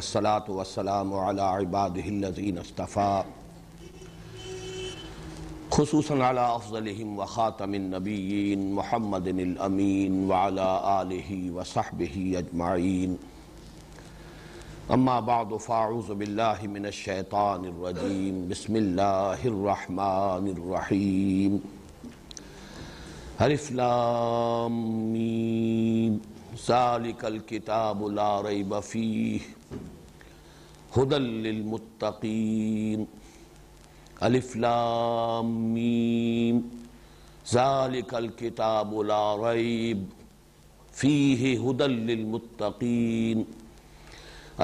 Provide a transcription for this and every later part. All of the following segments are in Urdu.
الصلاة والسلام على عباده الذين اصطفى. خصوصا على أفضلهم وخاتم النبيين محمد الأمين وعلى آله وصحبه أجمعين. أما بعد، فأعوذ بالله من الشيطان الرجيم. بسم الله الرحمن الرحيم. الف لام میم ذالک الكتاب لا ریب فیہ ہدى للمتقین، الف لام میم، ذالک الكتاب لا ریب، فیہ ہدى للمتقین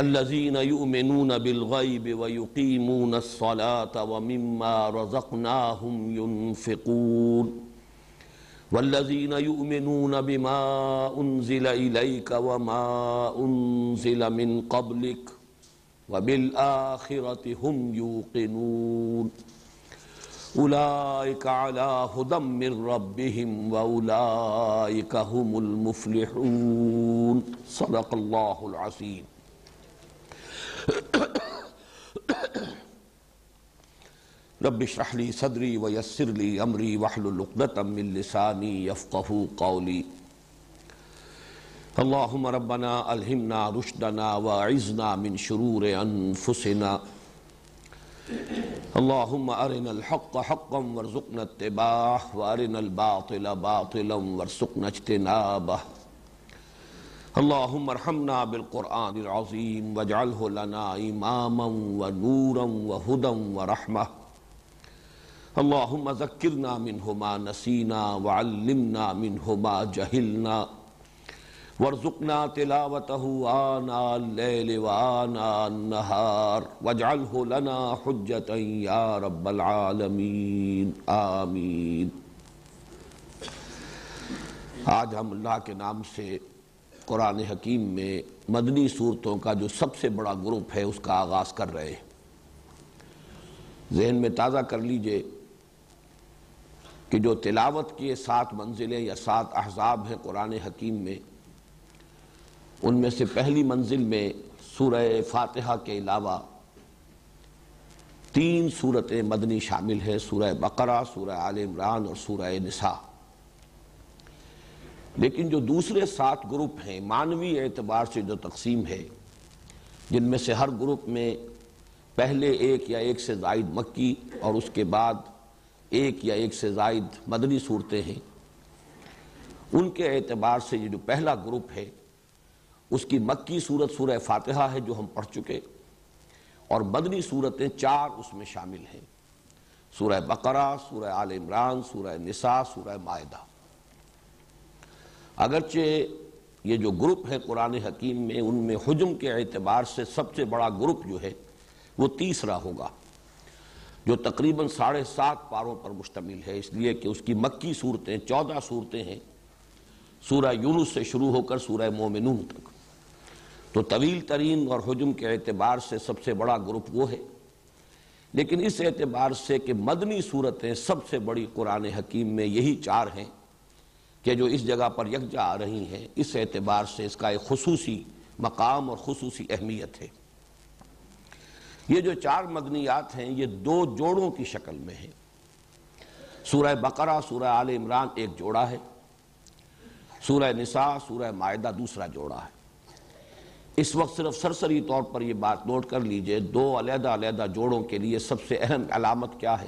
الذين يؤمنون بالغيب ويقيمون الصلاة ومما رزقناهم ينفقون والذين يؤمنون بما أنزل إليك وما أنزل من قبلك وبالآخرة هم يوقنون. أولئك على هدى من ربهم وأولئك هم المفلحون. صدق الله العظيم. رب اشرح لي صدري ويسر لي امري واحلل عقدة من لساني يفقهوا قولي. اللهم ربنا الهمنا رشدنا واعذنا من شرور انفسنا. اللهم ارنا الحق حقا وارزقنا اتباعه وارنا الباطل باطلا وارزقنا اجتنابه. اللهم ارحمنا بالقرآن العظيم واجعله لنا إماما ونورا وهدى ورحمة. اللهم ذكرنا منه ما نسينا وعلمنا منه ما جهلنا وارزقنا تلاوته آناء الليل وآناء النهار واجعله لنا حجة يا رب العالمين آمين آج ہم اللہ کے نام سے قرآن حکیم میں مدنی صورتوں کا جو سب سے بڑا گروپ ہے، اس کا آغاز کر رہے ہیں۔ ذہن میں تازہ کر لیجیے کہ جو تلاوت کی سات منزلیں یا سات احزاب ہیں قرآن حکیم میں ان میں سے پہلی منزل میں سورہ فاتحہ کے علاوہ تین صورتیں مدنی شامل ہیں، سورہ بقرہ، سورہ آل عمران اور سورہ نساء۔ لیکن جو دوسرے سات گروپ ہیں، معنوی اعتبار سے جو تقسیم ہے جن میں سے ہر گروپ میں پہلے ایک یا ایک سے زائد مکی اور اس کے بعد ایک یا ایک سے زائد مدنی صورتیں ہیں۔ ان کے اعتبار سے یہ جو پہلا گروپ ہے اس کی مکی صورت سورہ فاتحہ ہے جو ہم پڑھ چکے اور مدنی صورتیں چار اس میں شامل ہیں۔ سورہ بقرہ، سورہ آل عمران، سورہ نساء، سورہ معدہ اگرچہ یہ جو گروپ ہے قرآن حکیم میں، ان میں حجم کے اعتبار سے سب سے بڑا گروپ جو ہے، وہ تیسرا ہوگا، جو تقریباً ساڑھے سات پاروں پر مشتمل ہے۔ اس لیے کہ اس کی مکی صورتیں چودہ صورتیں ہیں۔ سورہ یونس سے شروع ہو کر سورہ مومنون تک۔ تو طویل ترین اور حجم کے اعتبار سے سب سے بڑا گروپ وہ ہے۔ لیکن اس اعتبار سے کہ مدنی صورتیں سب سے بڑی قرآن حکیم میں یہی چار ہیں کہ جو اس جگہ پر یکجا آ رہی ہیں، اس اعتبار سے اس کا ایک خصوصی مقام اور خصوصی اہمیت ہے۔ یہ جو چار مدنیات ہیں، یہ دو جوڑوں کی شکل میں ہیں۔ سورہ بقرہ، سورہ آل عمران ایک جوڑا ہے۔ سورہ نساء، سورہ معدہ دوسرا جوڑا ہے۔ اس وقت صرف سرسری طور پر یہ بات نوٹ کر لیجیے، دو علیحدہ علیحدہ جوڑوں کے لیے سب سے اہم علامت کیا ہے؟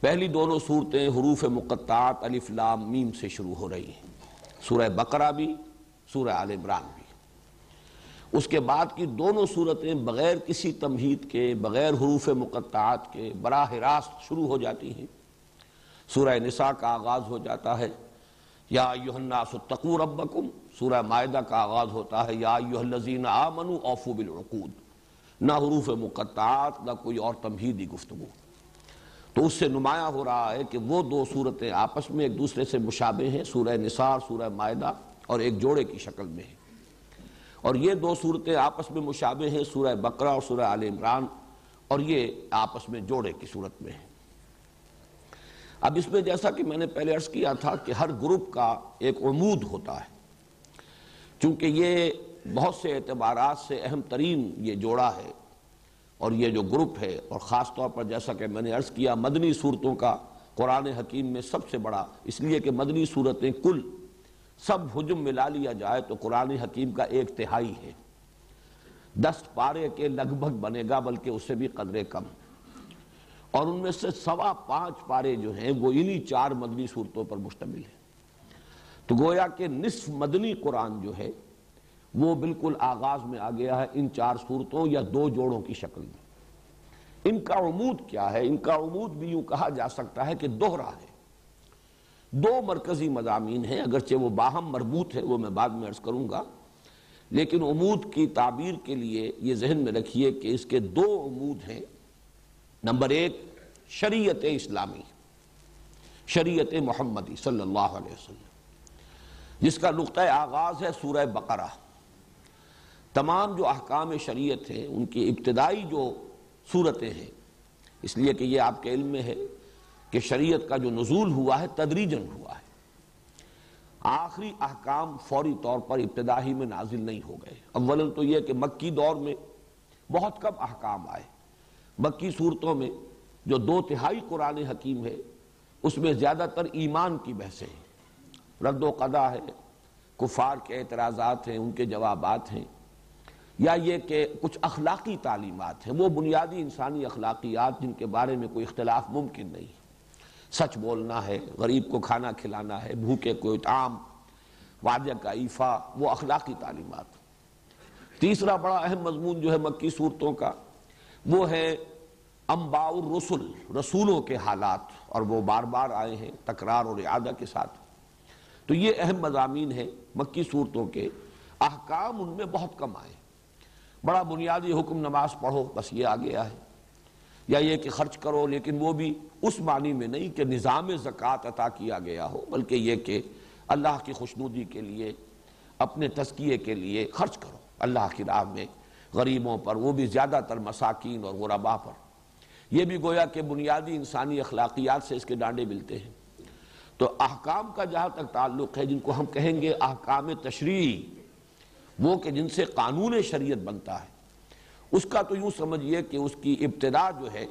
پہلی دونوں صورتیں حروف مقطعات الف لام میم سے شروع ہو رہی ہیں۔ سورہ بقرہ بھی، سورہ آل عمران بھی۔ اس کے بعد کی دونوں صورتیں بغیر کسی تمہید کے، بغیر حروف مقطعات کے براہ راست شروع ہو جاتی ہیں۔ سورہ نساء کا آغاز ہو جاتا ہے۔ یا ایوہ الناس اتقو ربکم سورہ معدہ کا آغاز ہوتا ہے، یا ایوہ الذین آمنوا اوفو بالعقود، نہ حروف مقطعات، نہ کوئی اور تمہیدی گفتگو۔ تو اس سے نمایاں ہو رہا ہے کہ وہ دو صورتیں آپس میں ایک دوسرے سے مشابہ ہیں، سورہ نثار سورہ معدہ اور ایک جوڑے کی شکل میں ہیں۔ اور یہ دو صورتیں آپس میں مشابہ ہیں، سورہ بقرہ اور سورہ آل عمران، اور یہ آپس میں جوڑے کی صورت میں ہیں۔ اب اس میں جیسا کہ میں نے پہلے عرض کیا تھا کہ ہر گروپ کا ایک عمود ہوتا ہے۔ چونکہ یہ بہت سے اعتبارات سے اہم ترین یہ جوڑا ہے اور یہ جو گروپ ہے اور خاص طور پر جیسا کہ میں نے عرض کیا، مدنی صورتوں کا قرآن حکیم میں سب سے بڑا، اس لیے کہ مدنی صورتیں کل سب حجم ملا لیا جائے تو قرآن حکیم کا ایک تہائی ہے۔ دس پارے کے لگ بھگ بنے گا، بلکہ اس سے بھی قدرے کم۔ اور ان میں سے سوا پانچ پارے جو ہیں، وہ انہی چار مدنی صورتوں پر مشتمل ہیں۔ تو گویا کہ نصف مدنی قرآن جو ہے وہ بالکل آغاز میں آ گیا ہے ان چار صورتوں یا دو جوڑوں کی شکل میں۔ ان کا عمود کیا ہے؟ ان کا عمود بھی یوں کہا جا سکتا ہے کہ دوہرا ہے۔ دو مرکزی مضامین ہیں، اگرچہ وہ باہم مربوط ہے وہ میں بعد میں عرض کروں گا۔ لیکن عمود کی تعبیر کے لیے یہ ذہن میں رکھیے کہ اس کے دو عمود ہیں۔ نمبر ایک، شریعت اسلامی، شریعت محمدی صلی اللہ علیہ وسلم۔ جس کا نقطۂ آغاز ہے سورہ بقرہ۔ تمام جو احکام شریعت ہیں ان کی ابتدائی جو صورتیں ہیں، اس لیے کہ یہ آپ کے علم میں ہے کہ شریعت کا جو نزول ہوا ہے تدریجن ہوا ہے۔ آخری احکام فوری طور پر ابتدائی میں نازل نہیں ہو گئے۔ اولا تو یہ کہ مکی دور میں بہت کم احکام آئے۔ مکی صورتوں میں جو دو تہائی قرآن حکیم ہے، اس میں زیادہ تر ایمان کی بحثیں ہیں۔ رد و قضا ہے، کفار کے اعتراضات ہیں، ان کے جوابات ہیں۔ یا یہ کہ کچھ اخلاقی تعلیمات ہیں، وہ بنیادی انسانی اخلاقیات جن کے بارے میں کوئی اختلاف ممکن نہیں۔ سچ بولنا ہے، غریب کو کھانا کھلانا ہے، بھوکے کو اطعام واجہ کا ایفا، وہ اخلاقی تعلیمات۔ تیسرا بڑا اہم مضمون جو ہے مکی صورتوں کا، وہ ہے انباء الرسل، رسولوں کے حالات، اور وہ بار بار آئے ہیں تکرار اور اعادہ کے ساتھ۔ تو یہ اہم مضامین ہیں مکی صورتوں کے۔ احکام ان میں بہت کم آئے۔ بڑا بنیادی حکم نماز پڑھو، بس یہ آ گیا ہے یا یہ کہ خرچ کرو، لیکن وہ بھی اس معنی میں نہیں کہ نظام زکوٰۃ عطا کیا گیا ہو، بلکہ یہ کہ اللہ کی خوشنودی کے لیے، اپنے تزکیے کے لیے خرچ کرو۔ اللہ کی راہ میں غریبوں پر، وہ بھی زیادہ تر مساکین اور غربا پر۔ یہ بھی گویا کہ بنیادی انسانی اخلاقیات سے اس کے ڈانڈے ملتے ہیں۔ تو احکام کا جہاں تک تعلق ہے، جن کو ہم کہیں گے احکام تشریعی وہ کہ جن سے قانون شریعت بنتا ہے۔ اس کا تو یوں سمجھئے کہ اس کی ابتدا جو ہے،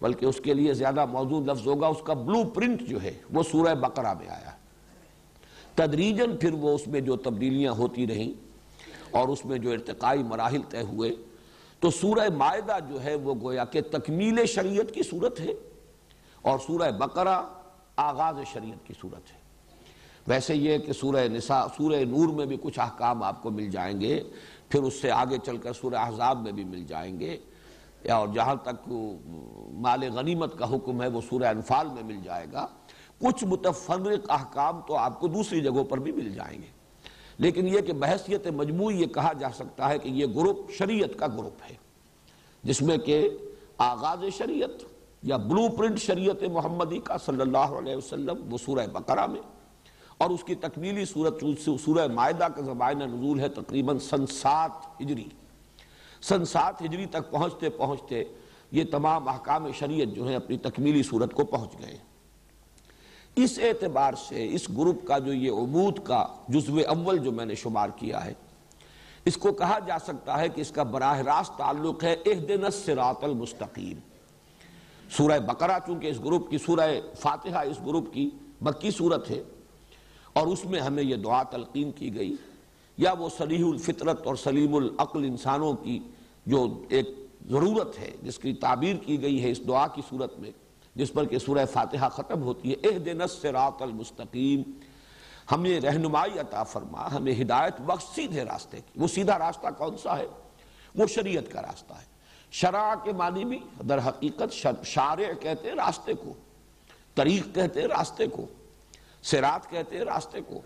بلکہ اس کے لیے زیادہ موضوع لفظ ہوگا، اس کا بلو پرنٹ جو ہے، وہ سورہ بقرہ میں آیا۔ تدریجن پھر وہ اس میں جو تبدیلیاں ہوتی رہیں اور اس میں جو ارتقائی مراحل طے ہوئے، تو سورہ معدہ جو ہے، وہ گویا کہ تکمیل شریعت کی صورت ہے اور سورہ بقرہ آغاز شریعت کی صورت ہے۔ ویسے یہ کہ سورہ نساء، سورہ نور میں بھی کچھ احکام آپ کو مل جائیں گے، پھر اس سے آگے چل کر سورہ احزاب میں بھی مل جائیں گے۔ اور جہاں تک مال غنیمت کا حکم ہے، وہ سورہ انفال میں مل جائے گا۔ کچھ متفرق احکام تو آپ کو دوسری جگہوں پر بھی مل جائیں گے۔ لیکن یہ کہ بحثیت مجموعی یہ کہا جا سکتا ہے کہ یہ گروپ شریعت کا گروپ ہے، جس میں کہ آغاز شریعت یا بلو پرنٹ شریعت محمدی کا صلی اللہ علیہ وسلم وہ سورہ بقرہ میں۔ اور اس کی تکمیلی صورت سورہ معدہ کا زبائنہ نزول ہے، تقریباً سن سات ہجری۔ سن سات ہجری تک پہنچتے پہنچتے یہ تمام احکام شریعت جو ہیں اپنی تکمیلی صورت کو پہنچ گئے۔ اس اعتبار سے، اس گروپ کا جو یہ عمود کا جزو اول جو میں نے شمار کیا ہے، اس کو کہا جا سکتا ہے کہ اس کا براہ راست تعلق ہے اہدن السراط المستقیم۔ سورہ بقرہ، چونکہ اس گروپ کی، سورہ فاتحہ اس گروپ کی مکی صورت ہے، اور اس میں ہمیں یہ دعا تلقین کی گئی۔ یا وہ صلیح الفطرت اور سلیم العقل انسانوں کی جو ایک ضرورت ہے، جس کی تعبیر کی گئی ہے اس دعا کی صورت میں، جس پر کہ سورہ فاتحہ ختم ہوتی ہے اہ دن السراط المستقیم ہمیں رہنمائی عطا فرما، ہمیں ہدایت بخش، سیدھے راستے کی۔ وہ سیدھا راستہ کون سا ہے؟ وہ شریعت کا راستہ ہے۔ شرع کے معنی بھی در حقیقت شارع کہتے ہیں راستے کو، طریق کہتے ہیں راستے کو سرات کہتے ہیں راستے کو۔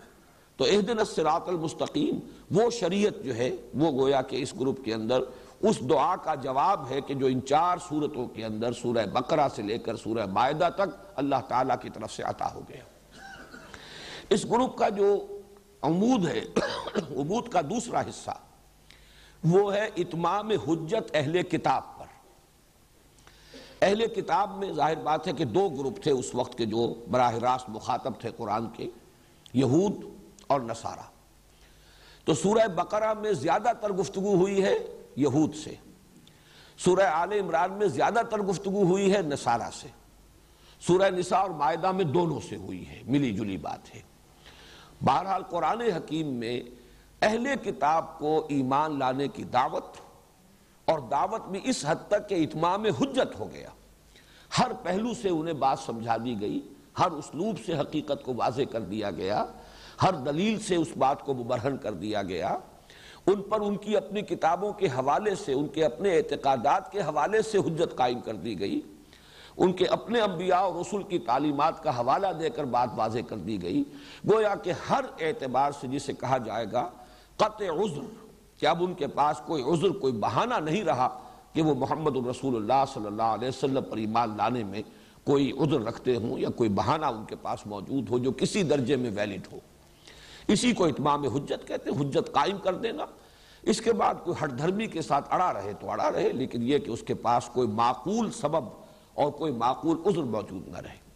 تو اہدن السراط المستقیم، وہ شریعت جو ہے، وہ گویا کہ اس گروپ کے اندر، اس دعا کا جواب ہے کہ جو ان چار صورتوں کے اندر، سورہ بقرہ سے لے کر سورہ معدہ تک اللہ تعالیٰ کی طرف سے عطا ہو گیا۔ اس گروپ کا جو عمود ہے، عمود کا دوسرا حصہ وہ ہے اتمام حجت اہل کتاب پر۔ اہل کتاب میں ظاہر بات ہے کہ دو گروپ تھے اس وقت کے جو براہ راست مخاطب تھے قرآن کے، یہود اور نصارہ۔ تو سورہ بقرہ میں زیادہ تر گفتگو ہوئی ہے یہود سے۔ سورہ آل عمران میں زیادہ تر گفتگو ہوئی ہے نصارہ سے۔ سورہ نساء اور معدہ میں دونوں سے ہوئی ہے، ملی جلی بات ہے۔ بہرحال قرآن حکیم میں اہل کتاب کو ایمان لانے کی دعوت، اور دعوت بھی اس حد تک کہ اتمام حجت ہو گیا۔ ہر پہلو سے انہیں بات سمجھا دی گئی، ہر اسلوب سے حقیقت کو واضح کر دیا گیا، ہر دلیل سے اس بات کو مبرہن کر دیا گیا۔ ان پر ان کی اپنی کتابوں کے حوالے سے، ان کے اپنے اعتقادات کے حوالے سے حجت قائم کر دی گئی۔ ان کے اپنے انبیاء اور رسول کی تعلیمات کا حوالہ دے کر بات واضح کر دی گئی۔ گویا کہ ہر اعتبار سے جسے کہا جائے گا قطع عذر۔ کہ اب ان کے پاس کوئی عذر، کوئی بہانہ نہیں رہا کہ وہ محمد الرسول اللہ صلی اللہ علیہ وسلم پر ایمان لانے میں کوئی عذر رکھتے ہوں یا کوئی بہانہ ان کے پاس موجود ہو جو کسی درجے میں ویلڈ ہو؟ اسی کو اتمام حجت کہتے ہیں، حجت قائم کر دینا۔ اس کے بعد کوئی ہٹ دھرمی کے ساتھ اڑا رہے تو اڑا رہے، لیکن یہ کہ اس کے پاس کوئی معقول سبب اور کوئی معقول عذر موجود نہ رہے۔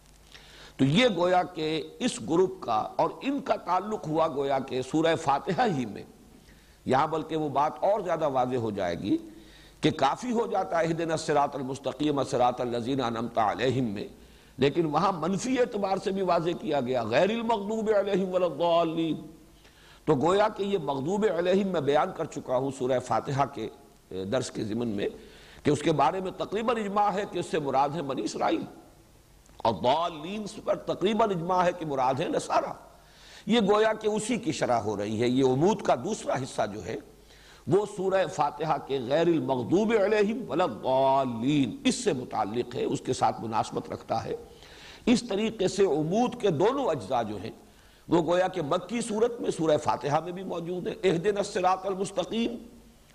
تو یہ گویا کہ اس گروپ کا اور ان کا تعلق ہوا گویا کہ سورہ فاتحہ ہی میں، یہاں بلکہ وہ بات اور زیادہ واضح ہو جائے گی کہ کافی ہو جاتا ہے دن الصراط المستقیم، الصراط الذین انعمت علیہم میں، لیکن وہاں منفی اعتبار سے بھی واضح کیا گیا، غیر المغضوب علیہم والضالین تو گویا کہ یہ مغضوب علیہم میں بیان کر چکا ہوں سورہ فاتحہ کے درس کے ضمن میں، کہ اس کے بارے میں تقریباً اجماع ہے کہ اس سے مراد ہے بنی اسرائیل۔ اور ضالین پر تقریباً اجماع ہے کہ مراد ہے نصارہ۔ یہ گویا کہ اسی کی شرح ہو رہی ہے۔ یہ امود کا دوسرا حصہ جو ہے، وہ سورہ فاتحہ کے غیر المغضوب علیہم والضالین اس سے متعلق ہے، اس کے ساتھ مناسبت رکھتا ہے۔ اس طریقے سے عمود کے دونوں اجزاء جو ہیں، وہ گویا کہ مکی صورت میں سورہ فاتحہ میں بھی موجود ہے اہدن السراط المستقیم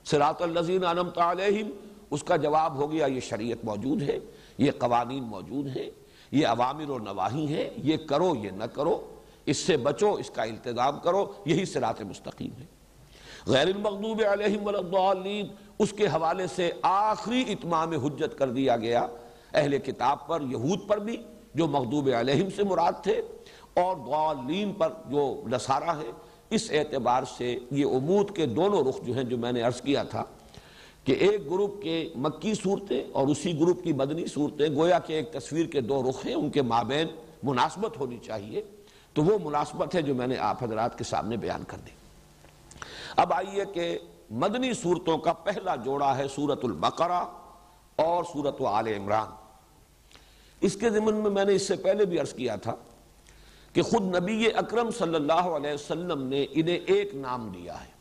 سراط اللذین انمت علیہم، اس کا جواب ہو گیا، یہ شریعت موجود ہے، یہ قوانین موجود ہیں۔ یہ عوامر و نواہی ہیں، یہ کرو، یہ نہ کرو، اس سے بچو، اس کا التظام کرو، یہی سرات مستقیم ہے۔ غیر المغضوب علیہم والضالین اس کے حوالے سے آخری اتمام حجت کر دیا گیا۔ اہل کتاب پر، یہود پر بھی، جو مغضوب علیہم سے مراد تھے، اور ضالین پر جو نصارہ ہے، اس اعتبار سے یہ امود کے دونوں رخ جو ہیں، جو میں نے عرض کیا تھا کہ ایک گروپ کے مکی صورتیں اور اسی گروپ کی مدنی صورتیں، گویا کہ ایک تصویر کے دو رخ ہیں، ان کے مابین مناسبت ہونی چاہیے۔ تو وہ مناسبت ہے جو میں نے آپ حضرات کے سامنے بیان کر دی۔ اب آئیے کہ مدنی صورتوں کا پہلا جوڑا ہے سورت البقرہ اور سورت آل عمران۔ اس کے ضمن میں میں نے اس سے پہلے بھی عرض کیا تھا کہ خود نبی اکرم صلی اللہ علیہ وسلم نے انہیں ایک نام دیا ہے۔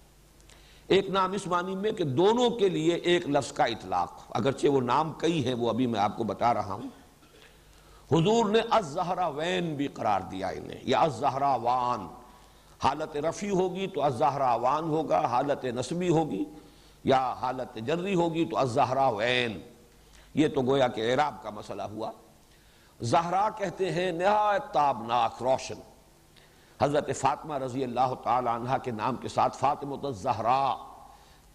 ایک نام اس معنی میں کہ دونوں کے لیے ایک لفظ کا اطلاق۔ اگرچہ وہ نام کئی ہیں، وہ ابھی میں آپ کو بتا رہا ہوں۔ حضور نے الزہرا وین بھی قرار دیا انہیں، یا الزہرا وان حالت رفی ہوگی تو الزہرا وان ہوگا، حالت نسبی ہوگی، یا حالت جری ہوگی تو الزہرا وین یہ تو گویا کہ اعراب کا مسئلہ ہوا۔ زہرا کہتے ہیں نہایت تابناک، روشن۔ حضرت فاطمہ رضی اللہ تعالی عنہ کے نام کے ساتھ فاطمہ الزہرا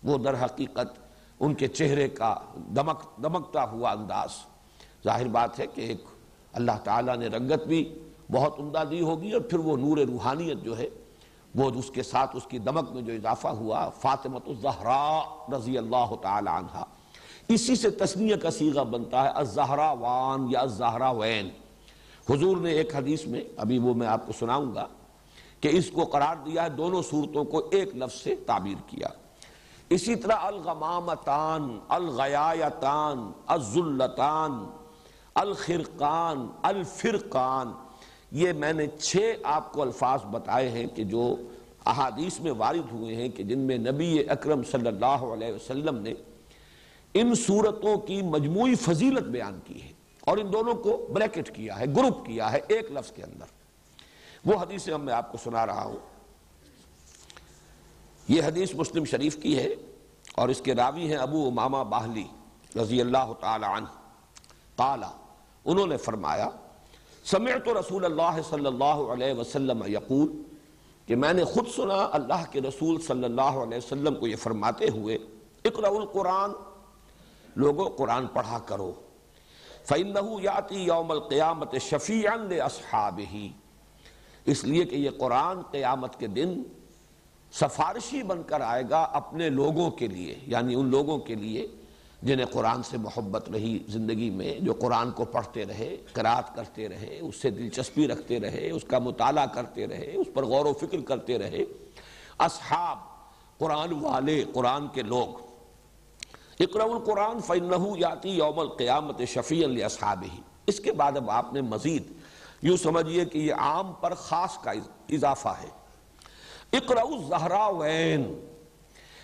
وہ در حقیقت ان کے چہرے کا دمک، دمکتا ہوا انداز۔ ظاہر بات ہے کہ ایک اللہ تعالیٰ نے رنگت بھی بہت عمدہ دی ہوگی اور پھر وہ نور روحانیت جو ہے، وہ اس کے ساتھ اس کی دمک میں جو اضافہ ہوا فاطمت الزہرا رضی اللہ تعالی عنہ۔ اسی سے تسنیہ کا سیغہ بنتا ہے الزہرا وان یا الزہرا وین حضور نے ایک حدیث میں، ابھی وہ میں آپ کو سناؤں گا کہ اس کو قرار دیا ہے دونوں صورتوں کو ایک لفظ سے تعبیر کیا۔ اسی طرح الغمامتان، الغیایتان الزلتان الخرقان، الفرقان، یہ میں نے چھ آپ کو الفاظ بتائے ہیں کہ جو احادیث میں وارد ہوئے ہیں کہ جن میں نبی اکرم صلی اللہ علیہ وسلم نے ان صورتوں کی مجموعی فضیلت بیان کی ہے اور ان دونوں کو بریکٹ کیا ہے، گروپ کیا ہے ایک لفظ کے اندر۔ وہ حدیث ہم میں آپ کو سنا رہا ہوں۔ یہ حدیث مسلم شریف کی ہے اور اس کے راوی ہیں ابو امامہ باہلی رضی اللہ تعالی عنہ۔ قالا، انہوں نے فرمایا، سمعت رسول اللہ صلی اللہ علیہ وسلم یقول کہ میں نے خود سنا اللہ کے رسول صلی اللہ علیہ وسلم کو یہ فرماتے ہوئے، اقرأ القرآن، لوگوں، قرآن پڑھا کرو۔ فَإِنَّهُ يَعْتِي يَوْمَ الْقِيَامَةِ شَفِيعًا لِأَصْحَابِهِ اس لیے کہ یہ قرآن قیامت کے دن سفارشی بن کر آئے گا اپنے لوگوں کے لیے یعنی ان لوگوں کے لیے جنہیں قرآن سے محبت رہی زندگی میں، جو قرآن کو پڑھتے رہے قرآت کرتے رہے، اس سے دلچسپی رکھتے رہے، اس کا مطالعہ کرتے رہے، اس پر غور و فکر کرتے رہے۔ اصحاب، قرآن والے، قرآن کے لوگ۔ اقرا القرآن فنحو یاتی یوم القیامت شفیع اصحاب ہی اس کے بعد اب آپ نے مزید یوں سمجھیے کہ یہ عام پر خاص کا اضافہ ہے۔ اقرا الزہرا وین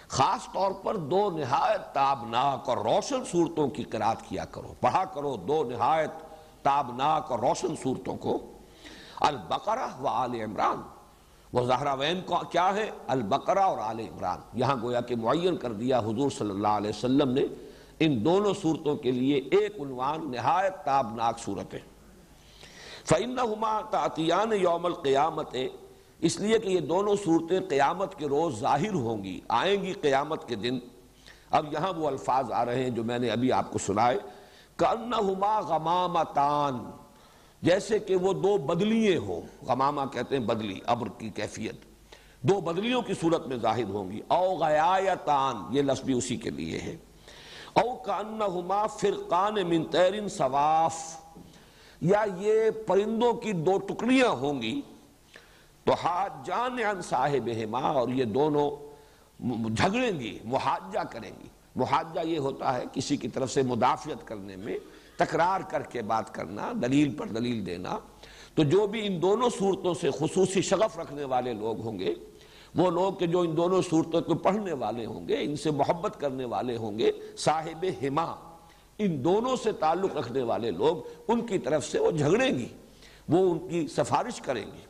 خاص طور پر دو نہایت تابناک اور روشن صورتوں کی قرآت کیا کرو۔ پڑھا کرو دو نہایت تابناک اور روشن صورتوں کو۔ البقرہ و آل عمران۔ وہ زہرا وین کیا ہے؟ البقرہ اور آل عمران۔ یہاں گویا کہ معین کر دیا حضور صلی اللہ علیہ وسلم نے۔ ان دونوں صورتوں کے لیے ایک عنوان نہایت تابناک صورتیں۔ فَإِنَّهُمَا تَعْتِيَانِ يَوْمَ الْقِيَامَتِ اس لیے کہ یہ دونوں صورتیں قیامت کے روز ظاہر ہوں گی، آئیں گی قیامت کے دن۔ اب یہاں وہ الفاظ آ رہے ہیں جو میں نے ابھی آپ کو سنائے۔ کَأَنَّهُمَا غَمَامَتَانِ جیسے کہ وہ دو بدلیے ہوں۔ غمامہ کہتے ہیں بدلی، ابر کی کیفیت۔ دو بدلیوں کی صورت میں ظاہر ہوں گی۔ او غیایتان یہ لفظ بھی اسی کے لیے ہے۔ او کانہما فرقان من تیرن سواف یا یہ پرندوں کی دو ٹکڑیاں ہوں گی، تو حاجان عن صاحبہما اور یہ دونوں جھگڑیں گی، محاجہ کریں گی۔ محاجہ یہ ہوتا ہے کسی کی طرف سے مدافعت کرنے میں، تکرار کر کے بات کرنا، دلیل پر دلیل دینا۔ تو جو بھی ان دونوں صورتوں سے خصوصی شغف رکھنے والے لوگ ہوں گے، وہ لوگ کہ جو ان دونوں صورتوں کو پڑھنے والے ہوں گے، ان سے محبت کرنے والے ہوں گے صاحب ہما ان دونوں سے تعلق رکھنے والے لوگ ان کی طرف سے وہ جھگڑیں گی، وہ ان کی سفارش کریں گے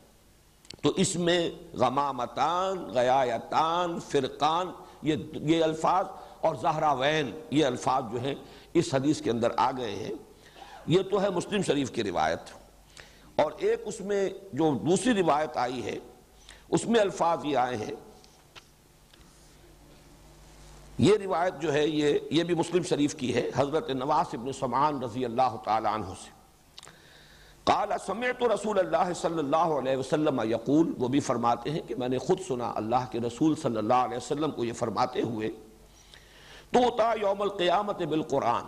تو اس میں غمامتان، غیایتان، فرقان، یہ یہ الفاظ اور زہراوین یہ الفاظ جو ہیں، اس حدیث کے اندر آ گئے ہیں۔ یہ تو ہے مسلم شریف کی روایت۔ اور ایک اس میں جو دوسری روایت آئی ہے، اس میں الفاظ یہ آئے ہیں یہ روایت جو ہے یہ یہ بھی مسلم شریف کی ہے، حضرت نواس ابن سمان رضی اللہ تعالی عنہ سے۔ قال، سمعت رسول اللہ صلی اللہ علیہ وسلم یقول، وہ بھی فرماتے ہیں کہ میں نے خود سنا اللہ کے رسول صلی اللہ علیہ وسلم کو یہ فرماتے ہوئے توتا یوم القیامت بالقرآن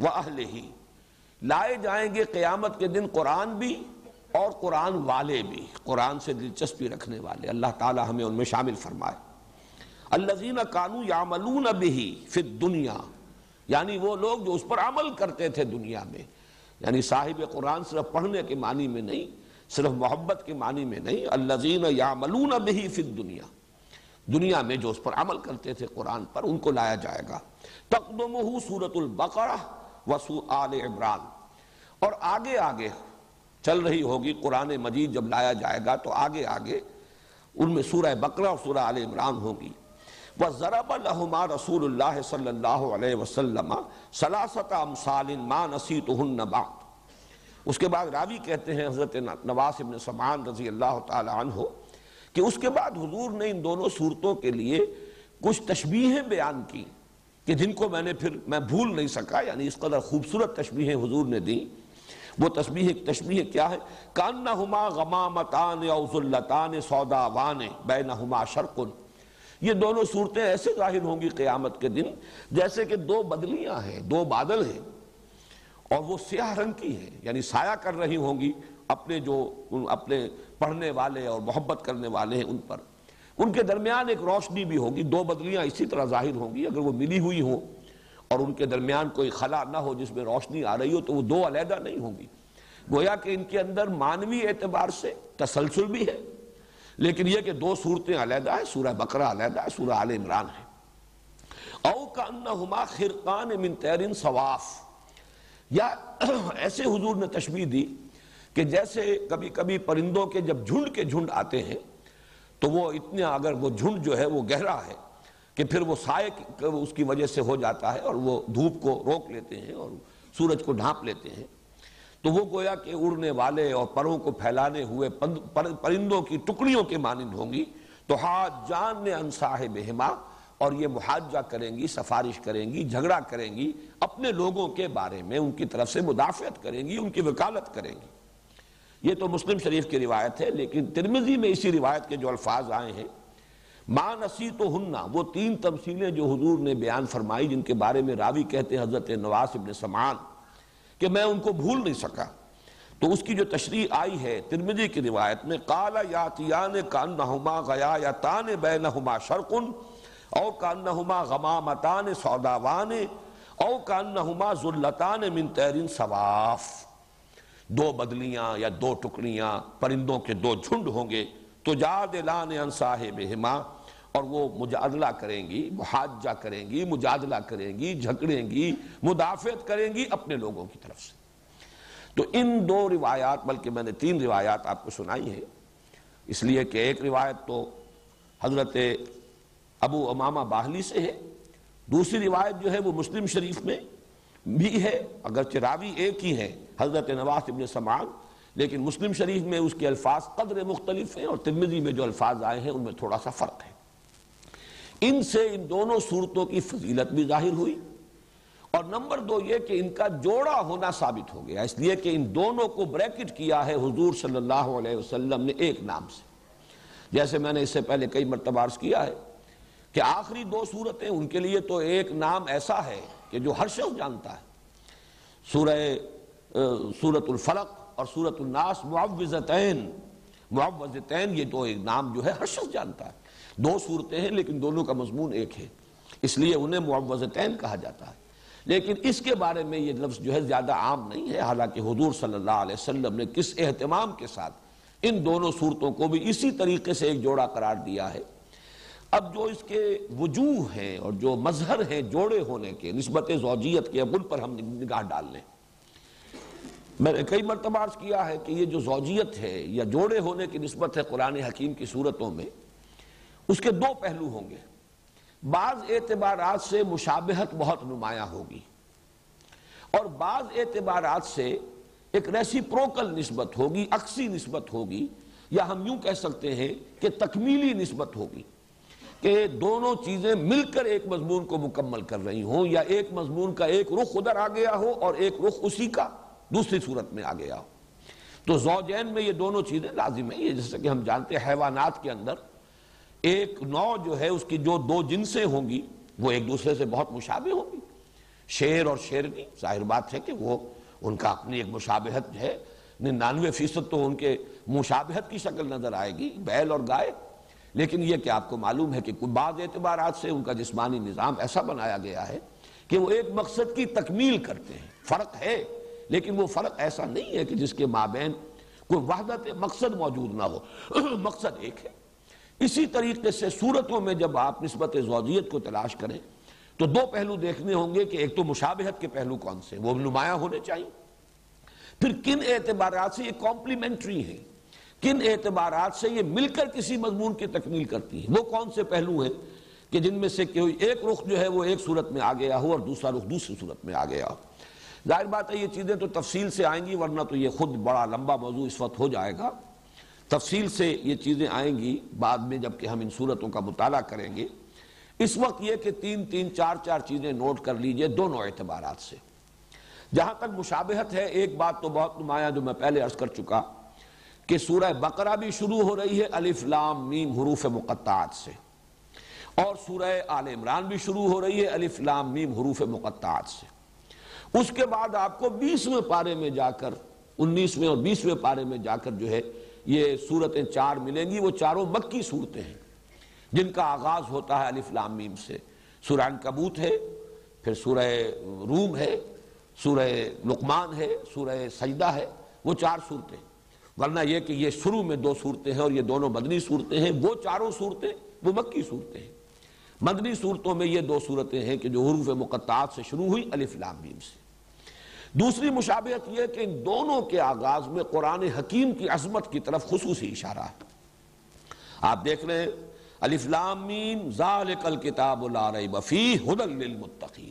و اہل ہی لائے جائیں گے قیامت کے دن قرآن بھی اور قرآن والے بھی، قرآن سے دلچسپی رکھنے والے۔ اللہ تعالی ہمیں ان میں شامل فرمائے۔ الذین کانو یعملون بھی فی الدنیا۔ یعنی وہ لوگ جو اس پر عمل کرتے تھے دنیا میں۔ یعنی صاحب قرآن صرف پڑھنے کے معنی میں نہیں، صرف محبت کے معنی میں نہیں، الذین یعملون بھی فی الدنیا۔ دنیا میں جو اس پر عمل کرتے تھے قرآن پر، ان کو لایا جائے گا۔ تقدمہ سورت البقرہ وسو آل عمران۔ اور آگے آگے چل رہی ہوگی قرآن مجید، جب لایا جائے گا تو آگے آگے ان میں سورہ بقرہ اور سورہ آل عمران ہوگی۔ وَضَرَبَ لَهُمَا رسول اللہ صلی اللہ علیہ وسلم سَلَاسَةَ أَمْسَالٍ مَا نَسِيتُهُنَّ بَعْدُ۔ اس کے بعد راوی کہتے ہیں حضرت نواس ابن سمان رضی اللہ تعالی عنہ کہ اس کے بعد حضور نے ان دونوں صورتوں کے لیے کچھ تشبیہیں بیان کی کہ جن کو میں نے پھر میں بھول نہیں سکا یعنی اس قدر خوبصورت تشبیہیں حضور نے دی وہ تشبیہ تشبیہ کیا ہے؟ کانہما غمامتان او ذلتان سوداوان بینہما شرقن یہ دونوں صورتیں ایسے ظاہر ہوں گی قیامت کے دن جیسے کہ دو بدلیاں ہیں، دو بادل ہیں اور وہ سیاہ رنگ کی ہیں یعنی سایہ کر رہی ہوں گی اپنے جو اپنے پڑھنے والے اور محبت کرنے والے ہیں ان پر۔ ان کے درمیان ایک روشنی بھی ہوگی، دو بدلیاں اسی طرح ظاہر ہوں گی، اگر وہ ملی ہوئی ہوں اور ان کے درمیان کوئی خلا نہ ہو جس میں روشنی آ رہی ہو تو وہ دو علیحدہ نہیں ہوں گی۔ گویا کہ ان کے اندر مانوی اعتبار سے تسلسل بھی ہے۔ لیکن یہ کہ دو صورتیں علیحدہ ہے سورہ بقرہ علیحدہ ہے، سورہ آل عمران ہے۔ او کا انہما خرقان من تیرن صواف۔ یا ایسے حضور نے تشبیح دی کہ جیسے کبھی کبھی پرندوں کے جب جھنڈ کے جھنڈ آتے ہیں، تو وہ اتنے اگر وہ جھنڈ جو ہے وہ گہرا ہے کہ پھر وہ سائے اس کی وجہ سے ہو جاتا ہے اور وہ دھوپ کو روک لیتے ہیں اور سورج کو ڈھانپ لیتے ہیں۔ تو وہ گویا کہ اڑنے والے اور پروں کو پھیلانے ہوئے پرندوں کی ٹکڑیوں کے مانند ہوں گی، تو ہاتھ جان نے انصاحب ہما اور یہ محاجہ کریں گی، سفارش کریں گی، جھگڑا کریں گی، اپنے لوگوں کے بارے میں ان کی طرف سے مدافعت کریں گی، ان کی وکالت کریں گی۔ یہ تو مسلم شریف کی روایت ہے، لیکن ترمزی میں اسی روایت کے جو الفاظ آئے ہیں ماں نسی تو ہننا وہ تین تمثیلیں جو حضور نے بیان فرمائی جن کے بارے میں راوی کہتے ہیں حضرت نواس ابن سمان کہ میں ان کو بھول نہیں سکا۔ تو اس کی جو تشریح آئی ہے ترمجی کی روایت میں کالا یا تیان کانہما غیا یا تان بینہما شرقن، او کانہما غمامتان سوداوان، او کانہما ذلتان من تیرین سواف۔ دو بدلیاں یا دو ٹکڑیاں پرندوں کے دو جھنڈ ہوں گے، تو جاد لان ان صاحبہما۔ اور وہ مجادلہ کریں گی، محاجہ کریں گی، مجادلہ کریں گی، جھگڑیں گی، مدافعت کریں گی اپنے لوگوں کی طرف سے۔ تو ان دو روایات، بلکہ میں نے تین روایات آپ کو سنائی ہیں، اس لیے کہ ایک روایت تو حضرت ابو امامہ باہلی سے ہے، دوسری روایت جو ہے وہ مسلم شریف میں بھی ہے، اگرچہ راوی ایک ہی ہے حضرت نواز ابن سمان لیکن مسلم شریف میں اس کے الفاظ قدر مختلف ہیں اور ترمزی میں جو الفاظ آئے ہیں ان میں تھوڑا سا فرق ہے۔ ان سے ان دونوں صورتوں کی فضیلت بھی ظاہر ہوئی۔ اور نمبر دو یہ کہ ان کا جوڑا ہونا ثابت ہو گیا، اس لیے کہ ان دونوں کو بریکٹ کیا ہے حضور صلی اللہ علیہ وسلم نے ایک نام سے۔ جیسے میں نے اس سے پہلے کئی مرتبہ عرض کیا ہے کہ آخری دو صورتیں ان کے لیے تو ایک نام ایسا ہے کہ جو ہر شخص جانتا ہے۔ سورہ سورت الفلق اور سورت الناس معوضتین معوضتین یہ تو ایک نام جو ہے ہر شخص جانتا ہے۔ دو صورتیں ہیں، لیکن دونوں کا مضمون ایک ہے۔ اس لیے انہیں معوضتین کہا جاتا ہے۔ لیکن اس کے بارے میں یہ لفظ جو ہے زیادہ عام نہیں ہے۔ حالانکہ حضور صلی اللہ علیہ وسلم نے کس اہتمام کے ساتھ ان دونوں صورتوں کو بھی اسی طریقے سے ایک جوڑا قرار دیا ہے۔ اب جو اس کے وجوہ ہیں اور جو مظہر ہیں جوڑے ہونے کے، نسبت زوجیت کے ان پر ہم نگاہ ڈال لیں۔ میں نے کئی مرتبہ عرض کیا ہے کہ یہ جو زوجیت ہے یا جوڑے ہونے کی نسبت ہے قرآن حکیم کی صورتوں میں اس کے دو پہلو ہوں گے۔ بعض اعتبارات سے مشابہت بہت نمایاں ہوگی۔ اور بعض اعتبارات سے ایک ریسی پروکل نسبت ہوگی اکسی نسبت ہوگی، یا ہم یوں کہہ سکتے ہیں کہ تکمیلی نسبت ہوگی کہ دونوں چیزیں مل کر ایک مضمون کو مکمل کر رہی ہوں، یا ایک مضمون کا ایک رخ ادھر آ گیا ہو اور ایک رخ اسی کا دوسری صورت میں آ گیا ہو۔ تو زوجین میں یہ دونوں چیزیں لازم ہیں، یہ جیسے کہ ہم جانتے ہیں حیوانات کے اندر ایک نو جو ہے، اس کی جو دو جنسیں ہوں گی، وہ ایک دوسرے سے بہت مشابہ ہوں گی۔ شیر اور شیرنی ظاہر بات ہے کہ وہ ان کا اپنی ایک مشابہت ہے۔ ننانوے فیصد تو ان کے مشابہت کی شکل نظر آئے گی، بیل اور گائے۔ لیکن یہ کہ آپ کو معلوم ہے کہ بعض اعتبارات سے ان کا جسمانی نظام ایسا بنایا گیا ہے کہ وہ ایک مقصد کی تکمیل کرتے ہیں۔ فرق ہے، لیکن وہ فرق ایسا نہیں ہے کہ جس کے مابین کوئی وحدت مقصد موجود نہ ہو۔ مقصد ایک ہے۔ اسی طریقے سے صورتوں میں جب آپ نسبت زوجیت کو تلاش کریں، تو دو پہلو دیکھنے ہوں گے کہ ایک تو مشابہت کے پہلو کون سے، وہ نمایاں ہونے چاہیے۔ پھر کن اعتبارات سے یہ کمپلیمنٹری ہیں؟ کن اعتبارات سے یہ مل کر کسی مضمون کی تکمیل کرتی ہیں؟ وہ کون سے پہلو ہیں کہ جن میں سے کوئی ایک رخ جو ہے وہ ایک صورت میں آ گیا ہو اور دوسرا رخ دوسری صورت میں آ گیا ہو۔ ظاہر بات ہے یہ چیزیں تو تفصیل سے آئیں گی، ورنہ تو یہ خود بڑا لمبا موضوع اس وقت ہو جائے گا۔ تفصیل سے یہ چیزیں آئیں گی بعد میں جبکہ ہم ان صورتوں کا مطالعہ کریں گے۔ اس وقت یہ کہ تین تین چار چار چیزیں نوٹ کر لیجیے دونوں اعتبارات سے۔ جہاں تک مشابہت ہے، ایک بات تو بہت نمایاں جو میں پہلے عرض کر چکا کہ سورہ بقرہ بھی شروع ہو رہی ہے الف لام میم حروف مقطعات سے۔ اور سورہ آل عمران بھی شروع ہو رہی ہے الف لام میم حروف مقطعات سے۔ اس کے بعد آپ کو بیسویں پارے میں جا کر، انیسویں اور بیسویں پارے میں جا کر جو ہے یہ صورتیں چار ملیں گی، وہ چاروں مکی صورتیں ہیں۔ جن کا آغاز ہوتا ہے الف لام میم سے۔ سورہ کبوت ہے، پھر سورہ روم ہے، سورہ لقمان ہے، سورہ سجدہ ہے، وہ چار صورتیں۔ ورنہ یہ کہ یہ شروع میں دو صورتیں ہیں اور یہ دونوں مدنی صورتیں ہیں، وہ چاروں صورتیں، وہ مکی صورتیں ہیں۔ مدنی صورتوں میں یہ دو صورتیں ہیں کہ جو حروف مقطعات سے شروع ہوئی الف لام میم سے۔ دوسری مشابہت یہ کہ ان دونوں کے آغاز میں قرآن حکیم کی عظمت کی طرف خصوصی اشارہ ہے۔ آپ دیکھ رہے ہیں، الف لام ذالک الکتاب لا ریب فیہ ہدى للمتقین۔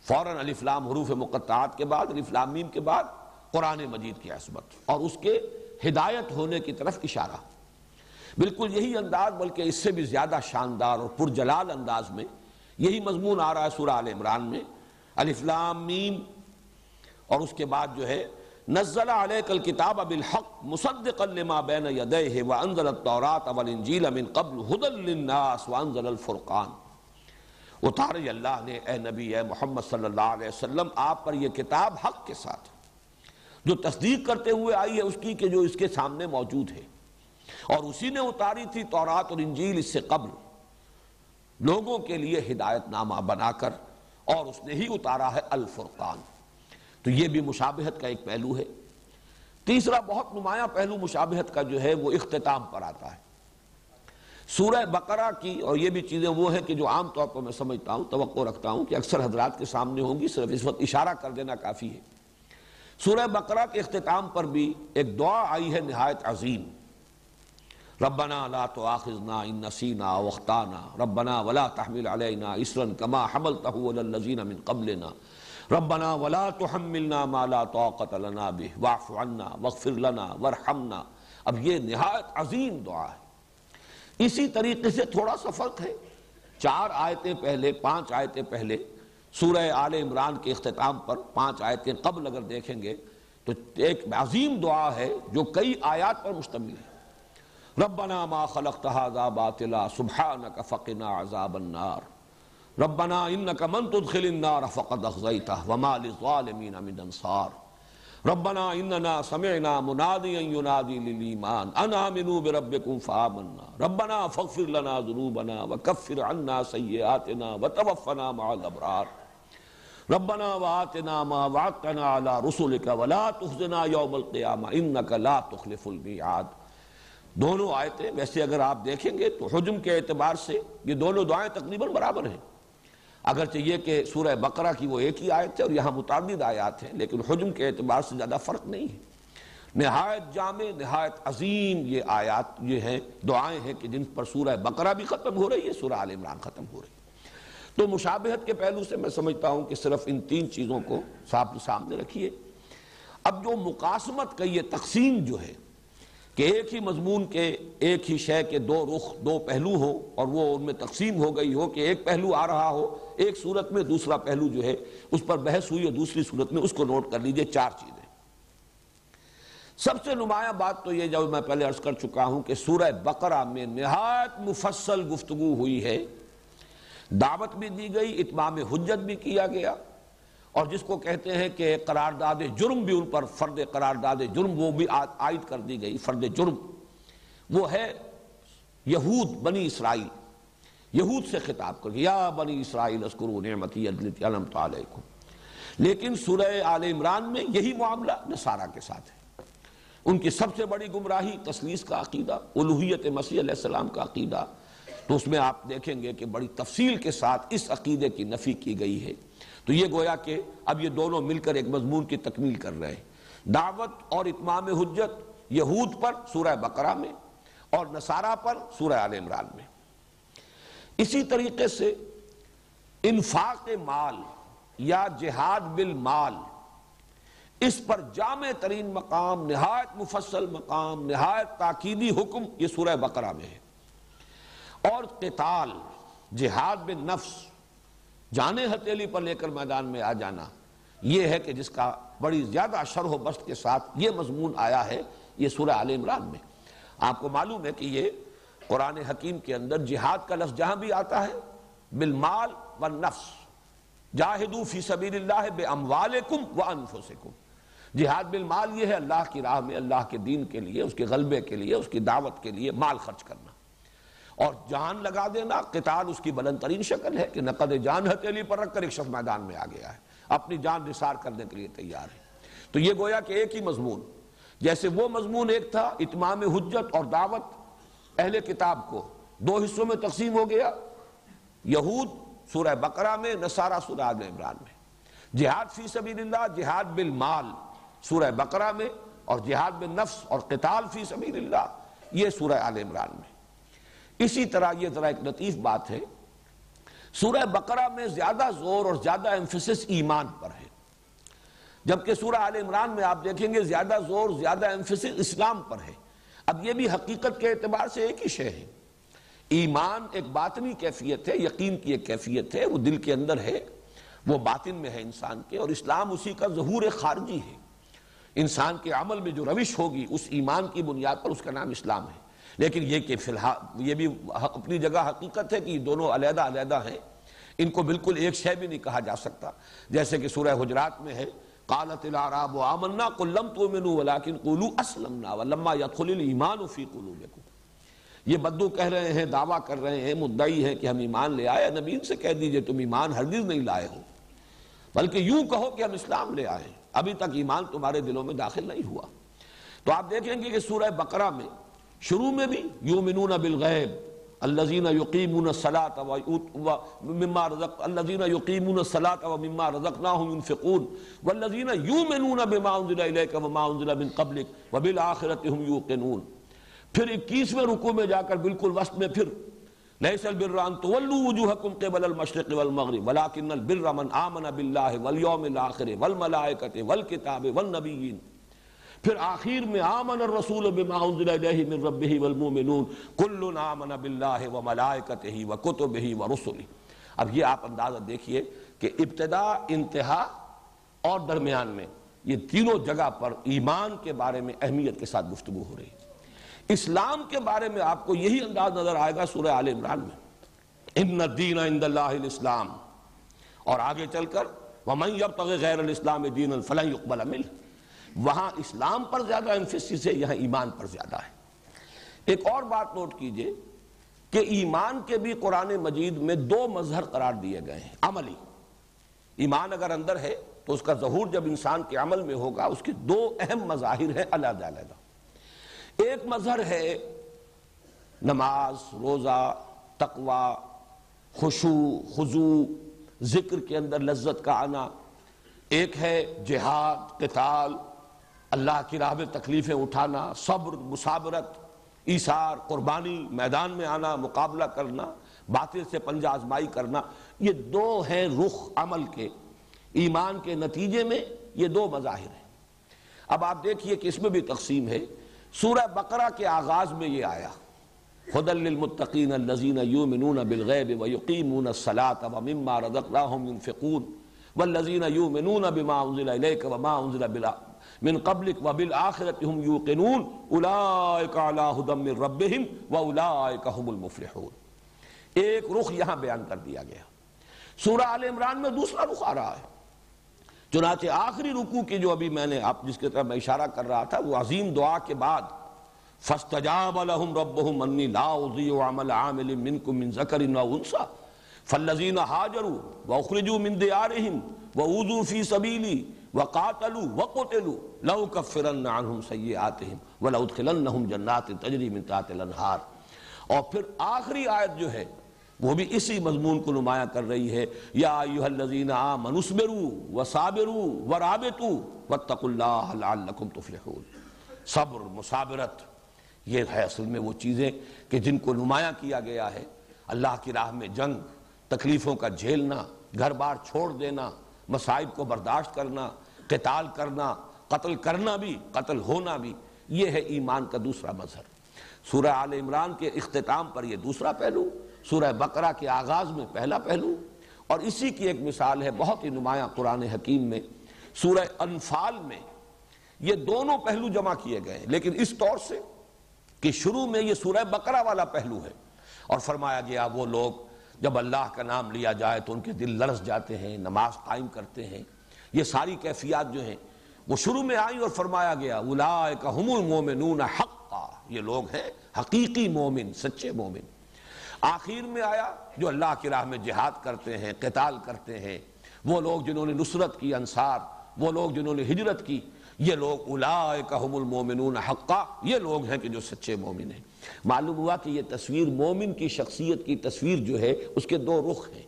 فوراً الف لام حروف مقطعات کے بعد، الف لام میم کے بعد قرآن مجید کی عظمت اور اس کے ہدایت ہونے کی طرف اشارہ۔ بالکل یہی انداز، بلکہ اس سے بھی زیادہ شاندار اور پرجلال انداز میں یہی مضمون آ رہا ہے سورہ آل عمران میں۔ الف لام میم اور اس کے بعد جو ہے، نزل علیک الکتاب بالحق مصدقا لما بین یدیہ وانزل التوراة والانجیل من قبل ہدل للناس وانزل الفرقان۔ اتارے اللہ نے، اے نبی، اے محمد صلی اللہ علیہ وسلم، آپ پر یہ کتاب حق کے ساتھ، جو تصدیق کرتے ہوئے آئی ہے، اس کی کہ جو اس کے سامنے موجود ہے۔ اور اسی نے اتاری تھی تورات اور انجیل اس سے قبل۔ لوگوں کے لیے ہدایت نامہ بنا کر، اور اس نے ہی اتارا ہے الفرقان۔ تو یہ بھی مشابہت کا ایک پہلو ہے۔ تیسرا بہت نمایاں پہلو مشابہت کا جو ہے وہ اختتام پر آتا ہے۔ سورہ بقرہ کی اور یہ بھی چیزیں وہ ہیں کہ جو عام طور پر میں سمجھتا ہوں، توقع رکھتا ہوں کہ اکثر حضرات کے سامنے ہوں گی، صرف اس وقت اشارہ کر دینا کافی ہے۔ سورہ بقرہ کے اختتام پر بھی ایک دعا آئی ہے نہایت عظیم۔ ربنا لا تؤاخذنا ان نسینا واخطانا۔ ربنا ولا تحمل علینا اسرا کما حملته على الذين من قبلنا۔ ربنا ولا تحملنا ما لا طاقت لنا به. واعف عنا، واغفر لنا، وارحمنا. اب یہ نہایت عظیم دعا ہے۔ اسی طریقے سے تھوڑا سا فرق ہے۔ چار آیتیں پہلے، پانچ آیتیں پہلے سورہ آل عمران کے اختتام پر پانچ آیتیں قبل اگر دیکھیں گے تو ایک عظیم دعا ہے جو کئی آیات پر مشتمل ہے۔ ربنا ما خلقت هذا باطلا، سبحانك فقنا عذاب النار۔ ربنا انك من تدخل النار فقد اخزيته وما للظالمين من انصار ربنا اننا سمعنا مناديا ينادي للايمان ان امنوا بربكم فآمنا. ربنا فاغفر لنا ذنوبنا وكفر عنا سيئاتنا وتوفنا مع الابرار ربنا وآتنا ما وعدتنا على رسلك ولا تخزنا يوم القيامة. انك لا تخلف الميعاد. دونوں آیتیں، ویسے اگر آپ دیکھیں گے تو حجم کے اعتبار سے یہ دونوں دعائیں تقریباً برابر ہیں۔ اگرچہ یہ کہ سورہ بقرہ کی وہ ایک ہی آیت ہے اور یہاں متعدد آیات ہیں، لیکن حجم کے اعتبار سے زیادہ فرق نہیں ہے۔ نہایت جامع، نہایت عظیم یہ آیات یہ ہیں، دعائیں ہیں کہ جن پر سورہ بقرہ بھی ختم ہو رہی ہے، سورہ عال عمران ختم ہو رہی ہے۔ تو مشابہت کے پہلو سے میں سمجھتا ہوں کہ صرف ان تین چیزوں کو سامنے رکھیے۔ اب جو مقاسمت کا یہ تقسیم جو ہے کہ ایک ہی مضمون کے ایک ہی شے کے دو رخ، دو پہلو ہو اور وہ ان میں تقسیم ہو گئی ہو کہ ایک پہلو آ رہا ہو ایک صورت میں دوسرا پہلو جو ہے، اس پر بحث ہوئی اور دوسری صورت میں اس کو نوٹ کر لیجیے، چار چیزیں۔ سب سے نمایاں بات تو یہ، جو میں پہلے عرض کر چکا ہوں کہ سورہ بقرہ میں نہایت مفصل گفتگو ہوئی ہے۔ دعوت بھی دی گئی، اتمام حجت بھی کیا گیا۔ اور جس کو کہتے ہیں کہ قرارداد جرم بھی ان پر، فرد قرارداد جرم وہ بھی عائد کر دی گئی، فرد جرم۔ وہ ہے یہود بنی اسرائیل۔ یہود سے خطاب کر یا بنی اسرائیل اسکرو نعمتی علمت علیکم۔ لیکن سورہ آل عمران میں یہی معاملہ نصارہ کے ساتھ ہے۔ ان کی سب سے بڑی گمراہی تسلیس کا عقیدہ الوحیت مسیح علیہ السلام کا عقیدہ۔ تو اس میں آپ دیکھیں گے کہ بڑی تفصیل کے ساتھ اس عقیدے کی نفی کی گئی ہے۔ تو یہ گویا کہ اب یہ دونوں مل کر ایک مضمون کی تکمیل کر رہے ہیں۔ دعوت اور اتمام حجت یہود پر سورہ بقرہ میں اور نصارہ پر سورہ آل عمران میں۔ اسی طریقے سے انفاق مال یا جہاد بالمال، اس پر جامع ترین مقام، نہایت مفصل مقام، نہایت تاکیدی حکم یہ سورہ بقرہ میں ہے۔ اور قتال، جہاد بالنفس، جانے ہتیلی پر لے کر میدان میں آ جانا، یہ ہے کہ جس کا بڑی زیادہ شرح و بست کے ساتھ یہ مضمون آیا ہے یہ سورہ عال عمران میں۔ آپ کو معلوم ہے کہ یہ قرآن حکیم کے اندر جہاد کا لفظ جہاں بھی آتا ہے، بالمال والنفس جاہدو فی سبیل اللہ بے اموالکم و انفسکم جہاد بالمال یہ ہے اللہ کی راہ میں، اللہ کے دین کے لیے، اس کے غلبے کے لیے، اس کی دعوت کے لیے مال خرچ کرنا۔ اور جان لگا دینا، قتال اس کی بلند ترین شکل ہے کہ نقد جان ہتیلی پر رکھ کر ایک شخص میدان میں آ گیا ہے۔ اپنی جان نثار کرنے کے لیے تیار ہے۔ تو یہ گویا کہ ایک ہی مضمون، جیسے وہ مضمون ایک تھا، اتمام حجت اور دعوت اہل کتاب کو۔ دو حصوں میں تقسیم ہو گیا۔ یہود سورہ بقرہ میں، نصارہ سورہ آل عمران میں۔ جہاد فی سبیل اللہ جہاد بالمال سورہ بقرہ میں اور جہاد بالنفس اور قتال فی سبیل اللہ یہ سورہ آل عمران میں۔ اسی طرح یہ ذرا ایک لطیف بات ہے۔ سورہ بقرہ میں زیادہ زور اور زیادہ امفسس ایمان پر ہے۔ جبکہ سورہ آل عمران میں آپ دیکھیں گے زیادہ زور، زیادہ امفسس اسلام پر ہے۔ اب یہ بھی حقیقت کے اعتبار سے ایک ہی شے ہے۔ ایمان ایک باطنی کیفیت ہے، یقین کی ایک کیفیت ہے، وہ دل کے اندر ہے، وہ باطن میں ہے انسان کے، اور اسلام اسی کا ظہور خارجی ہے۔ انسان کے عمل میں جو روش ہوگی، اس ایمان کی بنیاد پر اس کا نام اسلام ہے۔ لیکن یہ کہ فی الحال یہ بھی اپنی جگہ حقیقت ہے کہ یہ دونوں علیحدہ علیحدہ ہیں۔ ان کو بالکل ایک شے بھی نہیں کہا جا سکتا۔ جیسے کہ سورہ حجرات میں ہے قالت العراب آمنا قل لم تؤمنوا ولكن قولوا اسلمنا ولما يدخل الايمان في قلوبكم۔ یہ بدو کہہ رہے ہیں، دعویٰ کر رہے ہیں، مدعی ہیں کہ ہم ایمان لے آئے۔ نبی ان سے کہہ دیجیے، تم ایمان ہرگز نہیں لائے ہو۔ بلکہ یوں کہو کہ ہم اسلام لے آئے ابھی تک ایمان تمہارے دلوں میں داخل نہیں ہوا۔ تو آپ دیکھیں گے کہ سورہ بقرہ میں شروع میں بھی یومنون بالغیب الذین یقیمون الصلاة ومما رزق الذین یقیمون الصلاة ومما رزقناهم ينفقون والذین یومنون بما انزل الیک وما انزل من قبلک وبالآخرة هم یوقنون پھر اکیسویں رکو میں جا کر بالکل وسط میں پھر لیس البر ان تولوا وجوهكم قبل المشرق والمغرب، ولكن البر من آمن بالله واليوم الاخر والملائکه والکتاب والنبیین پھر آخر میں آمن الرسول بما انزل الیہ من ربہ والمومنون کل آمن باللہ وملائکتہ وکتبہ ورسلہ اب یہ آپ اندازہ دیکھئے کہ ابتدا، انتہا اور درمیان میں یہ تینوں جگہ پر ایمان کے بارے میں اہمیت کے ساتھ گفتگو ہو رہی ہے۔ اسلام کے بارے میں آپ کو یہی انداز نظر آئے گا سورہ آل عمران میں۔ ان الدین عند اللہ الاسلام۔ اور آگے چل کر، وَمَنْ يَبْتَغِ غَيْرَ الْإِسْلَامِ دِينًا فَلَنْ يُقْبَلَ مِنْهُ۔ وہاں اسلام پر زیادہ انفسس ہے، یہاں ایمان پر زیادہ ہے۔ ایک اور بات نوٹ کیجیے کہ ایمان کے بھی قرآن مجید میں دو مظہر قرار دیے گئے ہیں، عملی۔ ایمان اگر اندر ہے تو اس کا ظہور جب انسان کے عمل میں ہوگا، اس کے دو اہم مظاہر ہیں علیحدہ علیحدہ ایک مظہر ہے نماز، روزہ، تقوی، خشوع، خضوع، ذکر کے اندر لذت کا آنا۔ ایک ہے جہاد، قتال۔ اللہ کی راہ میں تکلیفیں اٹھانا، صبر، مسابرت، ایثار، قربانی، میدان میں آنا، مقابلہ کرنا، باطل سے پنجہ آزمائی کرنا، یہ دو ہیں رخ عمل کے۔ ایمان کے نتیجے میں یہ دو مظاہر ہیں۔ اب آپ دیکھیے کہ اس میں بھی تقسیم ہے۔ سورہ بقرہ کے آغاز میں یہ آیا۔ خدل للمتقین الذین یومنون بالغیب ویقیمون الصلاة ومما رزقناهم ينفقون والذین یومنون بما انزل الیک وما انزل بلا من قبلک وبالآخرت هم یوقنون اولئک علی ہدم من ربهم واولئک هم المفلحون۔ ایک رخ یہاں بیان کر دیا گیا۔ سورہ آل عمران میں دوسرا رخ آ رہا ہے۔ چنانچہ آخری رکوع کی جو ابھی میں نے آپ جس کے طرف میں اشارہ کر رہا تھا، وہ عظیم دعا کے بعد، فَاسْتَجَابَ لَهُمْ رَبُّهُمْ أَنِّي لَا أُضِيعُ عَمَلَ عَامِلٍ مِّنكُم مِّن ذَكَرٍ أَوْ أُنثَىٰ فالذین حاجروا واخرجوا من دیارهم ووضوا فی سبیلی وقاتلوا وقتلوا لو کفرن عنہم سیئاتهم ولو ادخلنہم جنات تجری من تحت الانہار۔ اور پھر آخری آیت جو ہے، وہ بھی اسی مضمون کو نمایاں کر رہی ہے۔ یا ایوہ الذین آمنوا اسبروا وصابروا ورابطوا واتقوا اللہ لعلکم تفلحون۔ صبر، مصابرت، یہ ہے اصل میں وہ چیزیں کہ جن کو نمایاں کیا گیا ہے۔ اللہ کی راہ میں جنگ، تکلیفوں کا جھیلنا، گھر بار چھوڑ دینا مسائب کو برداشت کرنا قتال کرنا، قتل کرنا بھی، قتل ہونا بھی، یہ ہے ایمان کا دوسرا مظہر۔ سورہ آل عمران کے اختتام پر یہ دوسرا پہلو، سورہ بقرہ کے آغاز میں پہلا پہلو۔ اور اسی کی ایک مثال ہے بہت ہی نمایاں قرآن حکیم میں، سورہ انفال میں۔ یہ دونوں پہلو جمع کیے گئے ہیں لیکن اس طور سے کہ شروع میں یہ سورہ بقرہ والا پہلو ہے۔ اور فرمایا گیا وہ لوگ جب اللہ کا نام لیا جائے تو ان کے دل لرس جاتے ہیں، نماز قائم کرتے ہیں۔ یہ ساری کیفیات جو ہیں، وہ شروع میں آئیں اور فرمایا گیا هم المومنون حقا، یہ لوگ ہیں حقیقی مومن، سچے مومن۔ آخر میں آیا، جو اللہ کی راہ میں جہاد کرتے ہیں، قتال کرتے ہیں، وہ لوگ جنہوں نے نصرت کی، انصار، وہ لوگ جنہوں نے ہجرت کی، یہ لوگ هم المومنون حقا، یہ لوگ ہیں کہ جو سچے مومن ہیں۔ معلوم ہوا کہ یہ تصویر مومن کی شخصیت کی تصویر جو ہے، اس کے دو رخ ہیں۔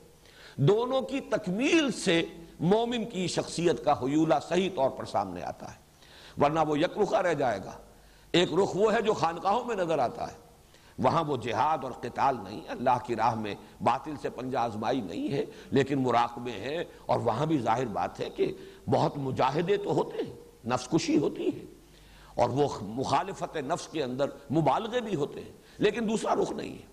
دونوں کی تکمیل سے مومن کی شخصیت کا حیولہ صحیح طور پر سامنے آتا ہے، ورنہ وہ یک رخہ رہ جائے گا۔ ایک رخ وہ ہے جو خانقاہوں میں نظر آتا ہے۔ وہاں وہ جہاد اور قتال نہیں، اللہ کی راہ میں باطل سے پنجہ آزمائی نہیں ہے، لیکن مراقبے ہیں اور وہاں بھی ظاہر بات ہے کہ بہت مجاہدے تو ہوتے ہیں نفس کشی ہوتی ہے۔ اور وہ مخالفت نفس کے اندر مبالغے بھی ہوتے ہیں، لیکن دوسرا رخ نہیں ہے۔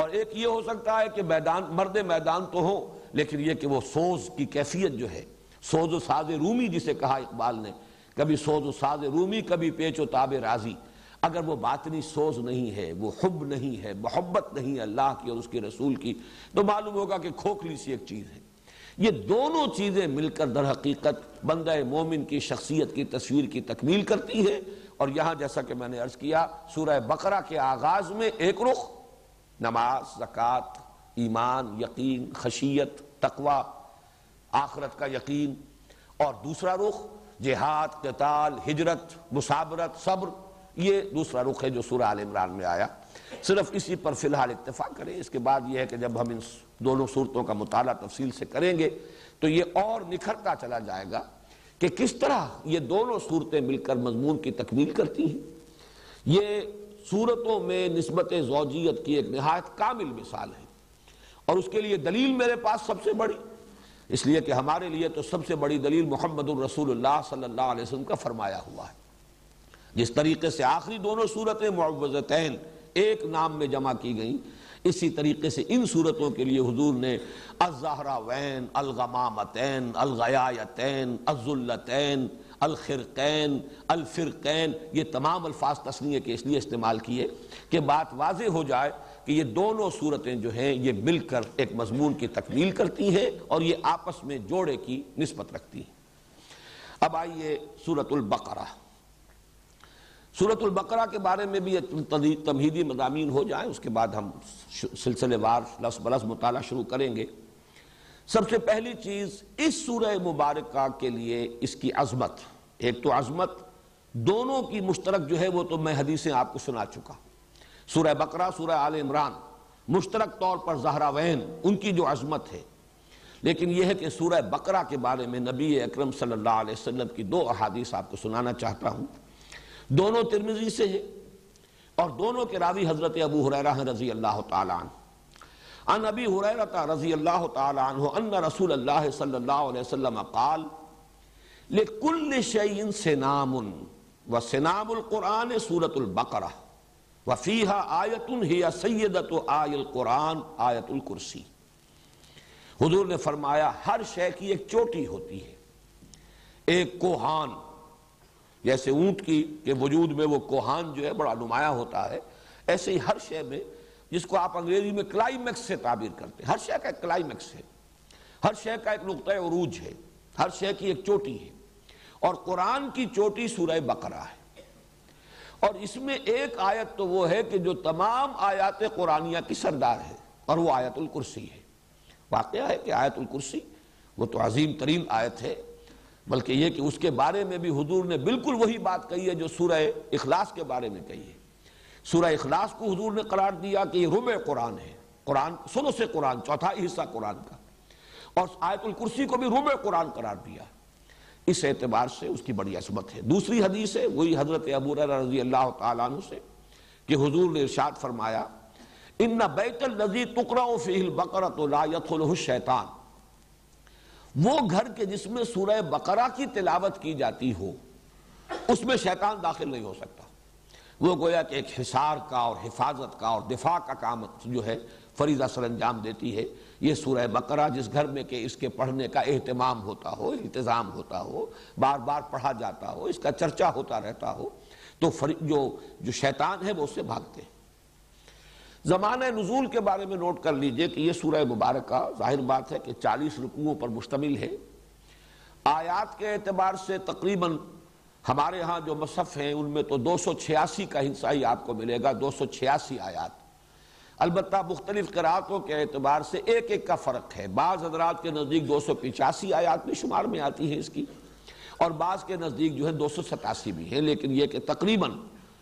اور ایک یہ ہو سکتا ہے کہ میدان، مرد میدان تو ہو لیکن یہ کہ وہ سوز کی کیفیت جو ہے، سوز و ساز رومی جسے کہا اقبال نے، کبھی سوز و ساز رومی، کبھی پیچ و تاب راضی۔ اگر وہ باطنی سوز نہیں ہے، وہ حب نہیں ہے، محبت نہیں ہے اللہ کی اور اس کے رسول کی، تو معلوم ہوگا کہ کھوکھلی سی ایک چیز ہے۔ یہ دونوں چیزیں مل کر در حقیقت بندہ مومن کی شخصیت کی تصویر کی تکمیل کرتی ہے اور یہاں جیسا کہ میں نے عرض کیا، سورہ بقرہ کے آغاز میں ایک رخ، نماز، زکوٰۃ ایمان، یقین، خشیت، تقوی، آخرت کا یقین، اور دوسرا رخ، جہاد، قتال، ہجرت، مسابرت، صبر، یہ دوسرا رخ ہے جو سورہ آل عمران میں آیا۔ صرف اسی پر فی الحال اتفاق کریں۔ اس کے بعد یہ ہے کہ جب ہم ان دونوں صورتوں کا مطالعہ تفصیل سے کریں گے، تو یہ اور نکھرتا چلا جائے گا کہ کس طرح یہ دونوں صورتیں مل کر مضمون کی تکمیل کرتی ہیں۔ یہ صورتوں میں نسبت زوجیت کی ایک نہایت کامل مثال ہے۔ اور اس کے لیے دلیل میرے پاس سب سے بڑی۔ اس لیے کہ ہمارے لیے تو سب سے بڑی دلیل محمد الرسول اللہ صلی اللہ علیہ وسلم کا فرمایا ہوا ہے۔ جس طریقے سے آخری دونوں صورتیں معوضتین ایک نام میں جمع کی گئیں، اسی طریقے سے ان صورتوں کے لیے حضور نے الزہراوین، الغمامتین، الغیایتین الزلتین الخرقین، الفرقین، یہ تمام الفاظ تسنیے کے اس لیے استعمال کیے کہ بات واضح ہو جائے کہ یہ دونوں صورتیں جو ہیں یہ مل کر ایک مضمون کی تکمیل کرتی ہیں اور یہ آپس میں جوڑے کی نسبت رکھتی ہیں۔ اب آئیے سورت البقرہ۔ سورت البقرہ کے بارے میں بھی تمہیدی مضامین ہو جائیں، اس کے بعد ہم سلسلے وار لفظ بلس مطالعہ شروع کریں گے۔ سب سے پہلی چیز، اس سورہ مبارکہ کے لیے اس کی عظمت۔ ایک تو عظمت، دونوں کی مشترک جو ہے وہ تو میں حدیثیں آپ کو سنا چکا۔ ہوں سورہ بقرہ، سورہ آل عمران، مشترک طور پر زہراوین ان کی جو عظمت ہے۔ لیکن یہ ہے کہ سورہ بقرہ کے بارے میں نبی اکرم صلی اللہ علیہ وسلم کی دو احادیث آپ کو سنانا چاہتا ہوں۔ دونوں ترمزی سے ہیں اور دونوں کے راوی حضرت ابو حریرہ ہیں رضی اللہ تعالیٰ عنہ۔ ان ابی حریرہ رضی اللہ تعالیٰ عنہ ان رسول اللہ صلی اللہ علیہ وسلم قال، لکل شیئن سنام و سنام القرآن سورة البقرہ۔ وفیہا آیتن ہی سیدت آی القرآن آیت الکرسی۔ حضور نے فرمایا، ہر شے کی ایک چوٹی ہوتی ہے۔ ایک کوہان، جیسے اونٹ کی کہ وجود میں وہ کوہان جو ہے بڑا نمایاں ہوتا ہے، ایسے ہی ہر شے میں جس کو آپ انگریزی میں کلائمیکس سے تعبیر کرتے ہیں۔ ہر شے کا ایک کلائمیکس ہے۔ ہر شے کا ایک نقطۂ عروج ہے۔ ہر شے کی ایک چوٹی ہے۔ اور قرآن کی چوٹی سورہ بقرہ ہے۔ اور اس میں ایک آیت تو وہ ہے کہ جو تمام آیات قرآنیہ کی سردار ہے، اور وہ آیت الکرسی ہے۔ واقعہ ہے کہ آیت الکرسی وہ تو عظیم ترین آیت ہے، بلکہ یہ کہ اس کے بارے میں بھی حضور نے بالکل وہی بات کہی ہے جو سورہ اخلاص کے بارے میں کہی ہے۔ سورہ اخلاص کو حضور نے قرار دیا کہ یہ ربع قرآن ہے۔ قرآن، سنو سے قرآن چوتھائی حصہ قرآن کا۔ اور آیت الکرسی کو بھی ربع قرآن قرار دیا۔ اس اعتبار سے اس کی بڑی عصمت ہے۔ دوسری حدیث ہے، وہی حضرت ابو رضی اللہ تعالیٰ عنہ سے، کہ حضور نے ارشاد فرمایا، ان بیت الزی تقرأ فی البقرۃ لا الشیطان وہ گھر کے جس میں سورہ بقرہ کی تلاوت کی جاتی ہو، اس میں شیطان داخل نہیں ہو سکتا۔ وہ گویا کہ ایک حصار کا اور حفاظت کا اور دفاع کا کام جو ہے فریضہ سر انجام دیتی ہے۔ یہ سورہ بقرہ جس گھر میں کہ اس کے پڑھنے کا اہتمام ہوتا ہو، انتظام ہوتا ہو، بار بار پڑھا جاتا ہو، اس کا چرچا ہوتا رہتا ہو، تو جو جو شیطان ہے وہ اس سے بھاگتے ہیں۔ زمانہ نزول کے بارے میں نوٹ کر لیجیے کہ یہ سورہ مبارکہ ظاہر بات ہے کہ چالیس رکوعوں پر مشتمل ہے۔ آیات کے اعتبار سے تقریباً ہمارے ہاں جو مصف ہیں، ان میں تو دو سو چھیاسی کا حصہ ہی آپ کو ملے گا، دو سو چھیاسی آیات۔ البتہ مختلف قرآتوں کے اعتبار سے ایک ایک کا فرق ہے۔ بعض حضرات کے نزدیک دو سو پچاسی آیات میں شمار میں آتی ہیں اس کی، اور بعض کے نزدیک جو ہے دو سو ستاسی بھی ہیں۔ لیکن یہ کہ تقریباً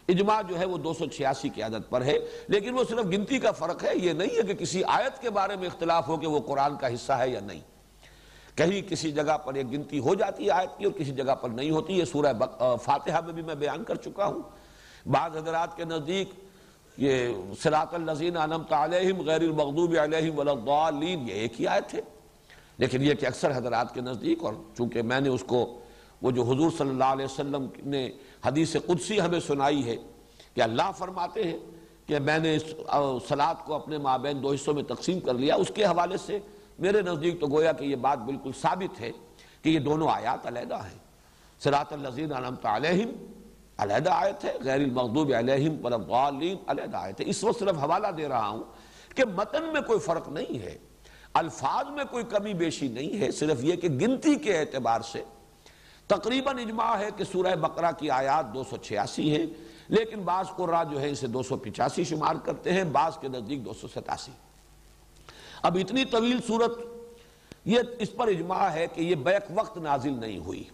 اجماع جو ہے وہ دو سو چھیاسی کی عادت پر ہے۔ لیکن وہ صرف گنتی کا فرق ہے، یہ نہیں ہے کہ کسی آیت کے بارے میں اختلاف ہو کہ وہ قرآن کا حصہ ہے یا نہیں۔ کہیں کسی جگہ پر ایک گنتی ہو جاتی ہے آیت کی اور کسی جگہ پر نہیں ہوتی، یہ سورہ فاتحہ میں بھی میں بیان کر چکا ہوں۔ بعض حضرات کے نزدیک یہ سراط الزین انمت علیہم غیر المغضوب علیہم والضالین یہ ایک ہی آیت ہے۔ لیکن یہ کہ اکثر حضرات کے نزدیک اور چونکہ میں نے اس کو، وہ جو حضور صلی اللہ علیہ وسلم نے حدیث قدسی ہمیں سنائی ہے کہ اللہ فرماتے ہیں کہ میں نے اس سلاد کو اپنے مابین دو حصوں میں تقسیم کر لیا۔ اس کے حوالے سے میرے نزدیک تو گویا کہ یہ بات بالکل ثابت ہے کہ یہ دونوں آیات علیحدہ ہیں۔ سراط الزین علمت علیہم، علیحدہ آیت ہے، غیر المغضوب علیہم والضالین علیحدہ آیت ہے۔ اس وقت صرف حوالہ دے رہا ہوں کہ متن میں کوئی فرق نہیں ہے، الفاظ میں کوئی کمی بیشی نہیں ہے، صرف یہ کہ گنتی کے اعتبار سے تقریباً اجماع ہے کہ سورہ بقرہ کی آیات دو سو چھیاسی ہیں، لیکن بعض قرآن جو ہے اسے دو سو پچاسی شمار کرتے ہیں، بعض کے نزدیک دو سو ستاسی۔ اب اتنی طویل صورت، یہ اس پر اجماع ہے کہ یہ بیک وقت نازل نہیں ہوئی۔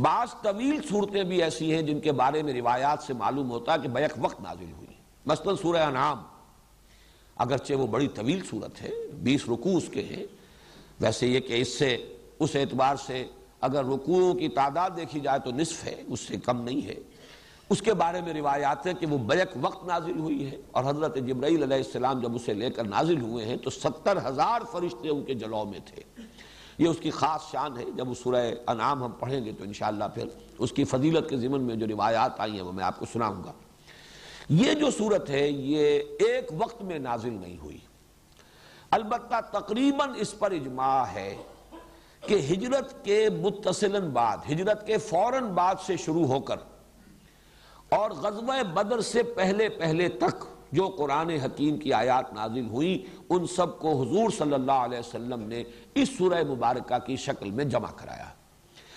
بعض طویل صورتیں بھی ایسی ہیں جن کے بارے میں روایات سے معلوم ہوتا ہے کہ بیک وقت نازل ہوئی۔ مثلا سورہ انعام، اگرچہ وہ بڑی طویل صورت ہے، بیس رکوع اس کے ہیں، ویسے یہ کہ اس سے، اس اعتبار سے اگر رکوعوں کی تعداد دیکھی جائے تو نصف ہے، اس سے کم نہیں ہے۔ اس کے بارے میں روایات ہے کہ وہ بیک وقت نازل ہوئی ہے اور حضرت جبرائیل علیہ السلام جب اسے لے کر نازل ہوئے ہیں تو ستر ہزار فرشتے ان کے جلو میں تھے۔ یہ اس کی خاص شان ہے۔ جب اس سورہ انعام ہم پڑھیں گے تو انشاءاللہ پھر اس کی فضیلت کے ضمن میں جو روایات آئی ہیں وہ میں آپ کو سناؤں گا۔ یہ جو صورت ہے یہ ایک وقت میں نازل نہیں ہوئی۔ البتہ تقریباً اس پر اجماع ہے کہ ہجرت کے متصلاً بعد، ہجرت کے فوراً بعد سے شروع ہو کر اور غزوہ بدر سے پہلے پہلے تک جو قرآن حکیم کی آیات نازل ہوئی، ان سب کو حضور صلی اللہ علیہ وسلم نے اس سورہ مبارکہ کی شکل میں جمع کرایا۔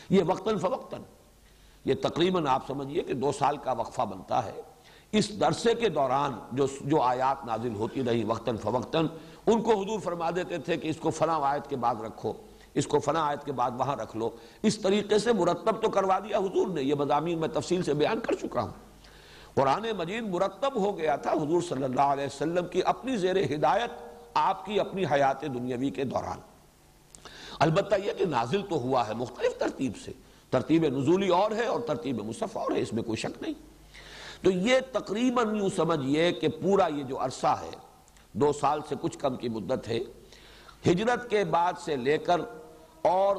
یہ وقتاً فوقتاً۔ یہ تقریباً آپ سمجھئے کہ دو سال کا وقفہ بنتا ہے۔ اس درسے کے دوران جو جو آیات نازل ہوتی رہی وقتاً فوقتاً، ان کو حضور فرما دیتے تھے کہ اس کو فلاں آیت کے بعد رکھو، اس کو فلاں آیت کے بعد وہاں رکھ لو۔ اس طریقے سے مرتب تو کروا دیا حضور نے، یہ مضامین میں تفصیل سے بیان کر چکا ہوں۔ قرآن مجید مرتب ہو گیا تھا حضور صلی اللہ علیہ وسلم کی اپنی زیر ہدایت، آپ کی اپنی حیات دنیاوی کے دوران۔ البتہ یہ کہ نازل تو ہوا ہے مختلف ترتیب سے۔ ترتیب نزولی اور ہے اور ترتیب مصف اور ہے، اس میں کوئی شک نہیں۔ تو یہ تقریباً یوں سمجھئے کہ پورا یہ جو عرصہ ہے، دو سال سے کچھ کم کی مدت ہے، ہجرت کے بعد سے لے کر اور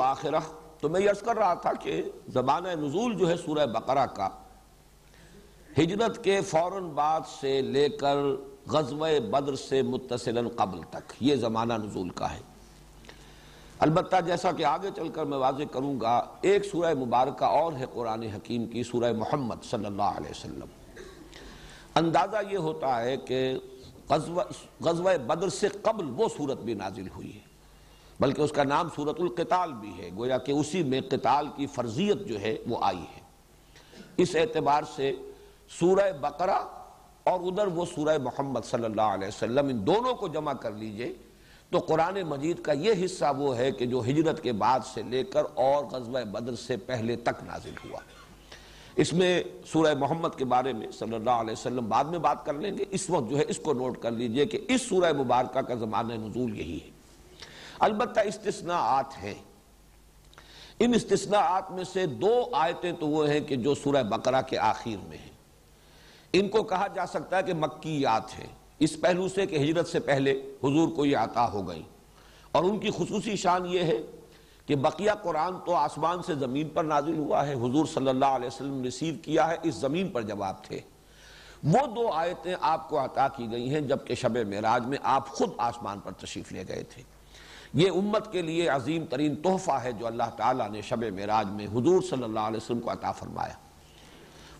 آخرہ۔ تو میں یہ کر رہا تھا کہ زبانہ نزول جو ہے سورہ بقرہ کا ہجرت کے فوراً بعد سے لے کر غزوہ بدر سے متصلا قبل تک یہ زمانہ نزول کا ہے۔ البتہ جیسا کہ آگے چل کر میں واضح کروں گا، ایک سورہ مبارکہ اور ہے قرآن حکیم کی، سورہ محمد صلی اللہ علیہ وسلم۔ اندازہ یہ ہوتا ہے کہ غزوہ بدر سے قبل وہ صورت بھی نازل ہوئی ہے۔ بلکہ اس کا نام سورت القتال بھی ہے، گویا کہ اسی میں قتال کی فرضیت جو ہے وہ آئی ہے۔ اس اعتبار سے سورہ بقرہ اور ادھر وہ سورہ محمد صلی اللہ علیہ وسلم، ان دونوں کو جمع کر لیجیے۔ تو قرآن مجید کا یہ حصہ وہ ہے کہ جو ہجرت کے بعد سے لے کر اور غزوہ بدر سے پہلے تک نازل ہوا۔ اس میں سورہ محمد کے بارے میں صلی اللہ علیہ وسلم بعد میں بات کر لیں گے۔ اس وقت جو ہے اس کو نوٹ کر لیجیے کہ اس سورہ مبارکہ کا زمانہ نزول یہی ہے۔ البتہ استثناءات ہیں۔ ان استثناءات میں سے دو آیتیں تو وہ ہیں کہ جو سورہ بقرہ کے آخر میں ہیں۔ ان کو کہا جا سکتا ہے کہ مکیات ہیں۔ اس پہلو سے کہ ہجرت سے پہلے حضور کو یہ عطا ہو گئی۔ اور ان کی خصوصی شان یہ ہے کہ بقیہ قرآن تو آسمان سے زمین پر نازل ہوا ہے۔ حضور صلی اللہ علیہ وسلم ریسیو کیا ہے، اس زمین پر جواب تھے۔ وہ دو آیتیں آپ کو عطا کی گئی ہیں جبکہ شب معراج میں آپ خود آسمان پر تشریف لے گئے تھے۔ یہ امت کے لیے عظیم ترین تحفہ ہے جو اللہ تعالیٰ نے شب معراج میں حضور صلی اللہ علیہ وسلم کو عطا فرمایا۔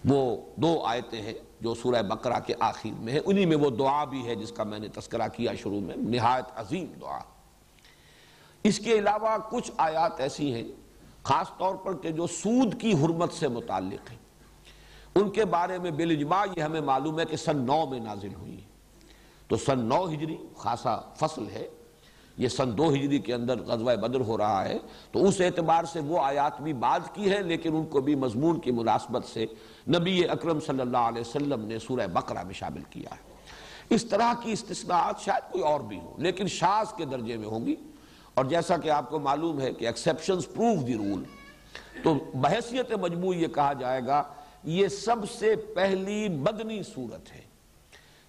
وہ دو آیتیں ہیں جو سورہ بقرہ کے آخر میں ہیں۔ انہی میں وہ دعا بھی ہے جس کا میں نے تذکرہ کیا شروع میں۔ نہایت عظیم دعا۔ اس کے علاوہ کچھ آیات ایسی ہیں، خاص طور پر کہ جو سود کی حرمت سے متعلق ہیں۔ ان کے بارے میں بالاجماع یہ ہمیں معلوم ہے کہ سن نو میں نازل ہوئی۔ تو سن نو ہجری خاصا فصل ہے۔ یہ سن دو ہجری کے اندر غزوہ بدر ہو رہا ہے، تو اس اعتبار سے وہ آیات بھی بعد کی ہے لیکن ان کو بھی مضمون کی مناسبت سے نبی اکرم صلی اللہ علیہ وسلم نے سورہ بقرہ میں شامل کیا ہے۔ اس طرح کی استثناءات شاید کوئی اور بھی ہو لیکن شاز کے درجے میں ہوں گی۔ اور جیسا کہ آپ کو معلوم ہے کہ ایکسیپشنز پروف دی رول تو بحثیت مجموع یہ کہا جائے گا، یہ سب سے پہلی بدنی صورت ہے۔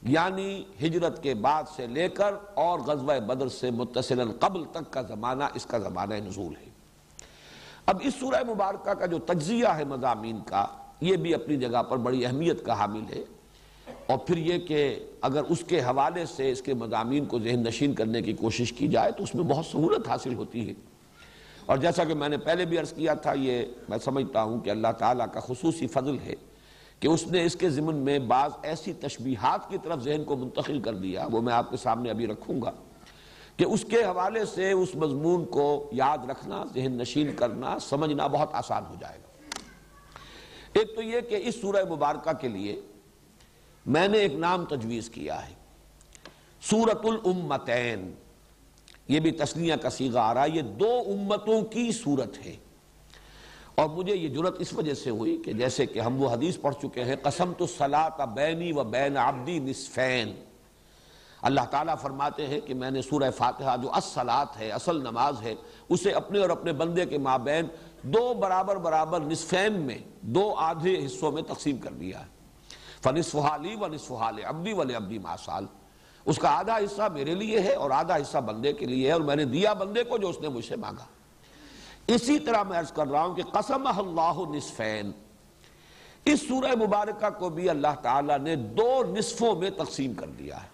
یعنی ہجرت کے بعد سے لے کر اور غزوہ بدر سے متصلا قبل تک کا زمانہ، اس کا زمانہ نزول ہے۔ اب اس سورہ مبارکہ کا جو تجزیہ ہے مضامین کا، یہ بھی اپنی جگہ پر بڑی اہمیت کا حامل ہے۔ اور پھر یہ کہ اگر اس کے حوالے سے اس کے مضامین کو ذہن نشین کرنے کی کوشش کی جائے تو اس میں بہت سہولت حاصل ہوتی ہے۔ اور جیسا کہ میں نے پہلے بھی عرض کیا تھا، یہ میں سمجھتا ہوں کہ اللہ تعالیٰ کا خصوصی فضل ہے۔ کہ اس نے اس کے ضمن میں بعض ایسی تشبیہات کی طرف ذہن کو منتقل کر دیا، وہ میں آپ کے سامنے ابھی رکھوں گا کہ اس کے حوالے سے اس مضمون کو یاد رکھنا، ذہن نشین کرنا سمجھنا بہت آسان ہو جائے گا۔ ایک تو یہ کہ اس سورہ مبارکہ کے لیے میں نے ایک نام تجویز کیا ہے سورت الامتین یہ بھی تسلیہ کا سیغہ آ رہا ہے، یہ دو امتوں کی صورت ہے۔ اور مجھے یہ جرت اس وجہ سے ہوئی کہ جیسے کہ ہم وہ حدیث پڑھ چکے ہیں قسم تو سلاۃ بینی و بین عبدی نصفین۔ اللہ تعالیٰ فرماتے ہیں کہ میں نے سورہ فاتحہ جو اصلاط ہے، اصل نماز ہے، اسے اپنے اور اپنے بندے کے مابین دو برابر برابر نصفین میں، دو آدھے حصوں میں تقسیم کر دیا ہے۔ فنصفہ لی و نصفہ عبدی ولی عبدی ماسال اس کا آدھا حصہ میرے لیے ہے اور آدھا حصہ بندے کے لیے ہے اور میں نے دیا بندے کو جو اس نے مجھ سے مانگا۔ اسی طرح میں عرض کر رہا ہوں کہ قسم اللہ نصفین۔ اس سورہ مبارکہ کو بھی اللہ تعالیٰ نے دو نصفوں میں تقسیم کر دیا ہے۔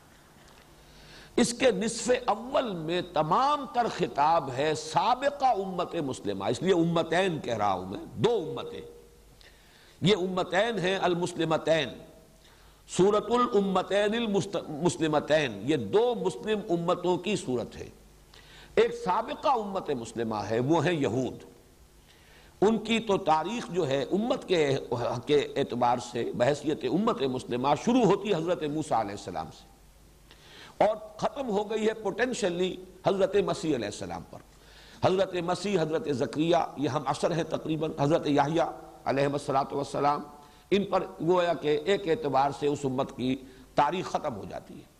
اس کے نصف اول میں تمام تر خطاب ہے سابقہ امت مسلمہ۔ اس لیے امتین کہہ رہا ہوں میں، دو امتیں۔ یہ امتین ہیں المسلمتین سورت الامتین المسلمتین یہ دو مسلم امتوں کی صورت ہے۔ ایک سابقہ امت مسلمہ ہے، وہ ہے یہود۔ ان کی تو تاریخ جو ہے، امت کے اعتبار سے، بحثیت امت مسلمہ شروع ہوتی حضرت موسیٰ علیہ السلام سے۔ اور ختم ہو گئی ہے پوٹینشلی حضرت مسیح علیہ السلام پر۔ حضرت مسیح، حضرت زکریہ، یہ ہم عصر ہیں تقریباً، حضرت یحییٰ علیہ السلام ان پر گویا کہ ایک اعتبار سے اس امت کی تاریخ ختم ہو جاتی ہے۔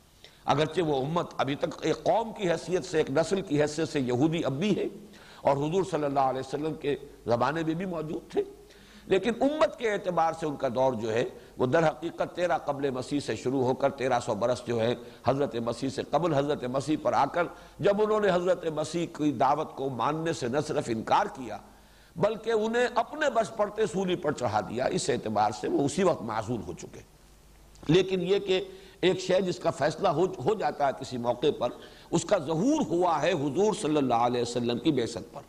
اگرچہ وہ امت ابھی تک ایک قوم کی حیثیت سے، ایک نسل کی حیثیت سے یہودی اب بھی ہے اور حضور صلی اللہ علیہ وسلم کے زمانے میں بھی موجود تھے۔ لیکن امت کے اعتبار سے ان کا دور جو ہے، وہ در حقیقت تیرہ قبل مسیح سے شروع ہو کر تیرہ سو برس جو ہے، حضرت مسیح سے قبل حضرت مسیح پر آ کر جب انہوں نے حضرت مسیح کی دعوت کو ماننے سے نہ صرف انکار کیا، بلکہ انہیں اپنے بس پڑتے سولی پر چڑھا دیا، اس اعتبار سے وہ اسی وقت معذول ہو چکے۔ لیکن یہ کہ ایک شے جس کا فیصلہ ہو جاتا ہے کسی موقع پر، اس کا ظہور ہوا ہے حضور صلی اللہ علیہ وسلم کی بیست پر۔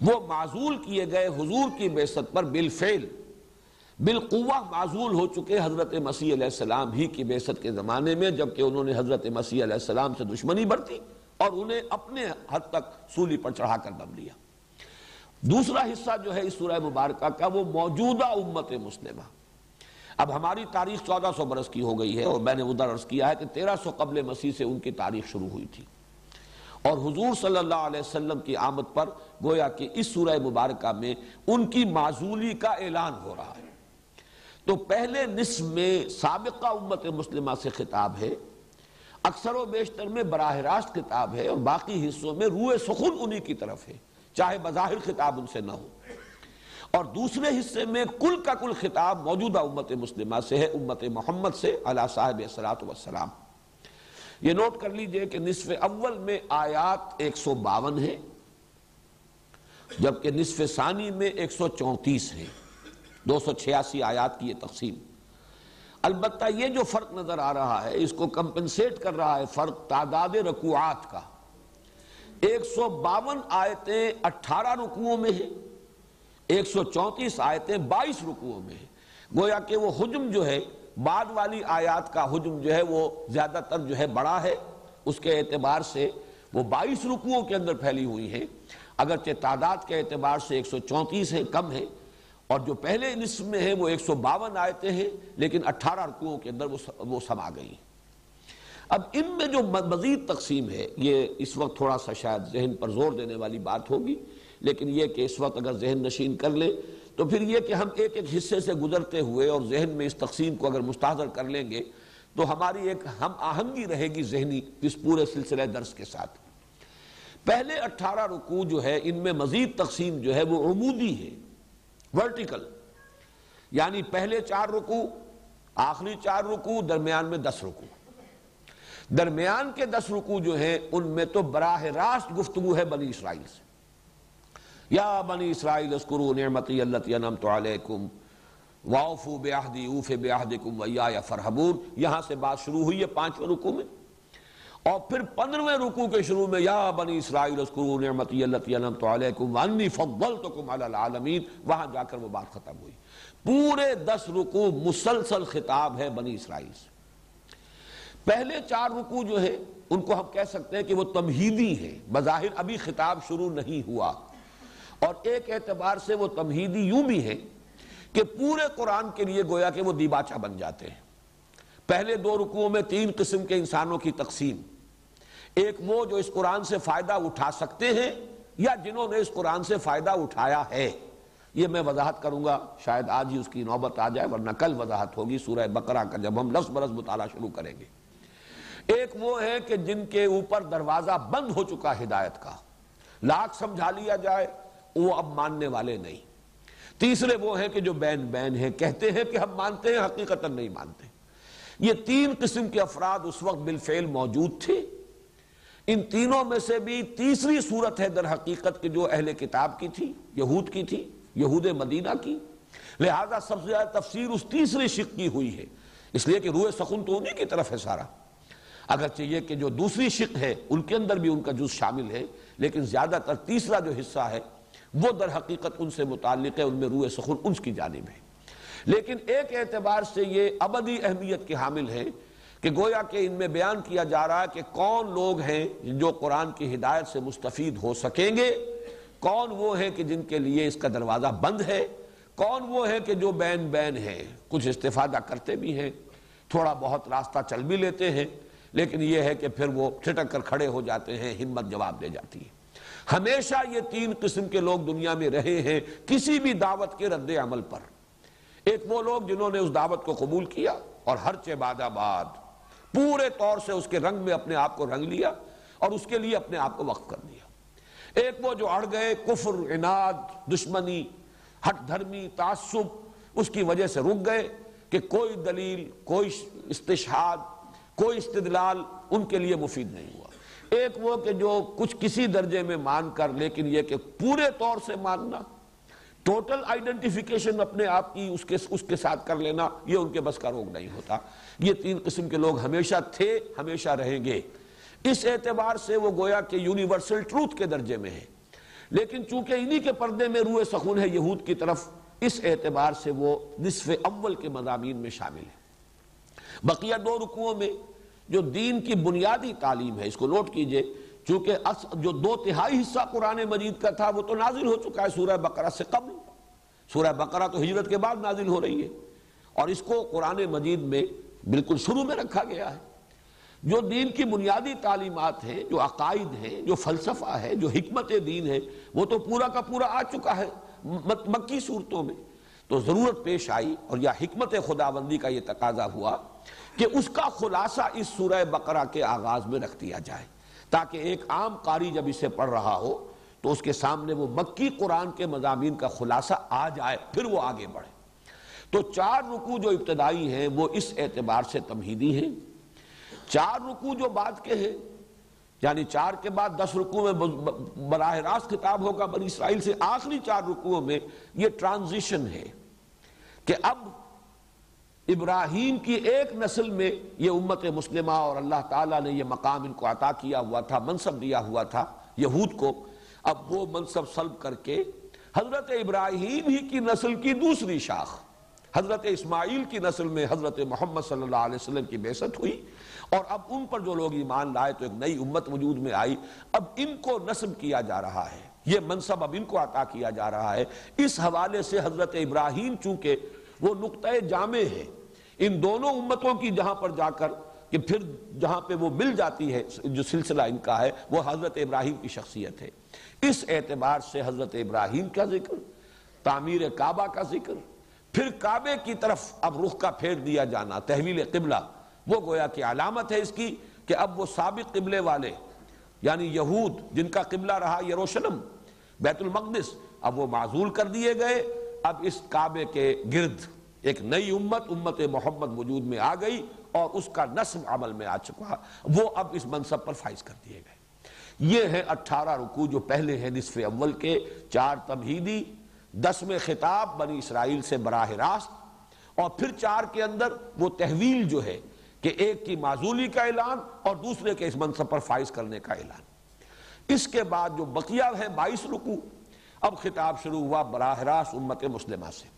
وہ معذول کیے گئے حضور کی بیست پر بالفعل، بالقوہ معذول ہو چکے حضرت مسیح علیہ السلام ہی کی بیست کے زمانے میں، جبکہ انہوں نے حضرت مسیح علیہ السلام سے دشمنی برتی اور انہیں اپنے حد تک سولی پر چڑھا کر دم لیا۔ دوسرا حصہ جو ہے اس سورہ مبارکہ کا، وہ موجودہ امت مسلمہ۔ اب ہماری تاریخ چودہ سو برس کی ہو گئی ہے اور میں نے ادھر عرض کیا ہے کہ تیرہ سو قبل مسیح سے ان کی تاریخ شروع ہوئی تھی۔ اور حضور صلی اللہ علیہ وسلم کی آمد پر گویا کہ اس سورہ مبارکہ میں ان کی معذولی کا اعلان ہو رہا ہے۔ تو پہلے نصف میں سابقہ امت مسلمہ سے خطاب ہے، اکثر و بیشتر میں براہ راست خطاب ہے اور باقی حصوں میں روح سخن انہی کی طرف ہے، چاہے بظاہر خطاب ان سے نہ ہو۔ اور دوسرے حصے میں کل کا کل خطاب موجودہ امت مسلمہ سے ہے، امت محمد سے اللہ صاحب والسلام یہ نوٹ کر لیجیے کہ نصف اول میں آیات ایک سو باون ہے جبکہ نصف ثانی میں ایک سو چونتیس ہے دو سو چھیاسی آیات کی یہ تقسیم۔ البتہ یہ جو فرق نظر آ رہا ہے، اس کو کمپنسیٹ کر رہا ہے فرق تعداد رکوعات کا۔ ایک سو باون آیتیں اٹھارہ رکوعوں میں ہیں۔ ایک سو چونتیس آیتیں بائیس رکوعوں میں ہیں۔ گویا کہ وہ حجم جو ہے، بعد والی آیات کا حجم جو ہے، وہ زیادہ تر جو ہے بڑا ہے۔ اس کے اعتبار سے وہ بائیس رکوعوں کے اندر پھیلی ہوئی ہیں۔ اگرچہ تعداد کے اعتبار سے ایک سو چونتیس ہے کم ہے اور جو پہلے نصف میں ہیں، وہ ایک سو باون آیتیں ہیں، لیکن اٹھارہ رکوعوں کے اندر وہ سما گئی ہیں۔ اب ان میں جو مزید تقسیم ہے، یہ اس وقت تھوڑا سا شاید ذہن پر زور دینے والی بات ہوگی۔ لیکن یہ کہ اس وقت اگر ذہن نشین کر لیں، تو پھر یہ کہ ہم ایک ایک حصے سے گزرتے ہوئے اور ذہن میں اس تقسیم کو اگر مستحضر کر لیں گے، تو ہماری ایک ہم آہنگی رہے گی ذہنی اس پورے سلسلہ درس کے ساتھ۔ پہلے اٹھارہ رکوع جو ہے، ان میں مزید تقسیم جو ہے، وہ عمودی ہے، ورٹیکل۔ یعنی پہلے چار رکوع، آخری چار رکوع، درمیان میں دس رکوع۔ درمیان کے دس رکو جو ہیں، ان میں تو براہ راست گفتگو ہے بنی اسرائیل سے۔ یا بنی اسرائیل اسکرو نعمتی اللہ علیکم واؤفو بیاہدی اوف بیاہدکم ویا یا فرحبون یہاں سے بات شروع ہوئی ہے پانچویں رکو میں اور پھر پندرہویں رکو کے شروع میں یا بنی اسرائیل اسکرو نعمتی اللہ انمت علیکم وانی فضلتکم علی العالمین وہاں جا کر وہ بات ختم ہوئی پورے دس رکو مسلسل خطاب ہے بنی اسرائیل سے پہلے چار رکو جو ہے ان کو ہم کہہ سکتے ہیں کہ وہ تمہیدی ہیں بظاہر ابھی خطاب شروع نہیں ہوا اور ایک اعتبار سے وہ تمہیدی یوں بھی ہے کہ پورے قرآن کے لیے گویا کہ وہ دیباچہ بن جاتے ہیں۔ پہلے دو رکوعوں میں تین قسم کے انسانوں کی تقسیم۔ ایک وہ جو اس قرآن سے فائدہ اٹھا سکتے ہیں یا جنہوں نے اس قرآن سے فائدہ اٹھایا ہے۔ یہ میں وضاحت کروں گا، شاید آج ہی اس کی نوبت آ جائے، ورنہ کل وضاحت ہوگی سورہ بقرہ کا جب ہم لفظ برس مطالعہ شروع کریں گے۔ ایک وہ ہے کہ جن کے اوپر دروازہ بند ہو چکا ہدایت کا۔ لاکھ سمجھا لیا جائے وہ اب ماننے والے نہیں۔ تیسرے وہ ہیں کہ جو بین بین ہیں، کہتے ہیں کہ ہم مانتے ہیں حقیقت نہیں مانتے۔ یہ تین قسم کے افراد اس وقت بالفعل موجود تھے۔ ان تینوں میں سے بھی تیسری صورت ہے در حقیقت کہ جو اہل کتاب کی تھی، یہود کی تھی، یہود مدینہ کی۔ لہذا سب سے زیادہ تفسیر اس تیسری شک کی ہوئی ہے۔ اس لیے کہ روح سخن تو انہیں کی طرف ہے سارا۔ اگر چاہیے کہ جو دوسری شک ہے، ان کے اندر بھی ان کا جز شامل ہے، لیکن زیادہ تر تیسرا جو حصہ ہے وہ در حقیقت ان سے متعلق ہے، ان میں روح سخن ان کی جانب ہے۔ لیکن ایک اعتبار سے یہ ابدی اہمیت کے حامل ہے کہ گویا کہ ان میں بیان کیا جا رہا ہے کہ کون لوگ ہیں جو قرآن کی ہدایت سے مستفید ہو سکیں گے، کون وہ ہیں کہ جن کے لیے اس کا دروازہ بند ہے، کون وہ ہے کہ جو بین بین ہے کچھ استفادہ کرتے بھی ہیں، تھوڑا بہت راستہ چل بھی لیتے ہیں، لیکن یہ ہے کہ پھر وہ چھٹک کر کھڑے ہو جاتے ہیں، ہمت جواب دے جاتی ہے۔ ہمیشہ یہ تین قسم کے لوگ دنیا میں رہے ہیں، کسی بھی دعوت کے رد عمل پر۔ ایک وہ لوگ جنہوں نے اس دعوت کو قبول کیا اور ہر چباد آباد، پورے طور سے اس کے رنگ میں اپنے آپ کو رنگ لیا اور اس کے لیے اپنے آپ کو وقف کر دیا۔ ایک وہ جو اڑ گئے، کفر، اناد، دشمنی، ہٹ دھرمی، تعصب، اس کی وجہ سے رک گئے کہ کوئی دلیل، کوئی استشہاد، کوئی استدلال ان کے لیے مفید نہیں ہوا۔ ایک وہ کہ جو کچھ کسی درجے میں مان کر، لیکن یہ کہ پورے طور سے ماننا ٹوٹل آئیڈنٹیفیکیشن اپنے آپ کی اس کے اس کے ساتھ کر لینا، یہ ان کے بس کا روگ نہیں ہوتا۔ یہ تین قسم کے لوگ ہمیشہ تھے، ہمیشہ رہیں گے۔ اس اعتبار سے وہ گویا کہ یونیورسل ٹروتھ کے درجے میں ہے لیکن چونکہ انہی کے پردے میں روح سخون ہے یہود کی طرف، اس اعتبار سے وہ نصف اول کے مضامین میں شامل ہے بقیہ دو رکوعوں میں جو دین کی بنیادی تعلیم ہے، اس کو نوٹ کیجیے، چونکہ جو دو تہائی حصہ قرآن مجید کا تھا، وہ تو نازل ہو چکا ہے سورہ بقرہ سے قبل۔ سورہ بقرہ تو ہجرت کے بعد نازل ہو رہی ہے۔ اور اس کو قرآن مجید میں بالکل شروع میں رکھا گیا ہے۔ جو دین کی بنیادی تعلیمات ہیں، جو عقائد ہیں، جو فلسفہ ہے، جو حکمت دین ہے، وہ تو پورا کا پورا آ چکا ہے مکی صورتوں میں۔ تو ضرورت پیش آئی اور یا حکمت خداوندی کا یہ تقاضا ہوا کہ اس کا خلاصہ اس سورہ بقرہ کے آغاز میں رکھ دیا جائے۔ تاکہ ایک عام قاری جب اسے پڑھ رہا ہو، تو اس کے سامنے وہ مکی قرآن کے مضامین کا خلاصہ آ جائے، پھر وہ آگے بڑھے۔ تو چار رکو جو ابتدائی ہیں، وہ اس اعتبار سے تمہیدی ہیں۔ چار رکو جو بعد کے ہیں یعنی چار کے بعد دس رکو میں براہ راست کتاب ہوگا بنی اسرائیل سے، آخری چار رکوعوں میں یہ ٹرانزیشن ہے کہ اب ابراہیم کی ایک نسل میں یہ امت مسلمہ اور اللہ تعالیٰ نے یہ مقام ان کو عطا کیا ہوا تھا، منصب دیا ہوا تھا یہود کو۔ اب وہ منصب سلب کر کے حضرت ابراہیم ہی کی نسل کی دوسری شاخ، حضرت اسماعیل کی نسل میں حضرت محمد صلی اللہ علیہ وسلم کی بیست ہوئی۔ اور اب ان پر جو لوگ ایمان لائے تو ایک نئی امت وجود میں آئی۔ اب ان کو نصب کیا جا رہا ہے، یہ منصب اب ان کو عطا کیا جا رہا ہے۔ اس حوالے سے حضرت ابراہیم چونکہ وہ نقطۂ جامع ہے۔ ان دونوں امتوں کی جہاں پر جا کر کہ پھر جہاں پہ وہ مل جاتی ہے، جو سلسلہ ان کا ہے، وہ حضرت ابراہیم کی شخصیت ہے۔ اس اعتبار سے حضرت ابراہیم کا ذکر، تعمیر کعبہ کا ذکر، پھر کعبے کی طرف اب رخ کا پھیر دیا جانا، تحویل قبلہ۔ وہ گویا کہ علامت ہے اس کی کہ اب وہ سابق قبلے والے یعنی یہود جن کا قبلہ رہا یروشلم، بیت المقدس، اب وہ معذول کر دیے گئے۔ اب اس کعبے کے گرد ایک نئی امت امت محمد وجود میں آ گئی اور اس کا نصب عمل میں آ چکا۔ وہ اب اس منصب پر فائز کر دیے گئے۔ یہ ہے اٹھارہ رکوع جو پہلے ہیں نصف اول کے، چار تمہیدی، دس میں خطاب بنی اسرائیل سے براہ راست، اور پھر چار کے اندر وہ تحویل جو ہے کہ ایک کی معذولی کا اعلان اور دوسرے کے اس منصب پر فائز کرنے کا اعلان۔ اس کے بعد جو بقیہ ہے بائیس رکو اب خطاب شروع ہوا براہ راست امت مسلمہ سے۔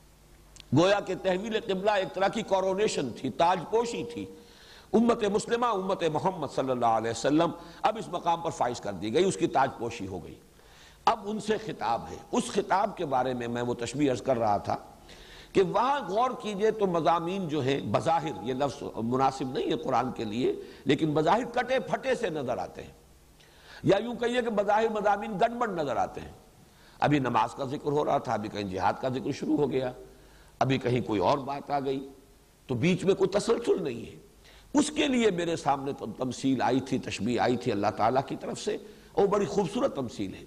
گویا کہ تحویل قبلہ ایک طرح کی کورونیشن تھی، تاج پوشی تھی۔ امت مسلمہ، امت محمد صلی اللہ علیہ وسلم اب اس مقام پر فائز کر دی گئی، اس کی تاج پوشی ہو گئی۔ اب ان سے خطاب ہے۔ اس خطاب کے بارے میں میں وہ تشبیح عرض کر رہا تھا کہ وہاں غور کیجیے تو مضامین جو ہیں، بظاہر یہ لفظ مناسب نہیں ہے قرآن کے لیے، لیکن بظاہر کٹے پھٹے سے نظر آتے ہیں۔ یا یوں کہیے کہ بظاہر مضامین گڑبڑ نظر آتے ہیں۔ ابھی نماز کا ذکر ہو رہا تھا، ابھی کہیں جہاد کا ذکر شروع ہو گیا، ابھی کہیں کوئی اور بات آ گئی۔ تو بیچ میں کوئی تسلسل نہیں ہے۔ اس کے لیے میرے سامنے تمثیل آئی تھی تشبیح آئی تھی اللہ تعالیٰ کی طرف سے، اور بڑی خوبصورت تمثیل ہے۔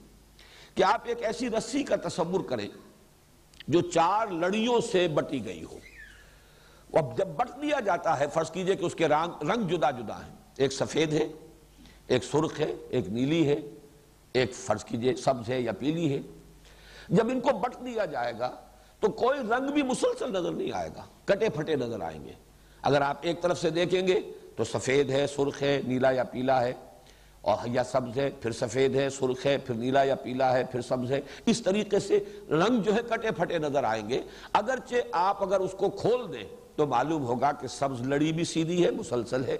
کہ آپ ایک ایسی رسی کا تصور کریں جو چار لڑیوں سے بٹی گئی ہو۔ اب جب بٹ دیا جاتا ہے، فرض کیجیے کہ اس کے رنگ جدا جدا ہیں۔ ایک سفید ہے، ایک سرخ ہے، ایک نیلی ہے، ایک فرض کیجیے سبز ہے یا پیلی ہے۔ جب ان کو بٹ دیا جائے گا تو کوئی رنگ بھی مسلسل نظر نہیں آئے گا، کٹے پھٹے نظر آئیں گے۔ اگر آپ ایک طرف سے دیکھیں گے تو سفید ہے، سرخ ہے، نیلا یا پیلا ہے۔ اور یا سبز ہے، پھر سفید ہے، سرخ ہے، پھر نیلا یا پیلا ہے، پھر سبز ہے۔ اس طریقے سے رنگ جو ہے کٹے پھٹے نظر آئیں گے۔ اگرچہ آپ اگر اس کو کھول دیں تو معلوم ہوگا کہ سبز لڑی بھی سیدھی ہے، مسلسل ہے۔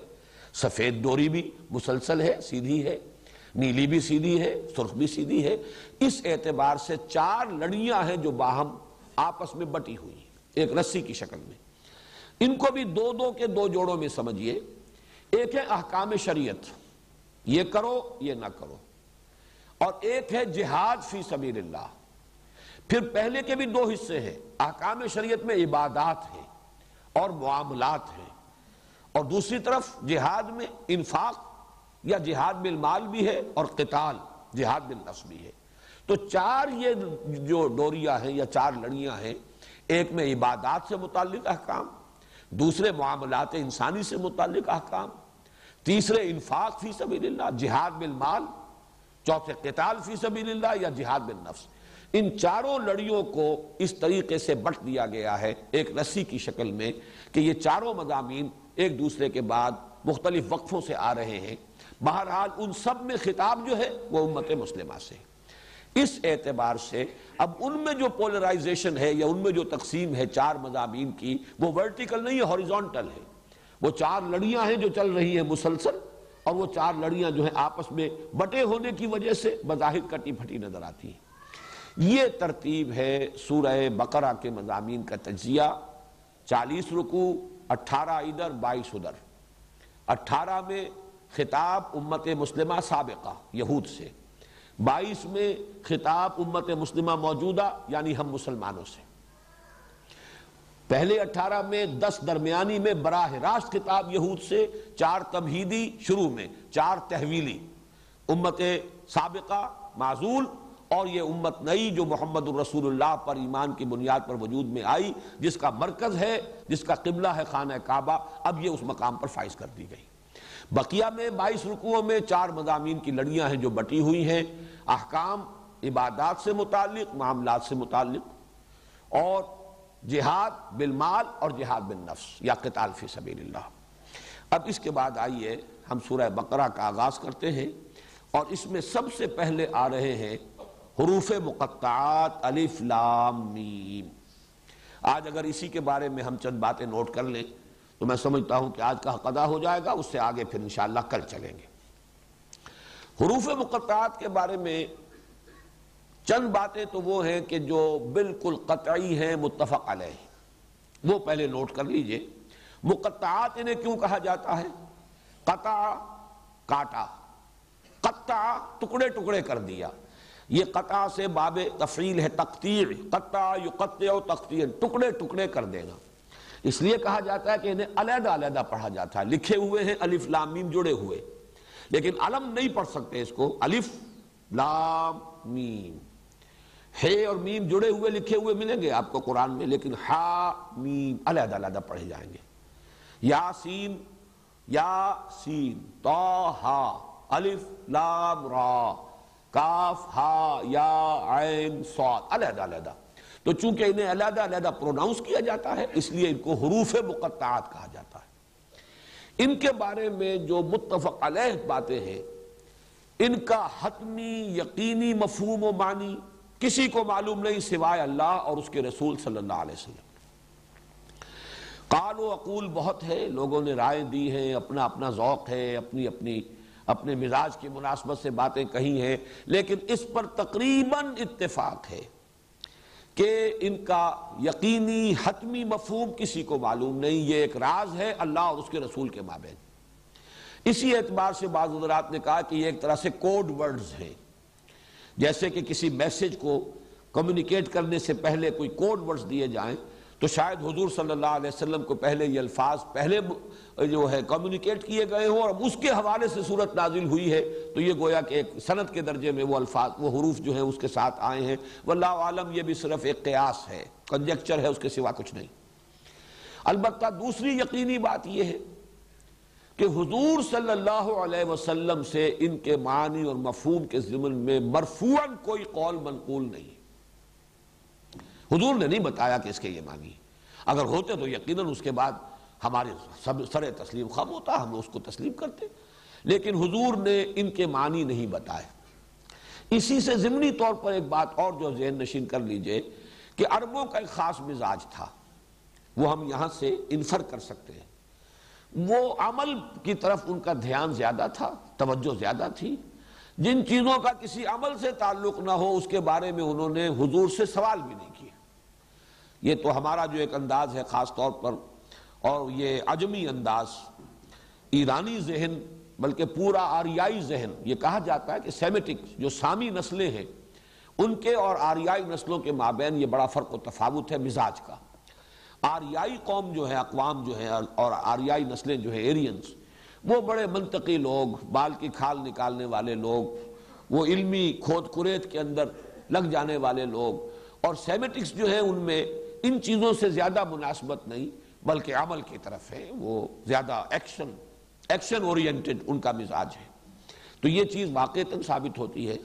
سفید ڈوری بھی مسلسل ہے، سیدھی ہے۔ نیلی بھی سیدھی ہے، سرخ بھی سیدھی ہے۔ اس اعتبار سے چار لڑیاں ہیں جو باہم آپس میں بٹی ہوئی ایک رسی کی شکل میں۔ ان کو بھی دو دو کے دو جوڑوں میں سمجھئے ایک ہے احکام شریعت، یہ کرو، یہ نہ کرو۔ اور ایک ہے جہاد فی سبیل اللہ۔ پھر پہلے کے بھی دو حصے ہیں، احکام شریعت میں عبادات ہیں اور معاملات ہیں۔ اور دوسری طرف جہاد میں انفاق یا جہاد بالمال بھی ہے اور قتال جہاد بالنفس بھی ہے۔ تو چار یہ جو ڈوریاں ہیں یا چار لڑیاں ہیں، ایک میں عبادات سے متعلق احکام، دوسرے معاملات انسانی سے متعلق احکام، تیسرے انفاق فی سبیل اللہ، جہاد بالمال، چوتھے قتال فی سبیل اللہ یا جہاد بالنفس۔ ان چاروں لڑیوں کو اس طریقے سے بٹ دیا گیا ہے ایک رسی کی شکل میں کہ یہ چاروں مضامین ایک دوسرے کے بعد مختلف وقفوں سے آ رہے ہیں۔ بہرحال ان سب میں خطاب جو ہے وہ امت مسلمہ سے اس اعتبار سے اب ان میں جو پولرائزیشن ہے یا ان میں جو تقسیم ہے چار مضامین کی، وہ ورٹیکل نہیں ہے ہاریزونٹل ہے۔ وہ چار لڑیاں ہیں جو چل رہی ہیں مسلسل اور وہ چار لڑیاں جو ہیں آپس میں بٹے ہونے کی وجہ سے بظاہر کٹی پھٹی نظر آتی ہیں۔ یہ ترتیب ہے سورہ بقرہ کے مضامین کا تجزیہ۔ چالیس رکو اٹھارہ ادھر، بائیس ادھر۔ اٹھارہ میں خطاب امت مسلمہ سابقہ، یہود سے۔ بائیس میں خطاب امت مسلمہ موجودہ یعنی ہم مسلمانوں سے۔ پہلے اٹھارہ میں دس درمیانی میں براہ راست خطاب یہود سے، چار تمہیدی شروع میں، چار تحویلی۔ امت سابقہ معذول اور یہ امت نئی جو محمد الرسول اللہ پر ایمان کی بنیاد پر وجود میں آئی، جس کا مرکز ہے، جس کا قبلہ ہے خانہ کعبہ، اب یہ اس مقام پر فائز کر دی گئی۔ بقیہ میں بائیس رکوعوں میں چار مضامین کی لڑیاں ہیں جو بٹی ہوئی ہیں۔ احکام عبادات سے متعلق، معاملات سے متعلق اور جہاد بالمال اور جہاد بالنفس، یا قتال فی سبیل اللہ۔ اب اس کے بعد آئیے ہم سورہ بقرہ کا آغاز کرتے ہیں اور اس میں سب سے پہلے آ رہے ہیں حروف مقطعات، الف لام میم۔ آج اگر اسی کے بارے میں ہم چند باتیں نوٹ کر لیں تو میں سمجھتا ہوں کہ آج کا قضا ہو جائے گا، اس سے آگے پھر انشاءاللہ کل چلیں گے۔ حروف مقطعات کے بارے میں چند باتیں تو وہ ہیں کہ جو بالکل قطعی ہیں، متفق علیہ۔ وہ پہلے نوٹ کر لیجیے۔ مقطعات انہیں کیوں کہا جاتا ہے؟ قطع، کاٹا۔ قطع ٹکڑے ٹکڑے کر دیا۔ یہ قطع سے باب تفریل ہے تقتیر قطع یقطع تقتیر ٹکڑے ٹکڑے کر دینا۔ اس لیے کہا جاتا ہے کہ انہیں علیحدہ علیحدہ پڑھا جاتا ہے۔ لکھے ہوئے ہیں، الف، لام، میم جڑے ہوئے۔ لیکن علم نہیں پڑھ سکتے اس کو۔ الف، لام، میم۔ ہے اور میم جڑے ہوئے، لکھے ہوئے ملیں گے آپ کو قرآن میں، لیکن ہا، میم علیحدہ علیحدہ پڑھے جائیں گے۔ یا سین یا سین تو ہا، الف، لام، را، کاف، ہا، یا، عین سواد علیحدہ علیحدہ۔ تو چونکہ انہیں علیحدہ علیحدہ پروناؤنس کیا جاتا ہے، اس لیے ان کو حروف مقطعات کہا جاتا ہے۔ ان کے بارے میں جو متفق علیہ باتیں ہیں، ان کا حتمی، یقینی مفہوم و معنی کسی کو معلوم نہیں سوائے اللہ اور اس کے رسول صلی اللہ علیہ وسلم۔ قال و عقول بہت ہے، لوگوں نے رائے دی ہیں اپنا اپنا ذوق ہے، اپنی اپنی، اپنے مزاج کی مناسبت سے باتیں کہی ہیں، لیکن اس پر تقریباً اتفاق ہے۔ کہ ان کا یقینی حتمی مفہوم کسی کو معلوم نہیں، یہ ایک راز ہے اللہ اور اس کے رسول کے مابین۔ اسی اعتبار سے بعض حضرات نے کہا کہ یہ ایک طرح سے کوڈ ورڈز ہیں۔ جیسے کہ کسی میسج کو کمیونیکیٹ کرنے سے پہلے کوئی کوڈ ورڈز دیے جائیں تو شاید حضور صلی اللہ علیہ وسلم کو پہلے یہ الفاظ پہلے جو ہے کمیونیکیٹ کیے گئے ہوں اور اس کے حوالے سے صورت نازل ہوئی ہے، تو یہ گویا کہ ایک سند کے درجے میں وہ الفاظ، وہ حروف جو ہیں اس کے ساتھ آئے ہیں۔ واللہ عالم، یہ بھی صرف ایک قیاس ہے کنجیکچر ہے، اس کے سوا کچھ نہیں۔ البتہ دوسری یقینی بات یہ ہے کہ حضور صلی اللہ علیہ وسلم سے ان کے معنی اور مفہوم کے ضمن میں مرفوعاً کوئی قول منقول نہیں۔ حضور نے نہیں بتایا کہ اس کے یہ معنی اگر ہوتے تو یقیناً اس کے بعد ہمارے سر تسلیم خم ہوتا، ہم اس کو تسلیم کرتے۔ لیکن حضور نے ان کے معنی نہیں بتائے۔ اسی سے ضمنی طور پر ایک بات اور جو ذہن نشین کر لیجیے کہ عربوں کا ایک خاص مزاج تھا۔ وہ ہم یہاں سے انفر کر سکتے ہیں۔ وہ عمل کی طرف ان کا دھیان زیادہ تھا، توجہ زیادہ تھی۔ جن چیزوں کا کسی عمل سے تعلق نہ ہو، اس کے بارے میں انہوں نے حضور سے سوال بھی نہیں کیا۔ یہ تو ہمارا جو ایک انداز ہے خاص طور پر، اور یہ عجمی انداز، ایرانی ذہن بلکہ پورا آریائی ذہن، یہ کہا جاتا ہے کہ سیمیٹک جو سامی نسلیں ہیں، ان کے اور آریائی نسلوں کے مابین یہ بڑا فرق و تفاوت ہے مزاج کا۔ آریائی قوم جو ہے اقوام جو ہے اور آریائی نسلیں جو ہے ایرینز، وہ بڑے منطقی لوگ، بال کی کھال نکالنے والے لوگ، وہ علمی کھود کریت کے اندر لگ جانے والے لوگ، اور سیمیٹکس جو ہے ان میں ان چیزوں سے زیادہ مناسبت نہیں، بلکہ عمل کی طرف ہے، وہ زیادہ ایکشن ایکشن اورینٹڈ ان کا مزاج ہے۔ تو یہ چیز واقع ثابت ہوتی ہے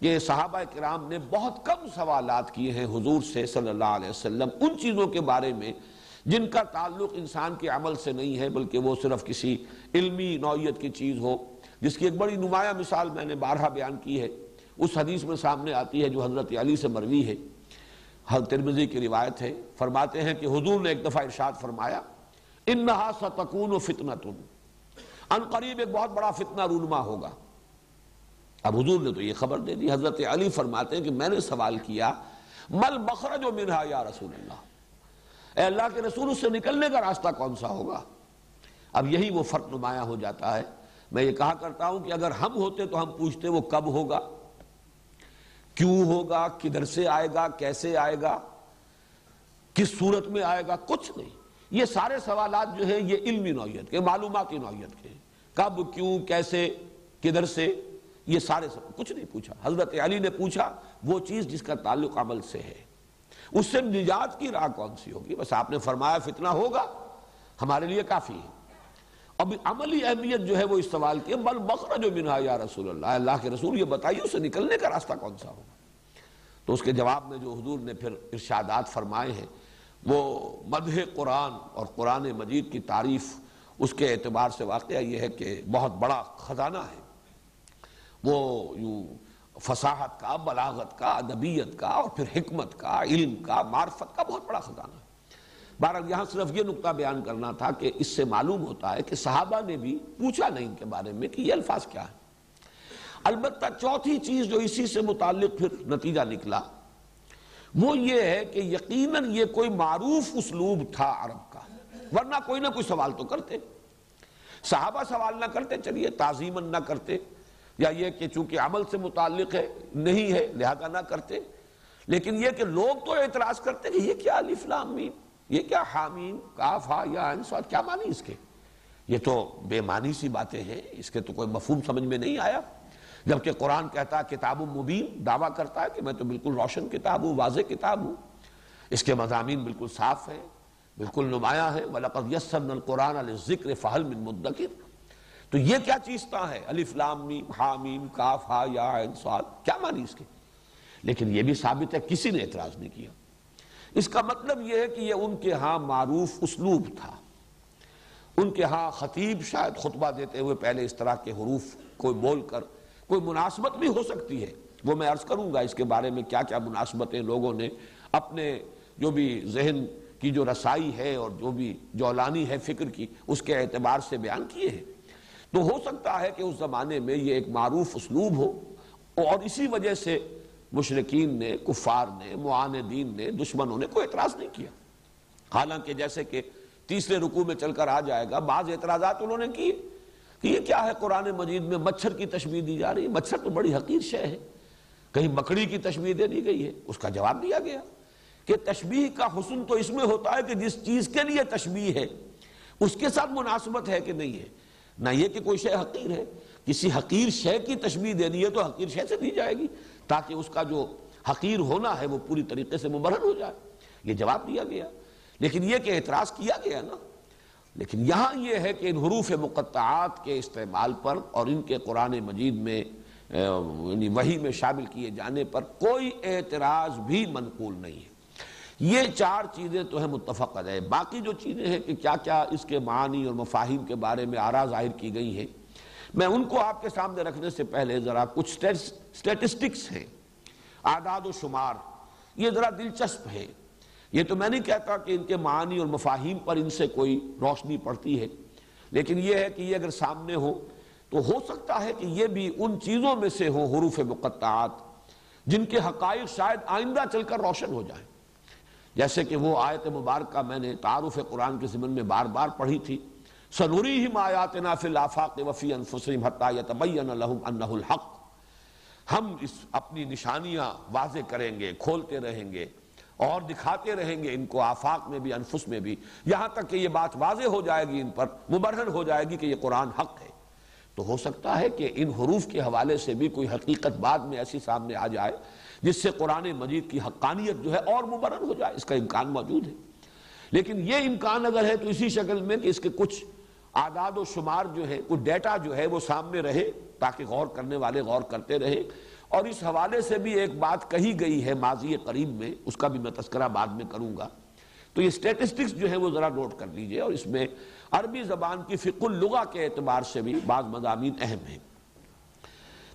کہ صحابہ کرام نے بہت کم سوالات کیے ہیں حضور سے صلی اللہ علیہ وسلم ان چیزوں کے بارے میں، جن کا تعلق انسان کے عمل سے نہیں ہے، بلکہ وہ صرف کسی علمی نوعیت کی چیز ہو۔ جس کی ایک بڑی نمایاں مثال میں نے بارہا بیان کی ہے۔ اس حدیث میں سامنے آتی ہے جو حضرت علی سے مروی ہے۔ حضرت ترمزی کی روایت ہے، فرماتے ہیں کہ حضور نے ایک دفعہ ارشاد فرمایا، انہا ستکون و فتنتن. ان قریب ایک بہت بڑا فتنہ رونما ہوگا۔ اب حضور نے تو یہ خبر دے دی، حضرت علی فرماتے ہیں کہ میں نے سوال کیا، مل بخرج و منہا یا رسول اللہ؟ اے اللہ کے رسول، اس سے نکلنے کا راستہ کون سا ہوگا؟ اب یہی وہ فرق نمایاں ہو جاتا ہے۔ میں یہ کہا کرتا ہوں کہ اگر ہم ہوتے تو ہم پوچھتے وہ کب ہوگا۔ کیوں ہوگا؟ کدھر سے آئے گا؟ کیسے آئے گا؟ کس صورت میں آئے گا؟ کچھ نہیں۔ یہ سارے سوالات جو ہیں، یہ علمی نوعیت کے، معلوماتی نوعیت کے۔ کب، کیوں، کیسے، کدھر سے؟ یہ سارے سب کچھ نہیں پوچھا۔ حضرت علی نے پوچھا، وہ چیز جس کا تعلق عمل سے ہے۔ اس سے نجات کی راہ کون سی ہوگی؟ بس آپ نے فرمایا، فتنہ ہوگا۔ ہمارے لیے کافی ہے۔ اب عملی اہمیت جو ہے وہ اس سوال کی بل بخر جو منہا یا رسول اللہ۔ اللہ کے رسول، یہ بتائیے اسے نکلنے کا راستہ کون سا ہوگا؟ تو اس کے جواب میں جو حضور نے پھر ارشادات فرمائے ہیں، وہ مدح قرآن اور قرآن مجید کی تعریف، اس کے اعتبار سے واقعہ یہ ہے کہ بہت بڑا خزانہ ہے۔ وہ یوں فصاحت کا، بلاغت کا، ادبیت کا اور پھر حکمت کا، علم کا، معرفت کا بہت بڑا خزانہ ہے۔ بہرحال یہاں صرف یہ نقطہ بیان کرنا تھا کہ اس سے معلوم ہوتا ہے کہ صحابہ نے بھی پوچھا نہیں ان کے بارے میں کہ یہ الفاظ کیا ہے البتہ چوتھی چیز جو اسی سے متعلق پھر نتیجہ نکلا، وہ یہ ہے کہ یقیناً یہ کوئی معروف اسلوب تھا عرب کا، ورنہ کوئی نہ کوئی سوال تو کرتے۔ صحابہ سوال نہ کرتے، چلیے تعظیمن نہ کرتے، یا یہ کہ چونکہ عمل سے متعلق ہے، نہیں ہے، لہذا نہ کرتے۔ لیکن یہ کہ لوگ تو اعتراض کرتے کہ یہ کیا لام میم۔ یہ کیا حامیم، کاف، ہا، یا انسواد کیا معنی اس کے؟ یہ تو بے معنی سی باتیں ہیں، اس کے تو کوئی مفہوم سمجھ میں نہیں آیا۔ جبکہ قرآن کہتا ہے کتاب مبین، دعویٰ کرتا ہے کہ میں تو بالکل روشن کتاب ہوں، واضح کتاب ہوں۔ اس کے مضامین بالکل صاف ہیں، بالکل نمایاں ہیں۔ وَلَقَدْ يَسَّرْنَا الْقُرْآنَ لِلذِّكْرِ فَحَلْ مِن مُدَّكِرْ۔ تو یہ کیا چیز چیزتا ہے؟ الف، لام، میم حامیم کاف، ہا، یا عین کیا معنی اس کے؟ لیکن یہ بھی ثابت ہے، کسی نے اعتراض نہیں کیا۔ اس کا مطلب یہ ہے کہ یہ ان کے ہاں معروف اسلوب تھا۔ ان کے ہاں خطیب شاید خطبہ دیتے ہوئے پہلے اس طرح کے حروف کوئی بول کر کوئی مناسبت بھی ہو سکتی ہے۔ وہ میں عرض کروں گا اس کے بارے میں کیا کیا مناسبتیں لوگوں نے اپنے جو بھی ذہن کی جو رسائی ہے اور جو بھی جولانی ہے فکر کی، اس کے اعتبار سے بیان کیے ہیں۔ تو ہو سکتا ہے کہ اس زمانے میں یہ ایک معروف اسلوب ہو اور اسی وجہ سے مشرقین نے، کفار نے، معاندین نے، دشمنوں نے کوئی اعتراض نہیں کیا۔ حالانکہ جیسے کہ تیسرے رکوع میں چل کر آ جائے گا، بعض اعتراضات انہوں نے کیے کہ یہ کیا ہے قرآن مجید میں مچھر کی تشبیح دی جا رہی ہے؟ مچھر تو بڑی حقیر شے ہے۔ کہیں مکڑی کی تشبیح دے دی گئی ہے۔ اس کا جواب دیا گیا کہ تشبیح کا حسن تو اس میں ہوتا ہے کہ جس چیز کے لیے تشبیح ہے، اس کے ساتھ مناسبت ہے کہ نہیں ہے۔ نہ یہ کہ کوئی شے حقیر ہے، کسی حقیر شے کی تشبیح دینی ہے تو حقیر شے سے دی جائے گی۔ تاکہ اس کا جو حقیر ہونا ہے وہ پوری طریقے سے مبرر ہو جائے۔ یہ جواب دیا گیا۔ لیکن یہ کہ اعتراض کیا گیا نا۔ لیکن یہاں یہ ہے کہ ان حروف مقطعات کے استعمال پر اور ان کے قرآن مجید میں یعنی وہی میں شامل کیے جانے پر کوئی اعتراض بھی منقول نہیں ہے۔ یہ چار چیزیں تو ہیں متفق ہے باقی جو چیزیں ہیں کہ کیا کیا اس کے معنی اور مفاہیم کے بارے میں آرا ظاہر کی گئی ہیں۔ میں ان کو آپ کے سامنے رکھنے سے پہلے ذرا کچھ سٹیٹسٹکس ہیں. اعداد و شمار. یہ ذرا دلچسپ ہے یہ تو میں نہیں کہتا کہ ان کے معنی اور مفاہیم پر ان سے کوئی روشنی پڑتی ہے. لیکن یہ ہے کہ یہ اگر سامنے ہو تو ہو سکتا ہے کہ یہ بھی ان چیزوں میں سے ہو حروف مقطعات جن کے حقائق شاید آئندہ چل کر روشن ہو جائیں. جیسے کہ وہ آیت مبارکہ میں نے تعارف قرآن کے زمن میں بار بار پڑھی تھی. سنوریہم آیاتنا فی الافاق وفی انفسہم حتی یتبین لہم انہ الحق. ہم اس اپنی نشانیاں واضح کریں گے، کھولتے رہیں گے اور دکھاتے رہیں گے ان کو آفاق میں بھی، انفس میں بھی۔ یہاں تک کہ یہ بات واضح ہو جائے گی ان پر، مبرہن ہو جائے گی کہ یہ قرآن حق ہے۔ تو ہو سکتا ہے کہ ان حروف کے حوالے سے بھی کوئی حقیقت بعد میں ایسی سامنے آ جائے جس سے قرآن مجید کی حقانیت جو ہے اور مبرہن ہو جائے، اس کا امکان موجود ہے۔ لیکن یہ امکان اگر ہے تو اسی شکل میں کہ اس کے کچھ آداد و شمار جو ہے کچھ ڈیٹا جو ہے وہ سامنے رہے تاکہ غور کرنے والے غور کرتے رہے۔ اور اس حوالے سے بھی ایک بات کہی گئی ہے ماضی قریب میں، اس کا بھی میں تذکرہ بعد میں کروں گا۔ تو یہ سٹیٹسٹکس جو ہے وہ ذرا نوٹ کر لیجیے اور اس میں عربی زبان کی فقہ اللغہ کے اعتبار سے بھی بعض مضامین اہم ہیں۔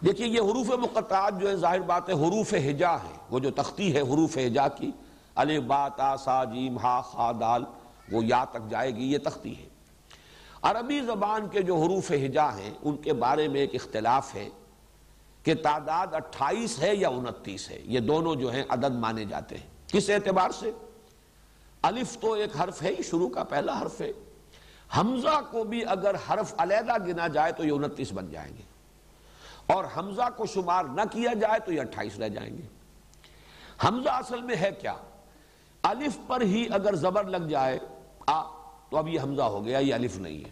دیکھیے، یہ حروف مقطعات جو ہے ظاہر بات ہے حروف ہجا ہے وہ جو تختی ہے حروف ہجا کی علی با، تا، سا، جیم، ہا، خا، دال، وہ یا تک جائے گی، یہ تختی ہے۔ عربی زبان کے جو حروف ہجا ہیں، ان کے بارے میں ایک اختلاف ہے کہ تعداد اٹھائیس ہے یا انتیس ہے، یہ دونوں جو ہیں عدد مانے جاتے ہیں۔ کس اعتبار سے؟ الف تو ایک حرف ہے شروع کا پہلا حرف ہے۔ حمزہ کو بھی اگر حرف علیحدہ گنا جائے تو یہ انتیس بن جائیں گے۔ اور حمزہ کو شمار نہ کیا جائے تو یہ اٹھائیس رہ جائیں گے۔ حمزہ اصل میں ہے کیا؟ الف پر ہی اگر زبر لگ جائے، آ تو اب یہ حمزہ ہو گیا، یہ الف نہیں ہے۔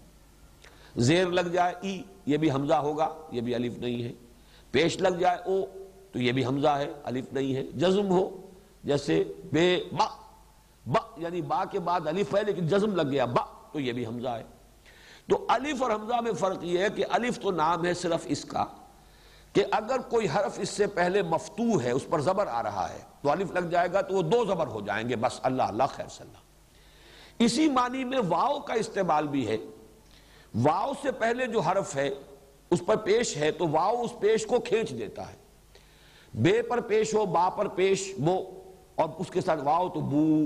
زیر لگ جائے ای، یہ بھی حمزہ ہوگا، یہ بھی الف نہیں ہے۔ پیش لگ جائے او، تو یہ بھی حمزہ ہے، الف نہیں ہے۔ جزم ہو، جیسے بے، با با یعنی با کے بعد الف ہے، لیکن جزم لگ گیا، با، تو یہ بھی حمزہ ہے۔ تو الف اور حمزہ میں فرق یہ ہے کہ الف تو نام ہے صرف اس کا، کہ اگر کوئی حرف اس سے پہلے مفتو ہے، اس پر زبر آ رہا ہے، تو الف لگ جائے گا، تو وہ دو زبر ہو جائیں گے، بس اللہ اللہ خیر صلی اللہ۔ اسی معنی میں واؤ کا استعمال بھی ہے۔ واؤ سے پہلے جو حرف ہے، اس پر پیش ہے، تو واؤ اس پیش کو کھینچ دیتا ہے۔ بے پر پیش ہو، با پر پیش بو اور اس کے ساتھ واؤ تو بو۔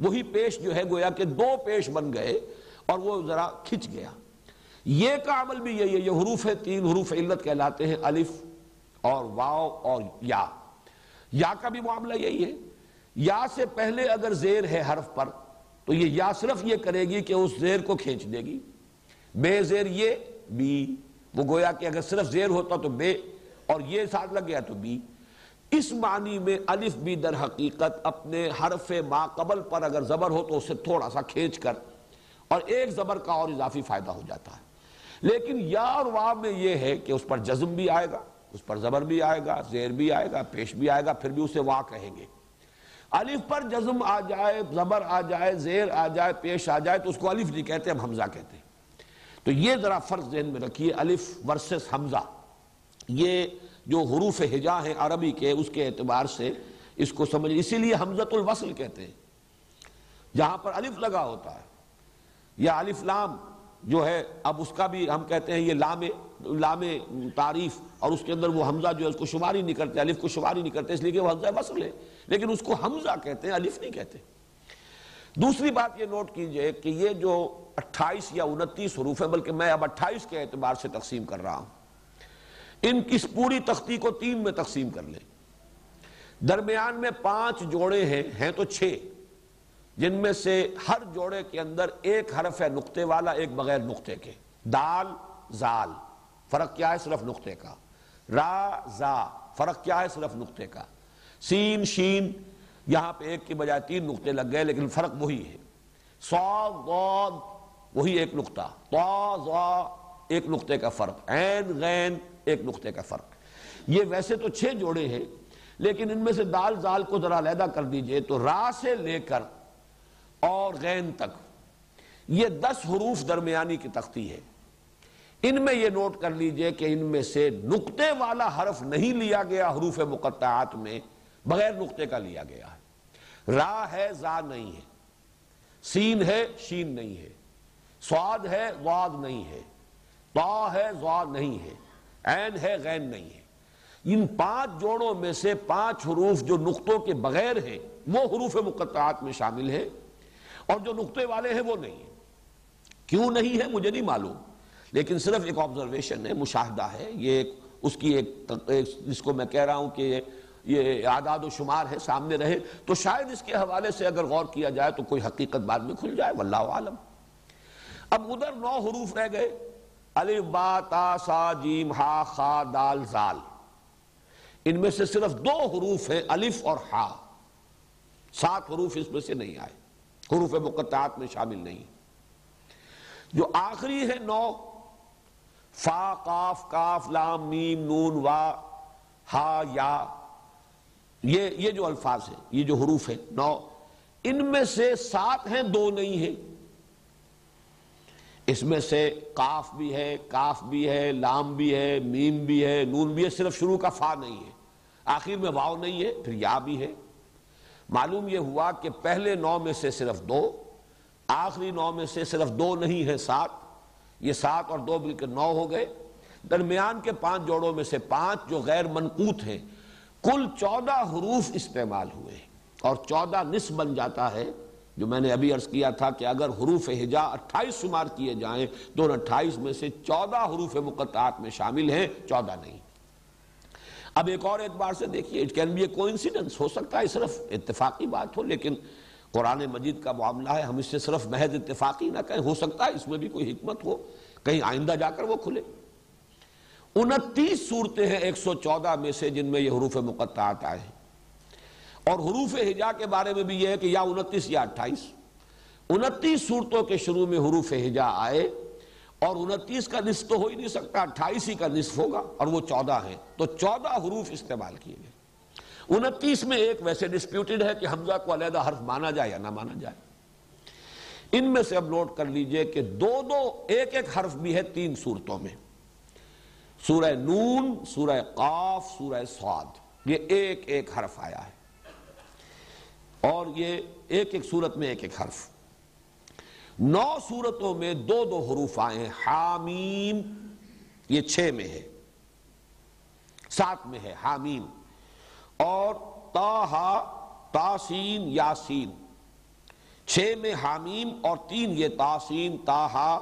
وہی پیش جو ہے، گویا کہ دو پیش بن گئے اور وہ ذرا کھچ گیا۔ یہ کا عمل بھی یہی ہے، یہ حروف ہے تین حروف علت کہلاتے ہیں، الف اور واؤ اور یا۔ یا کا بھی معاملہ یہی ہے۔ یا سے پہلے اگر زیر ہے حرف پر تو یہ یا صرف یہ کرے گی کہ اس زیر کو کھینچ دے گی، بے زیر یہ، بی، وہ گویا کہ اگر صرف زیر ہوتا تو بے، اور یہ ساتھ لگ گیا تو بی۔ اس معنی میں الف بھی در حقیقت اپنے حرف ما قبل پر اگر زبر ہو تو اسے تھوڑا سا کھینچ کر اور ایک زبر کا اور اضافی فائدہ ہو جاتا ہے۔ لیکن یا اور وا میں یہ ہے کہ اس پر جزم بھی آئے گا، اس پر زبر بھی آئے گا، زیر بھی آئے گا، پیش بھی آئے گا، پھر بھی اسے وا کہیں گے۔ الف پر جزم آ جائے، زبر آ جائے، زیر آ جائے، پیش آ جائے تو اس کو الف نہیں کہتے، ہم حمزہ کہتے ہیں۔ تو یہ ذرا فرض ذہن میں رکھیے، الف ورسس حمزہ۔ یہ جو حروف ہجا ہیں عربی کے، اس کے اعتبار سے اس کو سمجھ اسی لیے حمزت الوصل کہتے ہیں۔ جہاں پر الف لگا ہوتا ہے، یا الف لام جو ہے، اب اس کا بھی ہم کہتے ہیں یہ لام لام تعریف اور اس کے اندر وہ حمزہ جو ہے، اس کو شماری نہیں کرتے، الف کو شماری نہیں کرتے، اس لیے کہ وہ حمزہ وصل ہے۔ لیکن اس کو حمزہ کہتے ہیں، الف نہیں کہتے۔ دوسری بات یہ نوٹ کیجیے کہ یہ جو اٹھائیس یا انتیس حروف ہے بلکہ میں اب اٹھائیس کے اعتبار سے تقسیم کر رہا ہوں۔ ان کس پوری تختی کو تین میں تقسیم کر لیں۔ درمیان میں پانچ جوڑے ہیں ہیں تو چھ۔ جن میں سے ہر جوڑے کے اندر ایک حرف ہے نقطے والا، ایک بغیر نقطے کے۔ دال، زال۔ فرق کیا ہے صرف نقطے کا؟ را، زا۔ فرق کیا ہے صرف نقطے کا؟ سین شین، یہاں پہ ایک کی بجائے تین نقطے لگ گئے، لیکن فرق وہی ہے۔ ضاد وہی ایک نقطہ۔ زا ایک نقطے کا فرق۔ عین، غین، ایک نقطے کا فرق۔ یہ ویسے تو چھ جوڑے ہیں، لیکن ان میں سے دال زال کو ذرا علیحدہ کر دیجیے تو را سے لے کر اور غین تک۔ یہ دس حروف درمیانی کی تختی ہے۔ ان میں یہ نوٹ کر لیجیے کہ ان میں سے نقطے والا حرف نہیں لیا گیا حروف مقطعات میں۔ بغیر نقطے کا لیا گیا ہے۔ را ہے زا نہیں ہے۔ سین ہے، شین نہیں ہے۔ سواد ہے، واد نہیں ہے۔ تا ہے، زواد نہیں ہے۔ عین ہے، غین نہیں ہے۔ ان پانچ جوڑوں میں سے پانچ حروف جو نقطوں کے بغیر ہیں، وہ حروف مقطعات میں شامل ہے اور جو نقطے والے ہیں، وہ نہیں ہیں۔ کیوں نہیں ہے مجھے نہیں معلوم۔ لیکن صرف ایک آبزرویشن ہے، مشاہدہ ہے۔ یہ اس کی ایک، جس کو میں کہہ رہا ہوں کہ یہ اعداد و شمار ہے، سامنے رہے۔ تو شاید اس کے حوالے سے اگر غور کیا جائے تو کوئی حقیقت بعد میں کھل جائے، واللہ عالم۔ اب ادھر نو حروف رہ گئے۔ الف، با، تا، سا، جیم، ہا، خا، دال، زال۔ ان میں سے صرف دو حروف ہیں، الف اور ہا سات حروف اس میں سے نہیں آئے۔ حروف مقطعات میں شامل نہیں۔ جو آخری ہے نو، فا، قاف، کاف، لام، میم، نون، وا، ہا، یا۔ یہ یہ جو الفاظ ہیں، یہ جو حروف ہیں، نو، ان میں سے سات ہیں، دو نہیں ہیں۔ اس میں سے کاف بھی ہے کاف بھی ہے، لام بھی ہے، میم بھی ہے، نون بھی ہے، صرف شروع کا فا نہیں ہے۔ آخر میں واؤ نہیں ہے، پھر یا بھی ہے۔ معلوم یہ ہوا کہ پہلے نو میں سے صرف دو، آخری نو میں سے صرف دو نہیں ہے سات۔ یہ سات اور دو مل کے نو ہو گئے۔ درمیان کے پانچ جوڑوں میں سے پانچ جو غیر منقوط ہیں کل چودہ حروف استعمال ہوئے اور چودہ نصف بن جاتا ہے، جو میں نے ابھی عرض کیا تھا کہ اگر حروف ہجا اٹھائیس شمار کیے جائیں تو ان اٹھائیس میں سے چودہ حروف مقطعات میں شامل ہیں، چودہ نہیں۔ اب ایک اور اعتبار سے دیکھیے it can be a coincidence ہو سکتا ہے صرف اتفاقی بات ہو، لیکن قرآن مجید کا معاملہ ہے، ہم اس سے صرف محض اتفاقی نہ کہیں، ہو سکتا ہے اس میں بھی کوئی حکمت ہو، کہیں آئندہ جا کر وہ کھلے۔ انتیس صورتیں ہیں ایک سو چودہ میں سے جن میں یہ حروف مقطعات آئے ہیں۔ اور حروف ہجا کے بارے میں بھی یہ ہے کہ یا انتیس یا اٹھائیس۔ انتیس صورتوں کے شروع میں حروف ہجا آئے اور انتیس کا نصف تو ہو ہی نہیں سکتا، اٹھائیس ہی کا نصف ہوگا اور وہ چودہ ہے تو چودہ حروف استعمال کیے گئے۔ انتیس میں ایک ویسے ڈسپیوٹڈ ہے کہ حمزہ کو علیحدہ حرف مانا جائے یا نہ مانا جائے۔ ان میں سے اب نوٹ کر لیجیے کہ دو دو، ایک ایک حرف بھی ہے تین صورتوں میں۔ سورہ نون، سورہ قاف، سورہ سعاد یہ ایک ایک حرف آیا ہے۔ اور یہ ایک ایک صورت میں ایک ایک حرف۔ نو صورتوں میں دو دو حروف آئے ہیں۔ حامیم، یہ چھ میں ہے۔ سات میں ہے۔ حامیم۔ اور تاہا تاسین یاسین۔ چھ میں حامیم اور تین یہ تاسین تاہا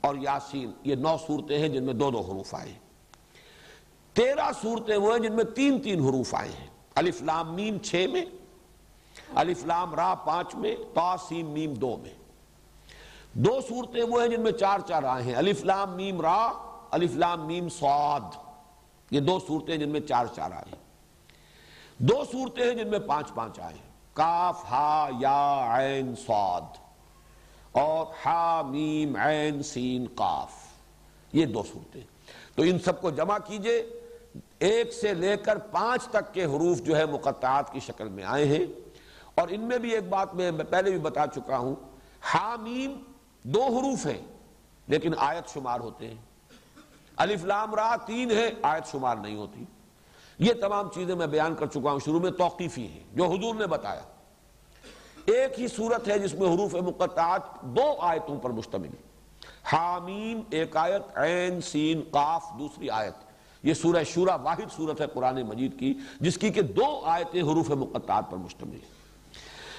اور یاسین۔ یہ نو صورتیں ہیں جن میں دو دو حروف آئے۔ ہیں تیرہ صورتیں وہ ہیں جن میں تین تین حروف آئے ہیں۔ الف لام میم چھ میں، الف لام را پانچ میں، تا سیم میم دو میں۔ دو صورتیں وہ ہیں جن میں چار چار آئے ہیں۔ الف لام میم را، الف لام میم سعاد یہ دو صورتیں جن میں چار چار آئے ہیں۔ دو صورتیں ہیں جن میں پانچ پانچ آئے ہیں۔ کاف، ہا، یا، عین سعاد اور ہا، میم، عین، سین، قاف۔ یہ دو صورتیں۔ تو ان سب کو جمع کیجیے۔ ایک سے لے کر پانچ تک کے حروف جو ہے مقطعات کی شکل میں آئے ہیں۔ اور ان میں بھی ایک بات میں پہلے بھی بتا چکا ہوں۔ حامیم دو حروف ہیں، لیکن آیت شمار ہوتے ہیں۔ الف لام را تین ہے، آیت شمار نہیں ہوتی۔ یہ تمام چیزیں میں بیان کر چکا ہوں۔ شروع میں توقیفی ہیں، جو حضور نے بتایا۔ ایک ہی صورت ہے جس میں حروف مقطعات دو آیتوں پر مشتمل حامیم ایک آیت، عین، سین، قاف، دوسری آیت۔ یہ سورہ شورہ واحد صورت ہے قرآن مجید کی، جس کی کہ دو آیتیں حروف مقطعات پر مشتمل ہیں۔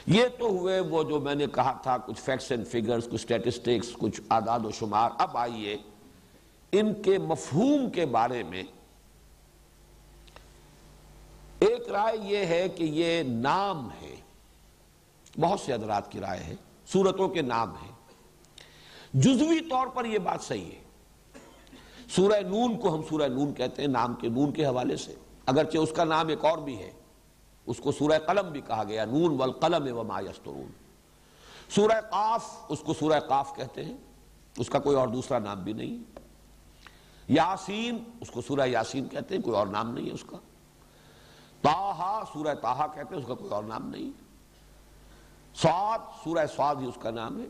یہ تو ہوئے وہ جو میں نے کہا تھا، کچھ فیکٹس اینڈ فیگرز کچھ سٹیٹسٹکس کچھ آداد و شمار۔ اب آئیے ان کے مفہوم کے بارے میں۔ ایک رائے یہ ہے کہ یہ نام ہے۔ بہت سے حضرات کی رائے ہے، صورتوں کے نام ہیں۔ جزوی طور پر یہ بات صحیح ہے۔ سورہ نون کو ہم سورہ نون کہتے ہیں، نام کے نون کے حوالے سے۔ اگرچہ اس کا نام ایک اور بھی ہے، اس کو سورہ قلم بھی کہا گیا، نون والقلم وما یسترون۔ سورہ قاف، اس کو سورہ قاف کہتے ہیں، اس کا کوئی اور دوسرا نام بھی نہیں۔ یاسین، اس کو سورہ یاسین کہتے ہیں، کوئی اور نام نہیں ہے اس کا۔ تاہا سورہ تاہا کہتے ہیں، اس کا کوئی اور نام نہیں۔ سعاد سورہ سعاد ہی اس کا نام ہے۔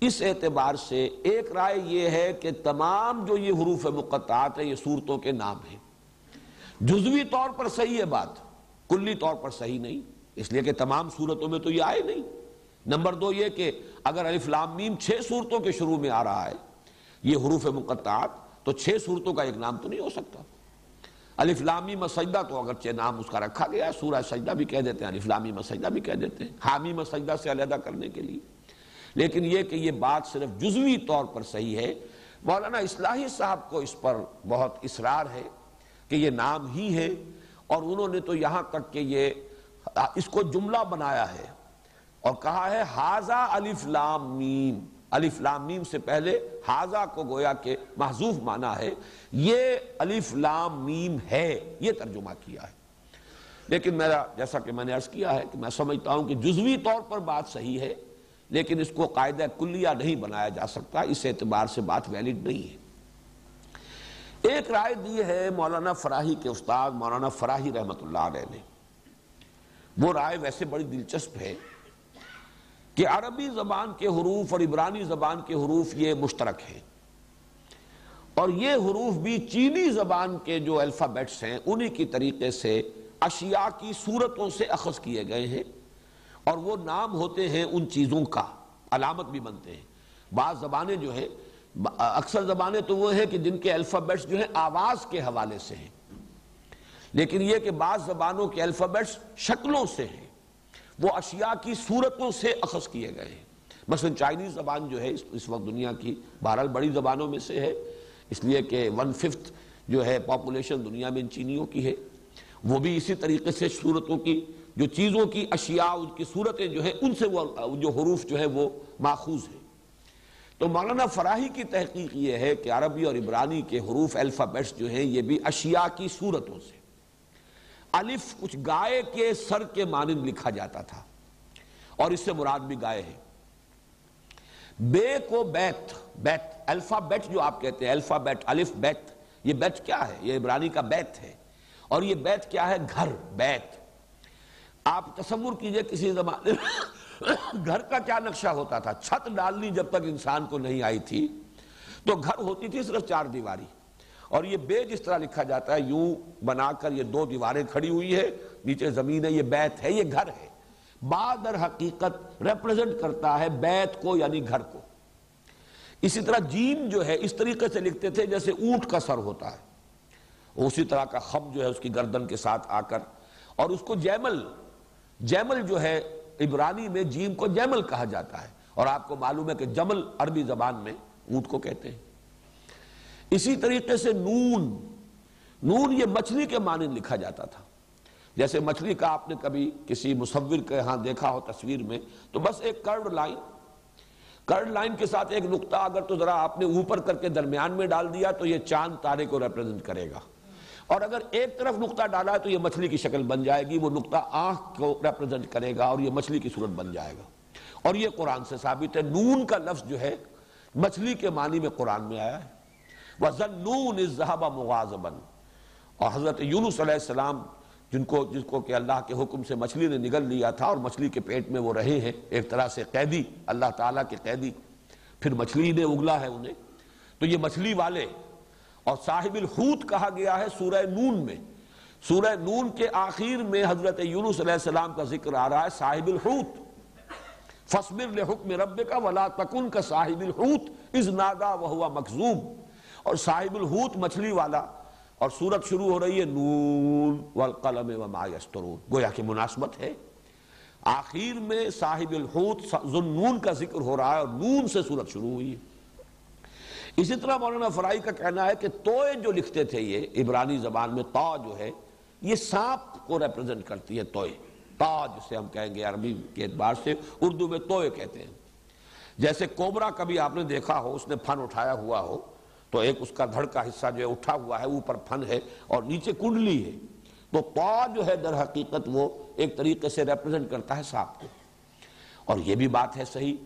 اس اعتبار سے ایک رائے یہ ہے کہ تمام جو یہ حروف مقطعات ہیں، یہ صورتوں کے نام ہیں۔ جزوی طور پر صحیح ہے بات، کلی طور پر صحیح نہیں۔ اس لیے کہ تمام صورتوں میں تو یہ آئے نہیں۔ نمبر دو یہ کہ اگر الف لام میم چھ صورتوں کے شروع میں آ رہا ہے، یہ حروف مقطعات، تو چھ صورتوں کا ایک نام تو نہیں ہو سکتا۔ الف لامی مسجدہ تو اگرچہ نام اس کا رکھا گیا ہے سورہ سجدہ بھی کہہ دیتے ہیں، الف لامی مسجدہ بھی کہہ دیتے ہیں۔ حامی مسجدہ سے علیحدہ کرنے کے لیے۔ لیکن یہ کہ یہ بات صرف جزوی طور پر صحیح ہے، مولانا اصلاحی صاحب کو اس پر بہت اصرار ہے کہ یہ نام ہی ہے اور انہوں نے تو یہاں تک کہ یہ اس کو جملہ بنایا ہے اور کہا ہے ہاضا الف لام میم الف لام میم سے پہلے ہاضا کو گویا کہ محضوف مانا ہے۔ یہ الف لام میم ہے، یہ ترجمہ کیا ہے۔ لیکن میرا جیسا کہ میں نے عرض کیا ہے کہ میں سمجھتا ہوں کہ جزوی طور پر بات صحیح ہے۔ لیکن اس کو قاعدہ کلیہ نہیں بنایا جا سکتا، اس اعتبار سے بات ویلڈ نہیں ہے۔ ایک رائے دی ہے مولانا فراہی کے استاد مولانا فراہی رحمت اللہ علیہ نے۔ وہ رائے ویسے بڑی دلچسپ ہے کہ عربی زبان کے حروف اور عبرانی زبان کے حروف یہ مشترک ہیں۔ اور یہ حروف بھی چینی زبان کے جو الفابیٹس ہیں، انہی کی طریقے سے اشیاء کی صورتوں سے اخذ کیے گئے ہیں۔ اور وہ نام ہوتے ہیں ان چیزوں کا، علامت بھی بنتے ہیں۔ بعض زبانیں جو ہیں، اکثر زبانیں تو وہ ہیں کہ جن کے الفابیٹس جو ہیں آواز کے حوالے سے ہیں۔ لیکن یہ کہ بعض زبانوں کے الفابیٹس شکلوں سے ہیں۔ وہ اشیاء کی صورتوں سے اخذ کیے گئے ہیں۔ مثلا چائنیز زبان جو ہے، اس وقت دنیا کی بہرحال بڑی زبانوں میں سے ہے۔ اس لیے کہ ون ففتھ جو ہے پاپولیشن دنیا میں ان چینیوں کی ہے۔ وہ بھی اسی طریقے سے صورتوں کی جو چیزوں کی اشیاء، ان کی صورتیں جو ہیں، ان سے وہ جو حروف جو ہے وہ ماخوذ ہیں۔ تو مولانا فراہی کی تحقیق یہ ہے کہ عربی اور عبرانی کے حروف، الفابیٹس جو ہیں، یہ بھی اشیاء کی صورتوں سے۔ الف کچھ گائے کے سر کے مانند لکھا جاتا تھا، اور اس سے مراد بھی گائے ہے۔ بے کو بیت بیت، الفابیٹ جو آپ کہتے ہیں، الفابیٹ، الف، بیت، یہ بیت کیا ہے؟ یہ عبرانی کا بیت ہے۔ اور یہ بیت کیا ہے؟ گھر، بیت۔ آپ تصور کیجیے کسی زمانے گھر کا کیا نقشہ ہوتا تھا؟ چھت ڈالنی جب تک انسان کو نہیں آئی تھی، تو گھر ہوتی تھی صرف چار دیواری۔ اور یہ بے جس طرح لکھا جاتا ہے، یوں بنا کر یہ دو دیواریں کھڑی ہوئی ہے نیچے زمین ہے، یہ بیت ہے، یہ گھر ہے۔ بادر حقیقت ریپرزنٹ کرتا ہے بیت کو یعنی گھر کو۔ اسی طرح جیم جو ہے، اس طریقے سے لکھتے تھے جیسے اونٹ کا سر ہوتا ہے۔ اسی طرح کا خم جو ہے، اس کی گردن کے ساتھ آ کر۔ اور اس کو جیمل جیمل جو ہے، عبرانی میں جیم کو جیمل کہا جاتا ہے۔ اور آپ کو معلوم ہے کہ جمل عربی زبان میں اونٹ کو کہتے ہیں۔ اسی طریقے سے نون نون یہ مچھلی کے معنی لکھا جاتا تھا۔ جیسے مچھلی کا آپ نے کبھی کسی مصور کے ہاں دیکھا ہو تصویر میں، تو بس ایک کرڈ لائن کرڈ لائن کے ساتھ ایک نقطہ اگر تو ذرا آپ نے اوپر کر کے درمیان میں ڈال دیا تو یہ چاند تارے کو ریپرزنٹ کرے گا۔ اور اگر ایک طرف نقطہ ڈالا ہے تو یہ مچھلی کی شکل بن جائے گی، وہ نقطہ آنکھ کو ریپرزنٹ کرے گا اور یہ مچھلی کی صورت بن جائے گا۔ اور یہ قرآن سے ثابت ہے، نون کا لفظ جو ہے، مچھلی کے معنی میں قرآن میں آیا ہے۔ وَزَنُّونِ الزَّهَبَ مُغَازَبًا اور حضرت یونس علیہ السلام، جن کو، جس کو کہ اللہ کے حکم سے مچھلی نے نگل لیا تھا اور مچھلی کے پیٹ میں وہ رہے ہیں، ایک طرح سے قیدی، اللہ تعالیٰ کے قیدی، پھر مچھلی نے اگلا ہے انہیں۔ تو یہ مچھلی والے اور صاحب الحوت کہا گیا ہے سورہ نون میں۔ سورہ نون کے آخر میں حضرت یونس علیہ السلام کا ذکر آ رہا ہے، صاحب الحوت۔ فصبر لحکم رب کا ولا تکن کا صاحب الحوت از نادا وہ مخزوم اور صاحب الحوت مچھلی والا۔ اور سورت شروع ہو رہی ہے، نون والقلم وما یسترون۔ گویا کہ مناسبت ہے۔ آخر میں صاحب الحوت ذنون کا ذکر ہو رہا ہے اور نون سے سورت شروع ہوئی ہے۔ اسی طرح مولانا فرائی کا کہنا ہے کہ توئے جو لکھتے تھے یہ عبرانی زبان میں تا جو ہے، یہ سانپ کو ریپرزنٹ کرتی ہے توئے۔ تا جسے ہم کہیں گے عربی کے اعتبار سے اردو میں توئے کہتے ہیں۔ جیسے کوبرا کبھی آپ نے دیکھا ہو، اس نے پھن اٹھایا ہوا ہو، تو ایک اس کا دھڑ کا حصہ جو ہے اٹھا ہوا ہے، اوپر پھن ہے اور نیچے کنڈلی ہے۔ تو تا جو ہے در حقیقت وہ ایک طریقے سے ریپرزنٹ کرتا ہے سانپ کو۔ اور یہ بھی بات ہے صحیح۔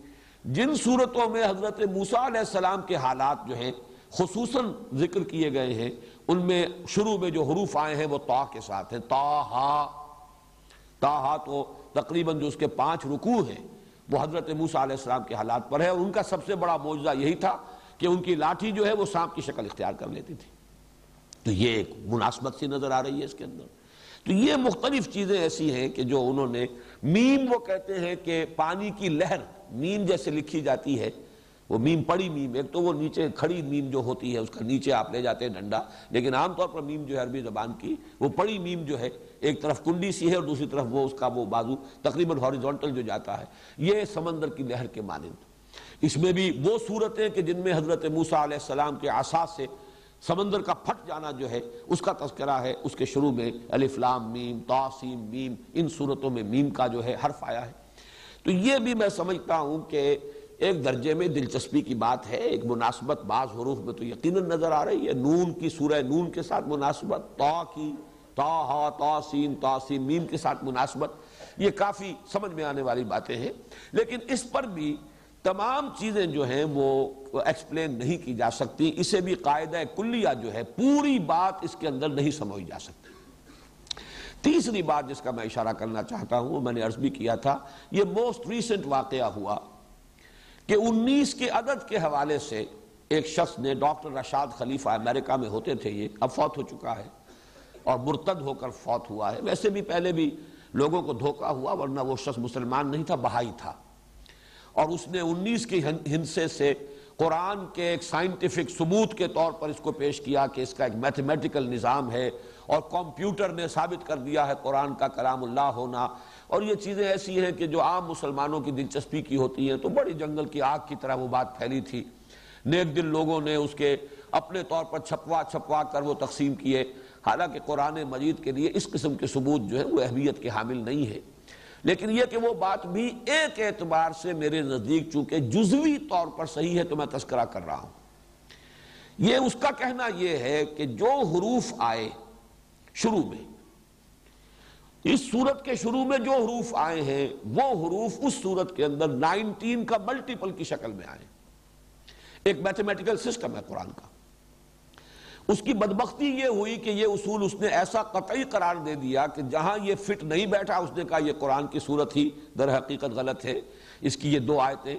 جن صورتوں میں حضرت موسیٰ علیہ السلام کے حالات جو ہیں، خصوصاً ذکر کیے گئے ہیں، ان میں شروع میں جو حروف آئے ہیں، وہ تا کے ساتھ ہیں۔ تا ہا۔ تا ہا تو تقریباً جو اس کے پانچ رکوع ہیں، وہ حضرت موسیٰ علیہ السلام کے حالات پر ہے اور ان کا سب سے بڑا موجزہ یہی تھا کہ ان کی لاٹھی جو ہے، وہ سانپ کی شکل اختیار کر لیتی تھی۔ تو یہ ایک مناسبت سی نظر آ رہی ہے اس کے اندر۔ تو یہ مختلف چیزیں ایسی ہیں کہ جو انہوں نے میم وہ کہتے ہیں کہ پانی کی لہر میم جیسے لکھی جاتی ہے، وہ میم پڑی میم، ایک تو وہ نیچے کھڑی میم جو ہوتی ہے، اس کا نیچے آپ لے جاتے ہیں ڈنڈا، لیکن عام طور پر میم جو ہے عربی زبان کی، وہ پڑی میم جو ہے، ایک طرف کنڈی سی ہے اور دوسری طرف وہ اس کا وہ بازو تقریباً ہاریزونٹل جو جاتا ہے۔ یہ سمندر کی لہر کے مانند۔ اس میں بھی وہ صورتیں کہ جن میں حضرت موسیٰ علیہ السلام کے آساس سے سمندر کا پھٹ جانا جو ہے، اس کا تذکرہ ہے، اس کے شروع میں الف لام میم تاسیم میم، ان صورتوں میں میم کا جو ہے حرف آیا ہے۔ تو یہ بھی میں سمجھتا ہوں کہ ایک درجے میں دلچسپی کی بات ہے، ایک مناسبت بعض حروف میں تو یقیناً نظر آ رہی ہے۔ نون کی سورہ نون کے ساتھ مناسبت، تا کی، تا، ہا، تا سین تا سین میم کے ساتھ مناسبت، یہ کافی سمجھ میں آنے والی باتیں ہیں۔ لیکن اس پر بھی تمام چیزیں جو ہیں وہ ایکسپلین نہیں کی جا سکتی، اسے بھی قاعدہ کلیہ جو ہے پوری بات اس کے اندر نہیں سمجھ جا سکتی۔ تیسری بات جس کا میں اشارہ کرنا چاہتا ہوں، میں نے عرض بھی کیا تھا، یہ موسٹ ریسنٹ واقعہ ہوا کہ انیس کے عدد کے حوالے سے ایک شخص نے ڈاکٹر رشاد خلیفہ امریکہ میں ہوتے تھے یہ، اب فوت ہو چکا ہے اور مرتد ہو کر فوت ہوا ہے۔ ویسے بھی پہلے بھی لوگوں کو دھوکہ ہوا، ورنہ وہ شخص مسلمان نہیں تھا بہائی تھا۔ اور اس نے انیس کی ہنسے سے قرآن کے ایک سائنٹیفک ثبوت کے طور پر اس کو پیش کیا کہ اس کا ایک میتھمیٹیکل نظام ہے اور کمپیوٹر نے ثابت کر دیا ہے قرآن کا کلام اللہ ہونا۔ اور یہ چیزیں ایسی ہیں کہ جو عام مسلمانوں کی دلچسپی کی ہوتی ہیں۔ تو بڑی جنگل کی آگ کی طرح وہ بات پھیلی تھی۔ نیک دل لوگوں نے اس کے اپنے طور پر چھپوا چھپوا کر وہ تقسیم کیے۔ حالانکہ قرآن مجید کے لیے اس قسم کے ثبوت جو ہے وہ اہمیت کے حامل نہیں ہے لیکن یہ کہ وہ بات بھی ایک اعتبار سے میرے نزدیک چونکہ جزوی طور پر صحیح ہے تو میں تذکرہ کر رہا ہوں۔ یہ اس کا کہنا یہ ہے کہ جو حروف آئے شروع میں، اس صورت کے شروع میں جو حروف آئے ہیں، وہ حروف اس صورت کے اندر نائنٹین کا ملٹیپل کی شکل میں آئے۔ ایک میتھمیٹیکل سسٹم ہے قرآن کا۔ اس کی بدبختی یہ ہوئی کہ یہ اصول اس نے ایسا قطعی قرار دے دیا کہ جہاں یہ فٹ نہیں بیٹھا، اس نے کہا یہ قرآن کی صورت ہی در حقیقت غلط ہے، اس کی یہ دو آیتیں۔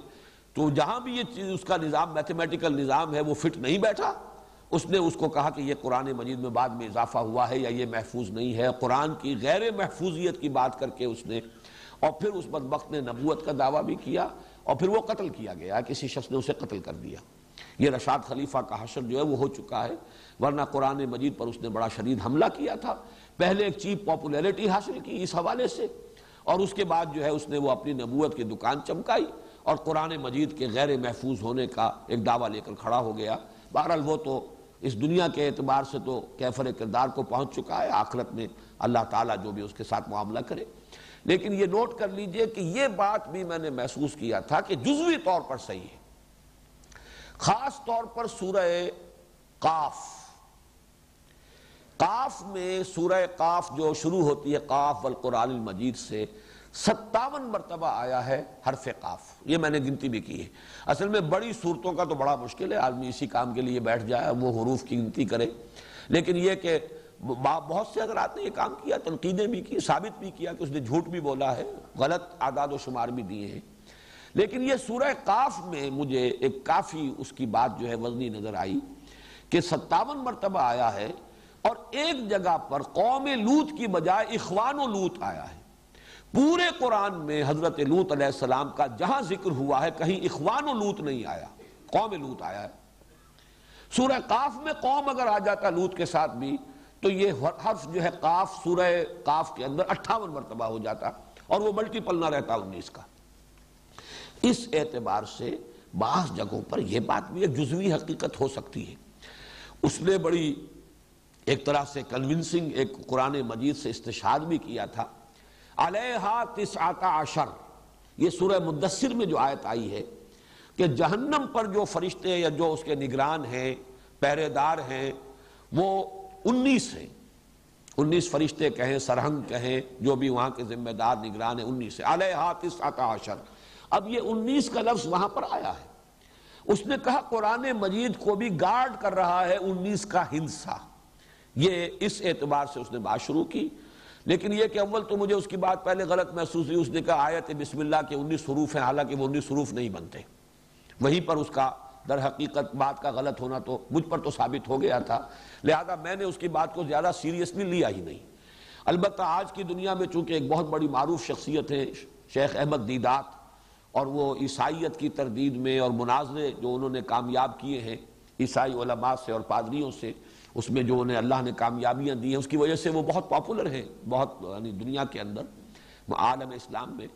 تو جہاں بھی یہ چیز، اس کا نظام میتھمیٹیکل نظام ہے، وہ فٹ نہیں بیٹھا۔ اس نے اس کو کہا کہ یہ قرآن مجید میں بعد میں اضافہ ہوا ہے یا یہ محفوظ نہیں ہے۔ قرآن کی غیر محفوظیت کی بات کر کے اس نے، اور پھر اس بدبخت نے نبوت کا دعویٰ بھی کیا، اور پھر وہ قتل کیا گیا، کسی شخص نے اسے قتل کر دیا۔ یہ رشاد خلیفہ کا حشر جو ہے وہ ہو چکا ہے، ورنہ قرآن مجید پر اس نے بڑا شدید حملہ کیا تھا۔ پہلے ایک چیپ پاپولیرٹی حاصل کی اس حوالے سے، اور اس کے بعد جو ہے اس نے وہ اپنی نبوت کی دکان چمکائی، اور قرآن مجید کے غیر محفوظ ہونے کا ایک دعویٰ لے کر کھڑا ہو گیا۔ بہرحال وہ تو اس دنیا کے اعتبار سے تو کیفر کردار کو پہنچ چکا ہے، آخرت میں اللہ تعالیٰ جو بھی اس کے ساتھ معاملہ کرے۔ لیکن یہ نوٹ کر لیجیے کہ یہ بات بھی میں نے محسوس کیا تھا کہ جزوی طور پر صحیح ہے۔ خاص طور پر سورہ قاف۔ قاف میں سورہ قاف جو شروع ہوتی ہے، قاف والقرآن المجید سے ستاون مرتبہ آیا ہے حرف قاف۔ یہ میں نے گنتی بھی کی ہے۔ اصل میں بڑی صورتوں کا تو بڑا مشکل ہے۔ آدمی اسی کام کے لیے بیٹھ جائے، وہ حروف کی گنتی کرے۔ لیکن یہ کہ بہت سے حضرات نے یہ کام کیا، تنقیدیں بھی کی، ثابت بھی کیا کہ اس نے جھوٹ بھی بولا ہے، غلط اعداد و شمار بھی دیے ہیں۔ لیکن یہ سورہ قاف میں مجھے ایک کافی اس کی بات جو ہے وزنی نظر آئی کہ ستاون مرتبہ آیا ہے اور ایک جگہ پر قوم لوت کی بجائے اخوان و لوت آیا ہے۔ پورے قرآن میں حضرت لوت علیہ السلام کا جہاں ذکر ہوا ہے، کہیں اخوان و لوت نہیں آیا، قوم لوت آیا ہے۔ سورہ قاف میں قوم اگر آ جاتا لوت کے ساتھ بھی، تو یہ حرف جو ہے قاف، سورہ قاف کے اندر اٹھاون مرتبہ ہو جاتا اور وہ ملٹیپل نہ رہتا انیس کا۔ اس اعتبار سے بعض جگہوں پر یہ بات بھی ایک جزوی حقیقت ہو سکتی ہے۔ اس نے بڑی ایک طرح سے کنونسنگ ایک قرآن مجید سے استشاد بھی کیا تھا۔ علیہا تسعت عشر۔ یہ سورہ مدثر میں جو آیت آئی ہے کہ جہنم پر جو فرشتے یا جو اس کے نگران ہیں پہرے دار ہیں، وہ انیس ہیں۔ انیس فرشتے کہیں، سرہنگ کہیں، جو بھی وہاں کے ذمہ دار نگران ہیں، انیس ہیں۔ علیہا تسعت عشر۔ اب یہ انیس کا لفظ وہاں پر آیا ہے۔ اس نے کہا قرآن مجید کو بھی گارڈ کر رہا ہے انیس کا ہنسا۔ یہ اس اعتبار سے اس نے بات شروع کی۔ لیکن یہ کہ اول تو مجھے اس کی بات پہلے غلط محسوس ہوئی، اس نے کہا آیت بسم اللہ کے انیس حروف ہیں، حالانکہ وہ انیس حروف نہیں بنتے۔ وہیں پر اس کا در حقیقت بات کا غلط ہونا تو مجھ پر تو ثابت ہو گیا تھا۔ لہذا میں نے اس کی بات کو زیادہ سیریسلی لیا ہی نہیں۔ البتہ آج کی دنیا میں چونکہ ایک بہت بڑی معروف شخصیت ہے شیخ احمد دیدات اور وہ عیسائیت کی تردید میں اور مناظرے جو انہوں نے کامیاب کیے ہیں، عیسائی علماء سے اور پادریوں سے، اس میں جو انہیں اللہ نے کامیابیاں دی ہیں، اس کی وجہ سے وہ بہت پاپولر ہیں، بہت یعنی دنیا کے اندر، عالم اسلام میں۔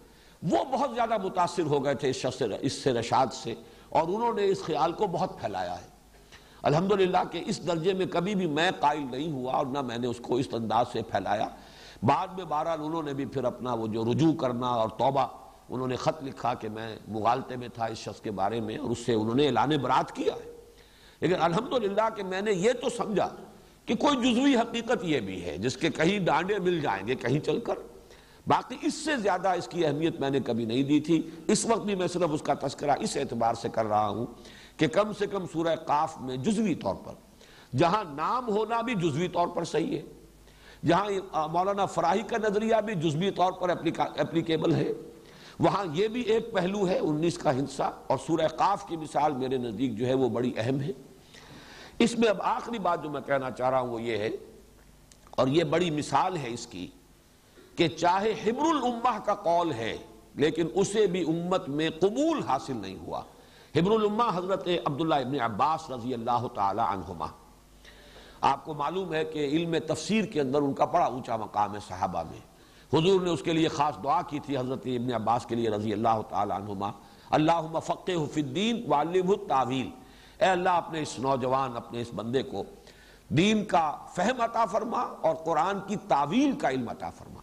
وہ بہت زیادہ متاثر ہو گئے تھے اس شخص اس سے رشاد سے، اور انہوں نے اس خیال کو بہت پھیلایا ہے۔ الحمدللہ کہ اس درجے میں کبھی بھی میں قائل نہیں ہوا اور نہ میں نے اس کو اس انداز سے پھیلایا۔ بعد میں بہرحال انہوں نے بھی پھر اپنا وہ جو رجوع کرنا اور توبہ انہوں نے خط لکھا کہ میں مغالطے میں تھا اس شخص کے بارے میں اور اس سے انہوں نے اعلان برات کیا ہے۔ لیکن الحمدللہ کہ میں نے یہ تو سمجھا کہ کوئی جزوی حقیقت یہ بھی ہے، جس کے کہیں ڈانڈے مل جائیں گے، کہیں چل کر۔ باقی اس سے زیادہ اس کی اہمیت میں نے کبھی نہیں دی تھی۔ اس وقت بھی میں صرف اس کا تذکرہ اس اعتبار سے کر رہا ہوں کہ کم سے کم سورہ قاف میں جزوی طور پر، جہاں نام ہونا بھی جزوی طور پر صحیح ہے، جہاں مولانا فراہی کا نظریہ بھی جزوی طور پر اپلیکیبل ہے۔ وہاں یہ بھی ایک پہلو ہے، انیس کا حصہ اور سورہ قاف کی مثال میرے نزدیک جو ہے وہ بڑی اہم ہے۔ اس میں اب آخری بات جو میں کہنا چاہ رہا ہوں وہ یہ ہے، اور یہ بڑی مثال ہے اس کی، کہ چاہے حبر الامہ کا قول ہے، لیکن اسے بھی امت میں قبول حاصل نہیں ہوا۔ حبر الامہ حضرت عبداللہ ابن عباس رضی اللہ تعالی عنہما۔ آپ کو معلوم ہے کہ علم تفسیر کے اندر ان کا بڑا اونچا مقام ہے صحابہ میں۔ حضور نے اس کے لیے خاص دعا کی تھی حضرت ابن عباس کے لیے رضی اللہ تعالی عنہما۔ اللہم فقہ فی الدین وعلمہ التاویل اے اللہ، اپنے اس نوجوان، اپنے اس بندے کو دین کا فہم عطا فرما اور قرآن کی تعویل کا علم عطا فرما۔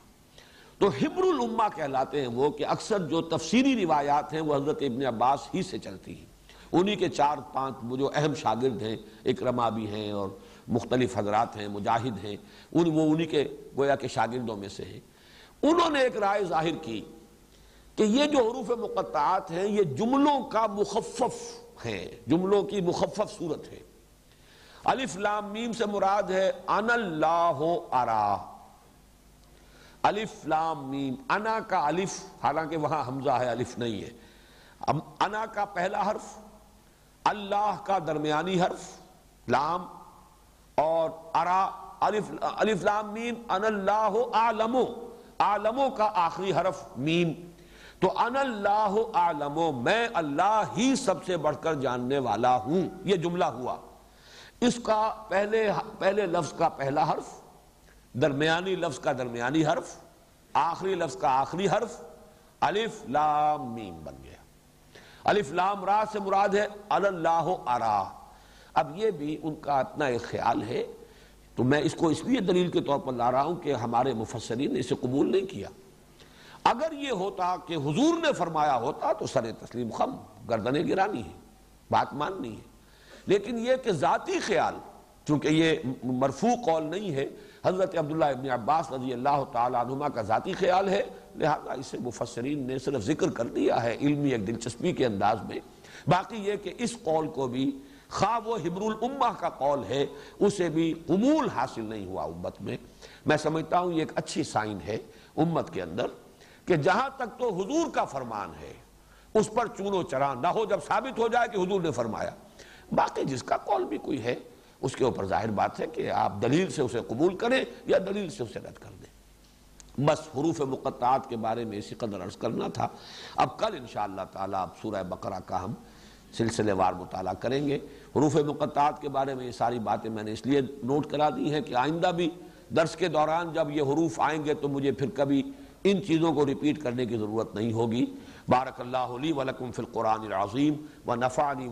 تو حبر الامہ کہلاتے ہیں وہ کہ اکثر جو تفسیری روایات ہیں وہ حضرت ابن عباس ہی سے چلتی ہیں۔ انہی کے چار پانچ جو اہم شاگرد ہیں اکرما بھی ہیں اور مختلف حضرات ہیں، مجاہد ہیں، ان وہ انہی کے گویا کے شاگردوں میں سے ہیں۔ انہوں نے ایک رائے ظاہر کی کہ یہ جو حروف مقطعات ہیں، یہ جملوں کا مخفف ہیں، جملوں کی مخفف صورت ہے۔ الف لام میم سے مراد ہے ان اللہ ارا۔ الف لام میم، انا کا الف، حالانکہ وہاں حمزہ ہے، الف نہیں ہے۔ انا کا پہلا حرف، اللہ کا درمیانی حرف، لام، اور ارا، الف الف لام میم ان اللہ عالمو عالمو کا آخری حرف میم۔ تو ان اللہ عالم، میں اللہ ہی سب سے بڑھ کر جاننے والا ہوں۔ یہ جملہ ہوا۔ اس کا پہلے پہلے لفظ کا پہلا حرف، درمیانی لفظ کا درمیانی حرف، آخری لفظ کا آخری حرف، الف لام میم بن گیا۔ الف لام را سے مراد ہے اللہ ارا۔ اب یہ بھی ان کا اتنا ایک خیال ہے تو میں اس کو اس لیے دلیل کے طور پر لا رہا ہوں کہ ہمارے مفسرین نے اسے قبول نہیں کیا۔ اگر یہ ہوتا کہ حضور نے فرمایا ہوتا تو سر تسلیم خم گردنیں گرانی ہے، بات ماننی ہے۔ لیکن یہ کہ ذاتی خیال، چونکہ یہ مرفوع قول نہیں ہے، حضرت عبداللہ ابن عباس رضی اللہ تعالیٰ عنہ کا ذاتی خیال ہے، لہذا اسے مفسرین نے صرف ذکر کر دیا ہے علمی ایک دلچسپی کے انداز میں۔ باقی یہ کہ اس قول کو بھی خواہ وہ حبر الامہ کا قول ہے، اسے بھی قبول حاصل نہیں ہوا امت میں۔ میں سمجھتا ہوں یہ ایک اچھی سائن ہے امت کے اندر کہ جہاں تک تو حضور کا فرمان ہے، اس پر چونو چران نہ ہو جب ثابت ہو جائے کہ حضور نے فرمایا۔ باقی جس کا قول بھی کوئی ہے، اس کے اوپر ظاہر بات ہے کہ آپ دلیل سے اسے قبول کریں یا دلیل سے اسے رد کر دیں۔ بس حروف مقطعات کے بارے میں اسی قدر عرض کرنا تھا۔ اب کل انشاءاللہ تعالی اب سورہ بقرہ کا ہم سلسلے وار مطالعہ کریں گے۔ حروف مقطعات کے بارے میں یہ ساری باتیں میں نے اس لیے نوٹ کرا دی ہیں کہ آئندہ بھی درس کے دوران جب یہ حروف آئیں گے تو مجھے پھر کبھی ان چیزوں کو ریپیٹ کرنے کی ضرورت نہیں ہوگی۔ بارک اللہ لی ولکم فی القرآن العظیم و نفعنی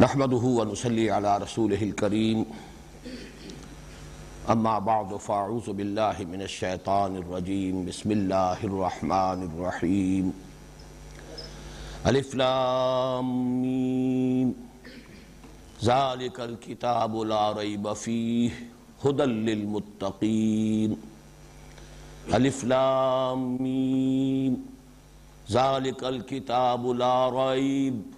نحمده ونصلي على رسوله الكريم. اما بعد فاعوذ بالله من الشيطان الرجيم. بسم الله الرحمن الرحيم. الف لام میم ذلك الكتاب لا ريب فيه، هدى للمتقين. الف لام میم ذلك الكتاب لا ريب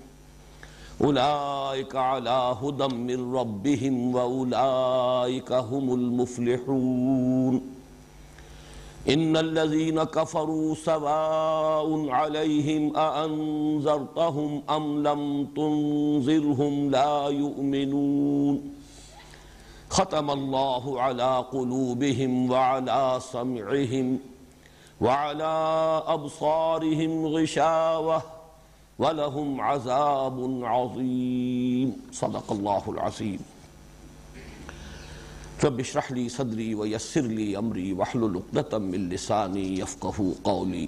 اولئک علی ہدم من ربهم و واولئک هم المفلحون. ان الذين كفروا سواء عليهم أأنذرتهم أم لم تنذرهم لا يؤمنون. ختم الله على قلوبهم وعلى سمعهم وعلى أبصارهم غشاوة. وَلَهُمْ عَذَابٌ عَظِيمٌ صدق اللہ العظیم. رب اشرح لی صدری ویسر لی امری واحلل عقدۃ من لسانی یفقهوا قولی